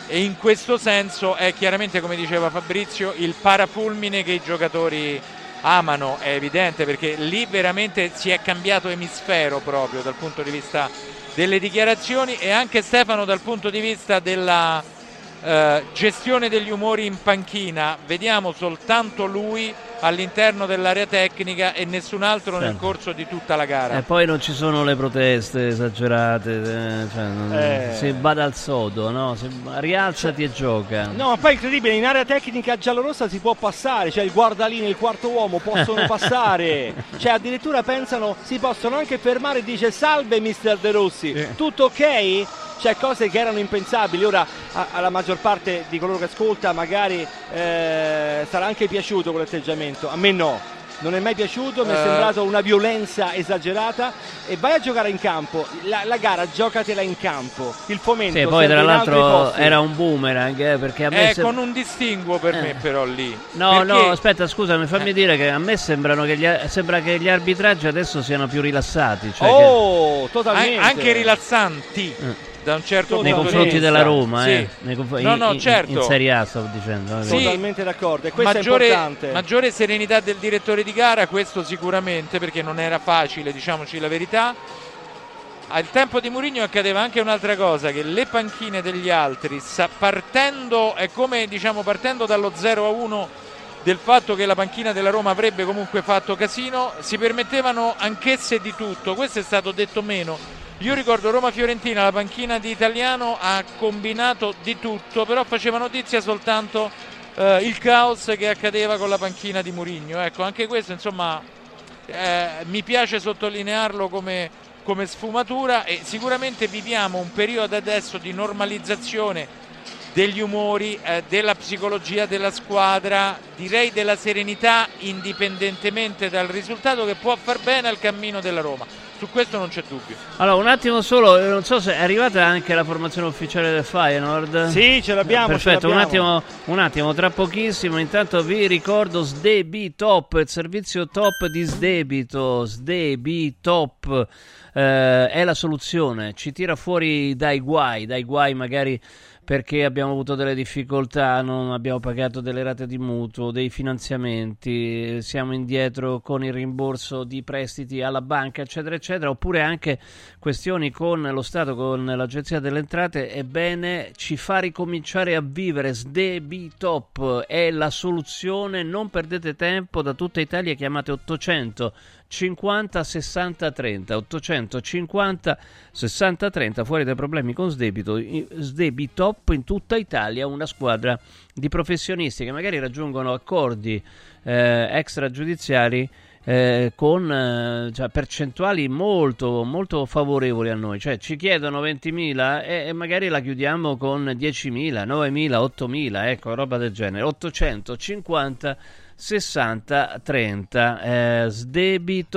e in questo senso è chiaramente, come diceva Fabrizio, il parafulmine che i giocatori amano, è evidente perché lì veramente si è cambiato emisfero proprio dal punto di vista delle dichiarazioni e anche Stefano dal punto di vista della eh, gestione degli umori in panchina. Vediamo soltanto lui all'interno dell'area tecnica e nessun altro nel Certo. corso di tutta la gara. E poi non ci sono le proteste esagerate, eh, cioè, non- Eh. si bada al sodo, no? Si- rialzati e gioca. No, ma poi è incredibile, in area tecnica giallorossa si può passare, cioè il guardalino e il quarto uomo possono passare, cioè addirittura pensano si possono anche fermare e dice salve mister De Rossi, tutto ok? Cioè cose che erano impensabili, ora a- alla maggior parte di coloro che ascolta magari eh, sarà anche piaciuto quell'atteggiamento, a me no. Non è mai piaciuto, mi è Eh. sembrato una violenza esagerata e vai a giocare in campo, la, la gara giocatela in campo, il fomento Sì, poi tra l'altro era un boomerang, eh, perché a me Eh, sem- con un distinguo per me però lì. No, Perché- no, aspetta, scusami, fammi dire che a me sembrano che gli, sembra che gli arbitraggi adesso siano più rilassati. Cioè Oh, che- totalmente. An- anche rilassanti da un certo nei punto di confronti della Roma, Sì. eh. Nei confr- No, in- no, in- certo. In Serie A stavo dicendo. vabbè. Sì. Totalmente d'accordo, e questo maggiore, è importante. maggiore serenità del direttore di gara, questo sicuramente, perché non era facile, diciamoci la verità. Al tempo di Mourinho accadeva anche un'altra cosa, che le panchine degli altri, partendo, è come diciamo, partendo dallo 0 a 1 del fatto che la panchina della Roma avrebbe comunque fatto casino, si permettevano anch'esse di tutto, questo è stato detto meno. Io ricordo Roma-Fiorentina, la panchina di Italiano ha combinato di tutto, però faceva notizia soltanto eh, il caos che accadeva con la panchina di Murigno. Ecco, anche questo insomma eh, mi piace sottolinearlo come, come sfumatura e sicuramente viviamo un periodo adesso di normalizzazione degli umori, eh, della psicologia della squadra, direi della serenità indipendentemente dal risultato che può far bene al cammino della Roma. Su questo non c'è dubbio. Allora, un attimo solo, eh, non so se è arrivata anche la formazione ufficiale del Feyenoord. Sì, ce l'abbiamo, ce Perfetto, un l'abbiamo. attimo, un attimo, tra pochissimo. Intanto vi ricordo Sdebitop, il servizio top di sdebito. Sdebitop eh, è la soluzione, ci tira fuori dai guai, dai guai magari perché abbiamo avuto delle difficoltà, non abbiamo pagato delle rate di mutuo, dei finanziamenti, siamo indietro con il rimborso di prestiti alla banca, eccetera, eccetera, oppure anche questioni con lo Stato, con l'Agenzia delle Entrate, ebbene ci fa ricominciare a vivere. Sdebitop è la soluzione, non perdete tempo, da tutta Italia chiamate 800 50 60 30 850 60 30 fuori dai problemi con sdebito i- sdebitop in tutta Italia una squadra di professionisti che magari raggiungono accordi eh, extragiudiziari eh, con eh, cioè, percentuali molto, molto favorevoli a noi, cioè ci chiedono 20.000 e, e magari la chiudiamo con 10.000, 9.000, 8.000, ecco, roba del genere, 850 60 30 eh, sdebito.it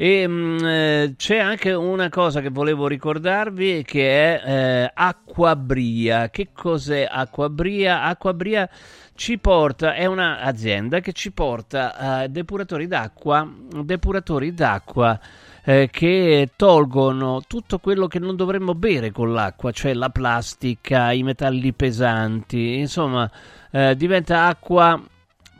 e mm, eh, c'è anche una cosa che volevo ricordarvi che è eh, Acquabria. Che cos'è Acquabria? Acquabria ci porta, è un'azienda che ci porta eh, depuratori d'acqua, depuratori d'acqua eh, che tolgono tutto quello che non dovremmo bere con l'acqua, cioè la plastica, i metalli pesanti, insomma, eh, diventa acqua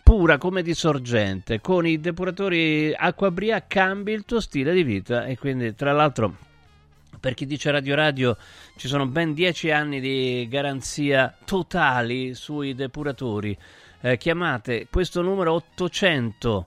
pura come di sorgente. Con i depuratori Acquabria cambi il tuo stile di vita e quindi tra l'altro per chi dice Radio Radio ci sono ben 10 anni di garanzia totali sui depuratori. Eh, chiamate questo numero 800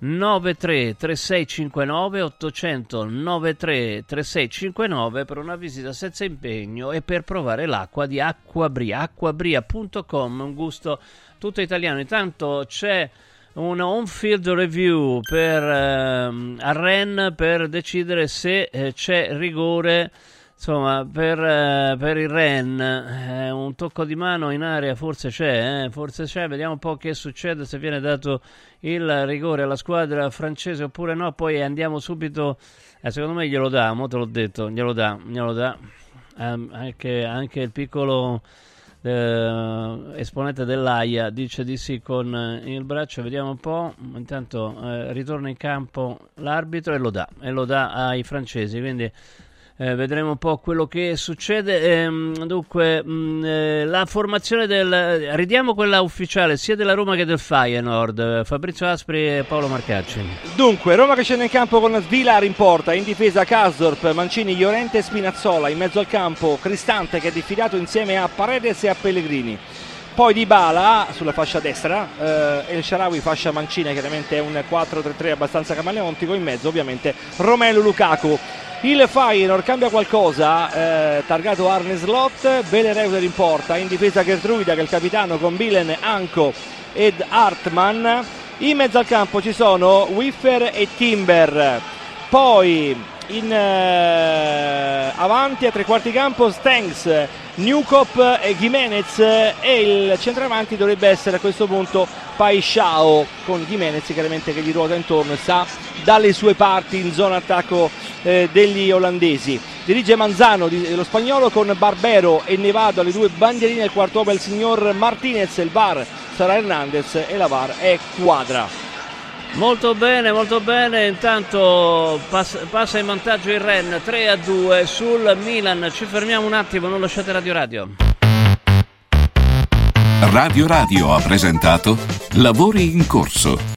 93 3659 800 93 3659 per una visita senza impegno e per provare l'acqua di Acquabria acquabria.com un gusto tutto italiano. Intanto c'è un on-field review per ehm, a Rennes per decidere se eh, c'è rigore. Insomma per, eh, per il Rennes eh, un tocco di mano in area forse c'è eh, forse c'è. Vediamo un po' che succede se viene dato il rigore alla squadra francese oppure no. Poi andiamo subito eh, secondo me glielo dà mo te l'ho detto glielo dà glielo dà. Ehm, anche, anche il piccolo eh, esponente dell'AIA dice di sì con eh, il braccio, vediamo un po', intanto eh, ritorna in campo l'arbitro e lo dà, e lo dà ai francesi, quindi eh, vedremo un po' quello che succede. Ehm, dunque, mh, eh, la formazione del... Ridiamo quella ufficiale sia della Roma che del Feyenoord, eh, Fabrizio Aspri e Paolo Marcacci. Dunque, Roma che scende in campo con Svilar in porta, in difesa Kasdorp, Mancini, Llorente e Spinazzola, in mezzo al campo Cristante che è diffidato insieme a Paredes e a Pellegrini. poi Di Bala sulla fascia destra, eh, El Sharawi fascia mancina, chiaramente è un 4-3-3 abbastanza camaleontico, in mezzo ovviamente Romelu Lukaku. Il Feyenoord cambia qualcosa, eh, targato Arne Slot, Bele Reuter in porta, in difesa Gertruida che è il capitano con Bilen, Anco ed Hartmann. In mezzo al campo ci sono Wiffer e Timber. Poi in eh, avanti a tre quarti campo Stengs, Newcop e Jimenez e il centravanti dovrebbe essere a questo punto Paisciao con Jimenez chiaramente che gli ruota intorno e sta dalle sue parti in zona attacco eh, degli olandesi. Dirige Manzano, di- lo spagnolo con Barbero e Nevado alle due bandierine, il quarto uomo il signor Martinez, il VAR sarà Hernandez e la VAR è Quadra. Molto bene, molto bene. Intanto pass- passa in vantaggio il Ren 3 a 2 sul Milan. Ci fermiamo un attimo, non lasciate Radio Radio. Radio Radio ha presentato Lavori in corso.